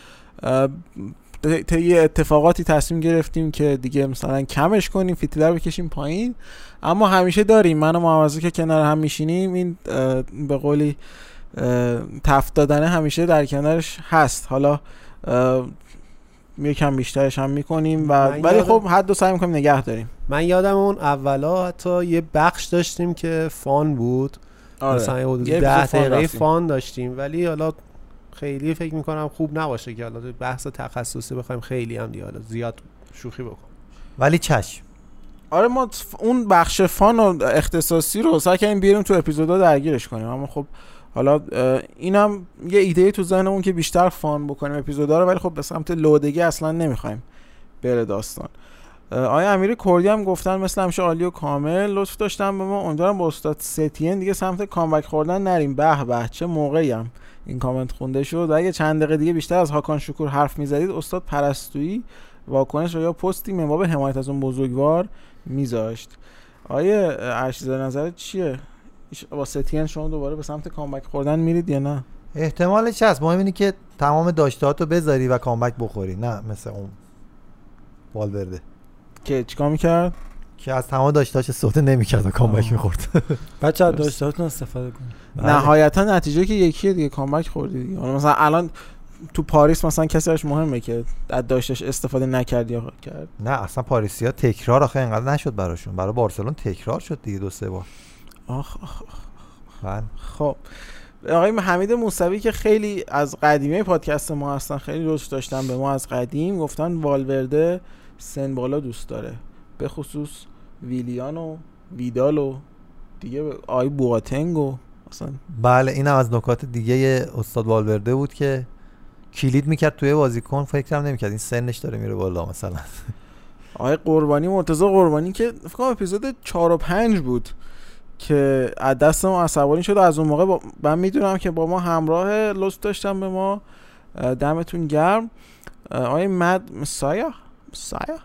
[SPEAKER 3] طی اتفاقاتی تصمیم گرفتیم که دیگه مثلا کمش کنیم فیتیلر بکشیم پایین. اما همیشه داریم. من و که کنار هم میشینیم این به قولی تفت دادنه همیشه در کنارش هست. حالا یکم بیشترش هم می‌کنیم و ولی خب حد و سعی می‌کنیم نگه داریم.
[SPEAKER 9] من یادم اون اولا حتی یه بخش داشتیم که فان بود.
[SPEAKER 3] آره.
[SPEAKER 9] مثلا یه حدود ده دقیقه. فان داشتیم. ولی حالا خیلی فکر می‌کنم خوب نباشه که حالا بحث تخصصی بخوایم خیلی هم دیگه حالا زیاد شوخی بکنیم.
[SPEAKER 5] ولی چشم.
[SPEAKER 3] آره ما اون بخش فان و اختصاصی رو سعی کردیم بیاریم تو اپیزودا درگیرش کنیم. اما خب حالا اینم یه ایده تو ذهنمون که بیشتر فان بکنیم اپیزودا رو ولی خب به سمت لودگی اصلا نمی‌خوایم بره داستان. آیا امیر کردی هم گفتن مثل همیشه عالی و کامل. لطف داشتن به ما. امیدوارم با استاد ستین دیگه سمت کامبک خوردن نریم. به به چه موقعی هم. این کامنت خونده شد. و اگه چند دقیقه دیگه بیشتر از هاکان شکور حرف می‌زدید استاد پرستویی واکنش رو یا پستی من باب حمایت از اون بزرگوار میذاشت. آیه ارشیزه نظرت چیه؟ با ستین شما دوباره به سمت کامبک خوردن میرید یا نه؟
[SPEAKER 5] احتمالش هست. مهم اینه که تمام داشتهاتو بذاری و کامبک بخوری نه مثل اون والورده.
[SPEAKER 3] که چیکار می‌کرد؟
[SPEAKER 5] که از تمام داشتهاش استفاده نمی‌کرد و کامبک. می‌خورد. *laughs*
[SPEAKER 7] بچه
[SPEAKER 3] درست.
[SPEAKER 7] داشتهاتون استفاده کنید.
[SPEAKER 5] بله.
[SPEAKER 3] نهایتا نتیجه که یکیه دیگه کامبک خوردی دیگه. حالا مثلا الان تو پاریس مثلا کسی براش مهمه که از داشتش استفاده نکرد یا کرد.
[SPEAKER 5] نه اصلا پاریسیا تکرار آخه اینقدر نشد براشون. برای بارسلون تکرار شد دیگه دو سه بار.
[SPEAKER 3] آخ آخ.
[SPEAKER 5] بله.
[SPEAKER 3] خب. آقای حمید موسوی که خیلی از قدیمی پادکست ما هستن خیلی دوست داشتن به ما از قدیم گفتن والورده سن بالا دوست داره. به خصوص ویلیان و ویدال و دیگه آی بواتنگ و مثلا
[SPEAKER 5] بله این هم از نکات دیگه استاد والورده بود که کلید می‌کرد توی بازیکن فکرم نمی‌کرد. این سنش داره میره بالا مثلا. *laughs*
[SPEAKER 3] آقای قربانی مرتضی قربانی که فکر کنم اپیزود 4 و 5 بود که از دست ما عصبانی شد. و از اون موقع با... من می‌دونم که با ما همراه لطف داشتن به ما. دمتون گرم. آقای مد مسایا مسایا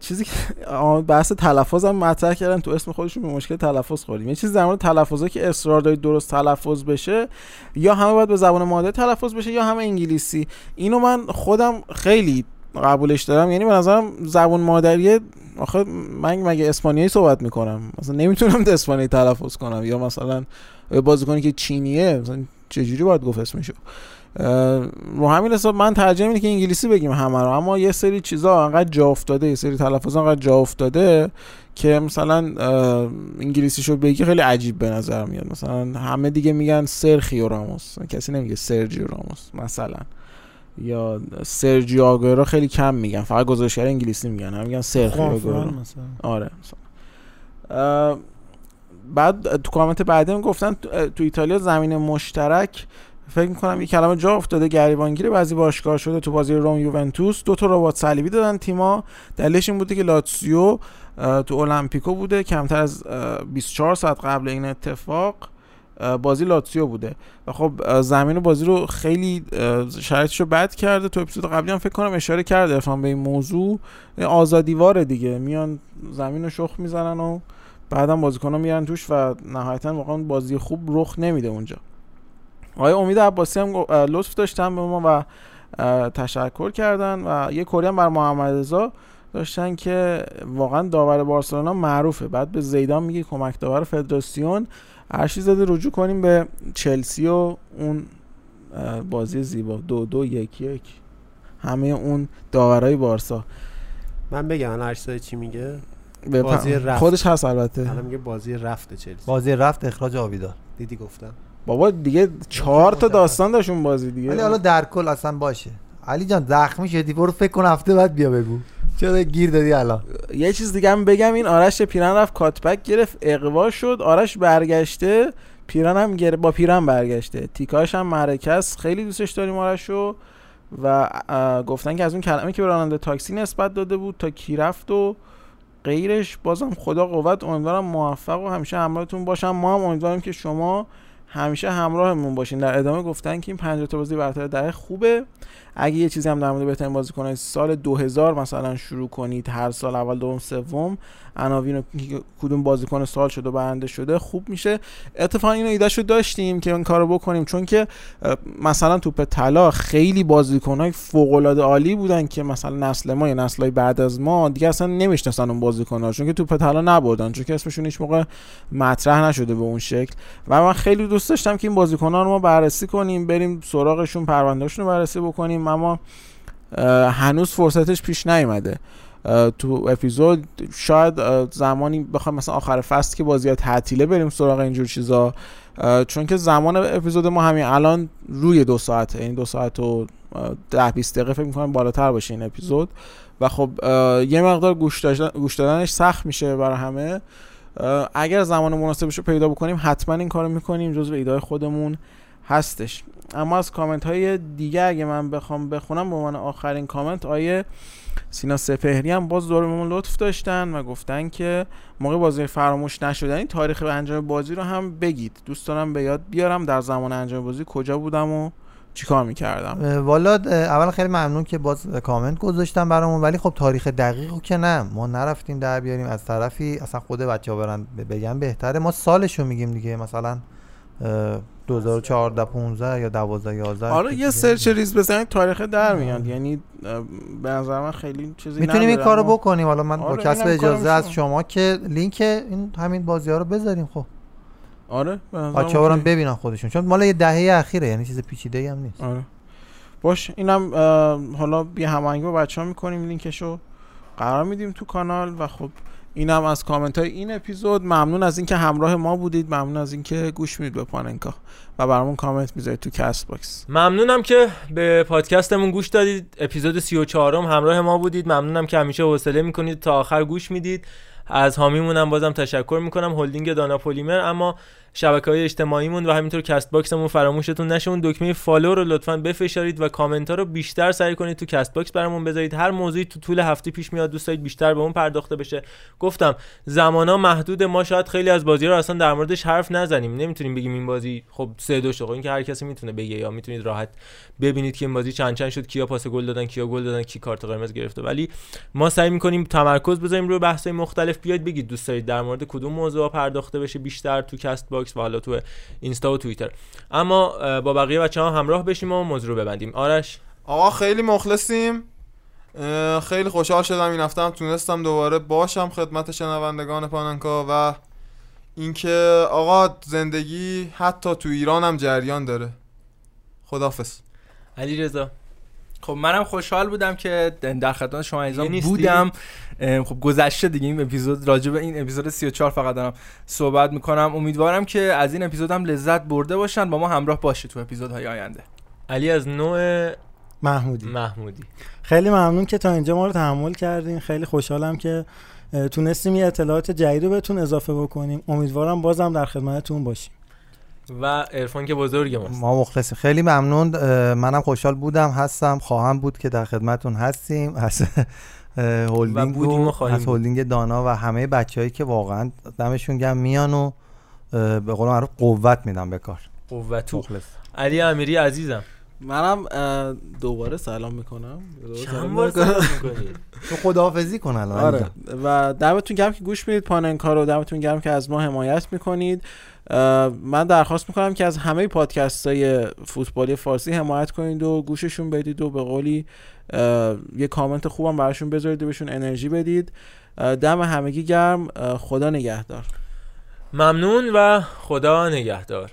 [SPEAKER 3] چیزی که *laughs* بحث تلفظ هم مطرح کردن. تو اسم خودشون به مشکل تلفظ خوردیم. یه چیز در مورد که اصرار دارید درست تلفظ بشه یا همه باید به زبان مادر تلفظ بشه یا همه انگلیسی. اینو من خودم خیلی قبولش دارم. یعنی به نظرم زبان مادریه آخه من مگه اسپانیایی صحبت می‌کنم؟ مثلا نمی‌تونم اسپانیایی تلفظ کنم. یا مثلا بازیکنی که چینیه مثلا چجوری باید گفت اسمشو؟ رو همین حساب من ترجیح اینه که انگلیسی بگیم همه رو. اما یه سری چیزا انقدر جا افتاده یه سری تلفظ انقدر جا افتاده که مثلا اه، انگلیسیشو بگی خیلی عجیب به نظر میاد. مثلا همه دیگه میگن سرخیو راموس. کسی نمیگه سرجیو راموس مثلا. یا سرجیو آگورو خیلی کم میگن. فقط گزارشگر انگلیسی میگن. هم میگن سرخیو آگورو
[SPEAKER 7] خوافان مثلا.
[SPEAKER 3] آره مثلا. بعد تو کامنت بعدی گفتن تو ایتالیا زمین مشترک فکر می‌کنم یه کلمه جا افتاده گریبانگیر بعضی باشگاه شده تو بازی روم یوونتوس. دو تا ربات صلیبی دادن تیما. دلیلش این بوده که لاتسیو تو المپیکو بوده. کمتر از اه، 24 ساعت قبل این اتفاق بازی لاتسیو بوده. و خب زمین بازی رو خیلی شرایطش رو بد کرده. تو اپیزود قبلی هم فکر کنم اشاره کرده ارفان به این موضوع. آزادیواره دیگه. میان زمین رو شخ می‌زنن و بعدم بازیکن‌ها میرن توش و نهایتا واقعا بازی خوب رخ نمیده اونجا. آقای امید عباسی هم لطف داشتن به ما و تشکر کردن و یه کری هم بر محمد رضا داشتن که واقعا داور بارسلونا معروفه. بعد به زیدان میگه کمک داور فدراسیون. هرچی زده رجوع کنیم به چلسی و اون بازی زیبا. دو دو یک یک. همه اون داورای بارسا.
[SPEAKER 9] من بگم ارشد چی میگه؟ بازی رفت.
[SPEAKER 3] خودش هست البته.
[SPEAKER 9] الان میگه بازی رفت چلسی.
[SPEAKER 5] بازی رفت اخراج آویدال
[SPEAKER 9] دیدی گفتم؟
[SPEAKER 3] بابا دیگه چهار تا داستان داشت اون بازی دیگه.
[SPEAKER 5] ولی حالا در کل اصلا باشه. علی جان زخمی شدی. برو فکر کن هفته بعد بیا بگو. چرا گیر دادی الان؟
[SPEAKER 3] یه چیز دیگه هم بگم این آرش پیرن رفت کاتبک گرفت اقوا شد آرش برگشته پیرن هم گره با پیرن برگشته. تیکاش هم است. خیلی دوستش داریم آرشو و گفتن که از اون کلمه که به راننده تاکسی نسبت داده بود تا کی رفت و غیرش. بازم خدا قوت امیدوارم موفق و همیشه همراهتون باشم. ما هم امیدواریم که شما همیشه همراهمون باشین. در ادامه گفتن که این 50 تا بازی برتر دهه خوبه. اگه یه چیزی هم در مورد بهترین بازیکن‌های سال 2000 مثلا شروع کنید هر سال اول دوم سوم عناوین کدوم بازیکن سال شده و برنده شده خوب میشه. اتفاقا اینو ایدهشو داشتیم که این کارو بکنیم. چون که مثلا توپ طلا خیلی بازیکن‌های فوق‌العاده عالی بودن که مثلا نسل ما یا نسل‌های بعد از ما دیگه اصلا نمی‌شناسن اون بازیکن‌ها. چون که توپ طلا نبردن. چون که اسمشون هیچ موقع مطرح نشده به اون شکل. و من خیلی داشتم که این بازیکن‌ها رو ما بررسی کنیم بریم سراغشون پروندهشون رو بررسی بکنیم اما هنوز فرصتش پیش نیومده. تو اپیزود شاید زمانی بخوایم مثلا آخر فصل که بازی تعطیله بریم سراغ اینجور چیزا. چون که زمان اپیزود ما همین الان روی دو ساعته این دو ساعت و ده 20 دقیقه فکر می‌کنم بالاتر باشه این اپیزود. و خب یه مقدار گوش, گوش دادنش سخت میشه برای همه. اگر زمان مناسبش رو پیدا بکنیم حتما این کارو می‌کنیم جزو ایده خودمون هستش. اما از کامنت های دیگه اگه من بخوام بخونم به عنوان آخرین کامنت آیه سینا سپهری هم باز دورمون لطف داشتن و گفتن که موقع بازی فراموش نشدنی تاریخ انجام بازی رو هم بگید. دوست دارم به یاد بیارم در زمان انجام بازی کجا بودم و چیکار می‌کردم؟
[SPEAKER 5] والا اول خیلی ممنون که باز کامنت گذاشتن برامون ولی خب تاریخ دقیق که نه. ما نرفتیم در بیاریم. از طرفی اصلا خود بچه ها برن بگن بهتره. ما سالش رو میگیم دیگه. مثلا اه، 2014 15 یا 12 11
[SPEAKER 3] آره یه. سرچ ریز بزنید تاریخ در میاد. یعنی به نظر من خیلی چیزی
[SPEAKER 5] می‌تونیم این کارو بکنیم. حالا من با
[SPEAKER 3] آره،
[SPEAKER 5] کسب اجازه از
[SPEAKER 3] شما.
[SPEAKER 5] شما که لینک این همین بازی ها رو بذاریم. خب.
[SPEAKER 3] آره
[SPEAKER 5] بچه ها. ببینن خودشون چون مال یه دهه اخیره یعنی چیز پیچیده هم نیست.
[SPEAKER 3] آره. باش اینم حالا بی هماهنگی با بچه ها می‌کنیم لینکشو. قرار میدیم تو کانال و خب اینم از کامنت های این اپیزود. ممنون از اینکه همراه ما بودید. ممنون از اینکه گوش می‌دید به پاننکا و برامون کامنت می‌ذارید تو Castbox.
[SPEAKER 2] ممنونم که به پادکستمون گوش دادید. اپیزود 34 م همراه ما بودید. ممنونم که همیشه حوصله می‌کنید. تا آخر گوش می‌دید. از حامیمونم بازم تشکر می‌کنم. هلدینگ دانا پلیمر. اما شبکه های اجتماعیمون و همینطور Castbox مون فراموشتون نشه. اون دکمه follow رو لطفا بفشارید و کامنت ها رو بیشتر سعی کنید تو Castbox برامون بذارید. هر موضوعی تو طول هفته پیش میاد دوست دارید بیشتر به اون پرداخته بشه. گفتم زمانا محدود ما شاید خیلی از بازی رو اصلا در موردش حرف نزنیم. نمی‌تونیم بگیم این بازی خب سه دو شد این که هر کسی می‌تونه بگه یا می‌تونید راحت ببینید که این بازی چند چند شد کیا پاس گل دادن کیا گل دادن کی کارت قرمز گرفته. ولی ما سعی می‌کنیم تمرکز بذاریم روی بحث مختلف. بیاید بگید دوست دارید در مورد کدوم موضوع پرداخته بشه بیشتر تو Castbox و حالا تو اینستا و توییتر. اما با بقیه بچه ها همراه بشیم و موضوع رو ببندیم. آرش؟
[SPEAKER 4] آقا خیلی مخلصیم. خیلی خوشحال شدم این هفته هم. تونستم دوباره باشم خدمت شنوندگان پاننکا و اینکه آقا زندگی حتی تو ایران هم جریان داره. خدافظ
[SPEAKER 2] علی رضا
[SPEAKER 6] خب منم خوشحال بودم که در خدمت شما عزیزان؟ بودم. خب گذشته دیگه این اپیزود راجع به این اپیزود 34 فقط دارم صحبت می‌کنم. امیدوارم که از این اپیزود هم لذت برده باشن. با ما همراه باشید تو اپیزودهای آینده.
[SPEAKER 2] علی از نوع
[SPEAKER 7] محمودی.
[SPEAKER 2] محمودی.
[SPEAKER 7] خیلی ممنون که تا اینجا ما رو تحمل کردین. خیلی خوشحالم که تونستیم یه اطلاعات جدید رو بهتون اضافه بکنیم. امیدوارم بازم در خدمتتون باشیم.
[SPEAKER 2] و عرفان که بزرگ ماست.
[SPEAKER 5] ما مخلصیم خیلی ممنون. منم خوشحال بودم هستم خواهم بود که در خدمتون هستیم. از هلدینگ از
[SPEAKER 2] بود.
[SPEAKER 5] هلدینگ دانا و همه بچههایی که واقعا دمشون گم میان و به قول معروف قوت میدن به کار.
[SPEAKER 2] قوتو
[SPEAKER 5] مخلص.
[SPEAKER 2] علی امیری عزیزم.
[SPEAKER 3] منم دوباره سلام می‌کنم.
[SPEAKER 2] چند بار سلام می‌کنی؟
[SPEAKER 5] تو خداحافظی کن الان.
[SPEAKER 3] آره. و دمتون گرم که گوش می‌دید پاننکا رو دمتون گرم که از ما حمایت می‌کنید. من درخواست می‌کنم که از همه پادکست های فوتبالی فارسی حمایت کنید و گوششون بدید و به قولی یه کامنت خوبم براشون بذارید و بهشون انرژی بدید. دم همگی گرم. خدا نگهدار.
[SPEAKER 2] ممنون و خدا نگهدار.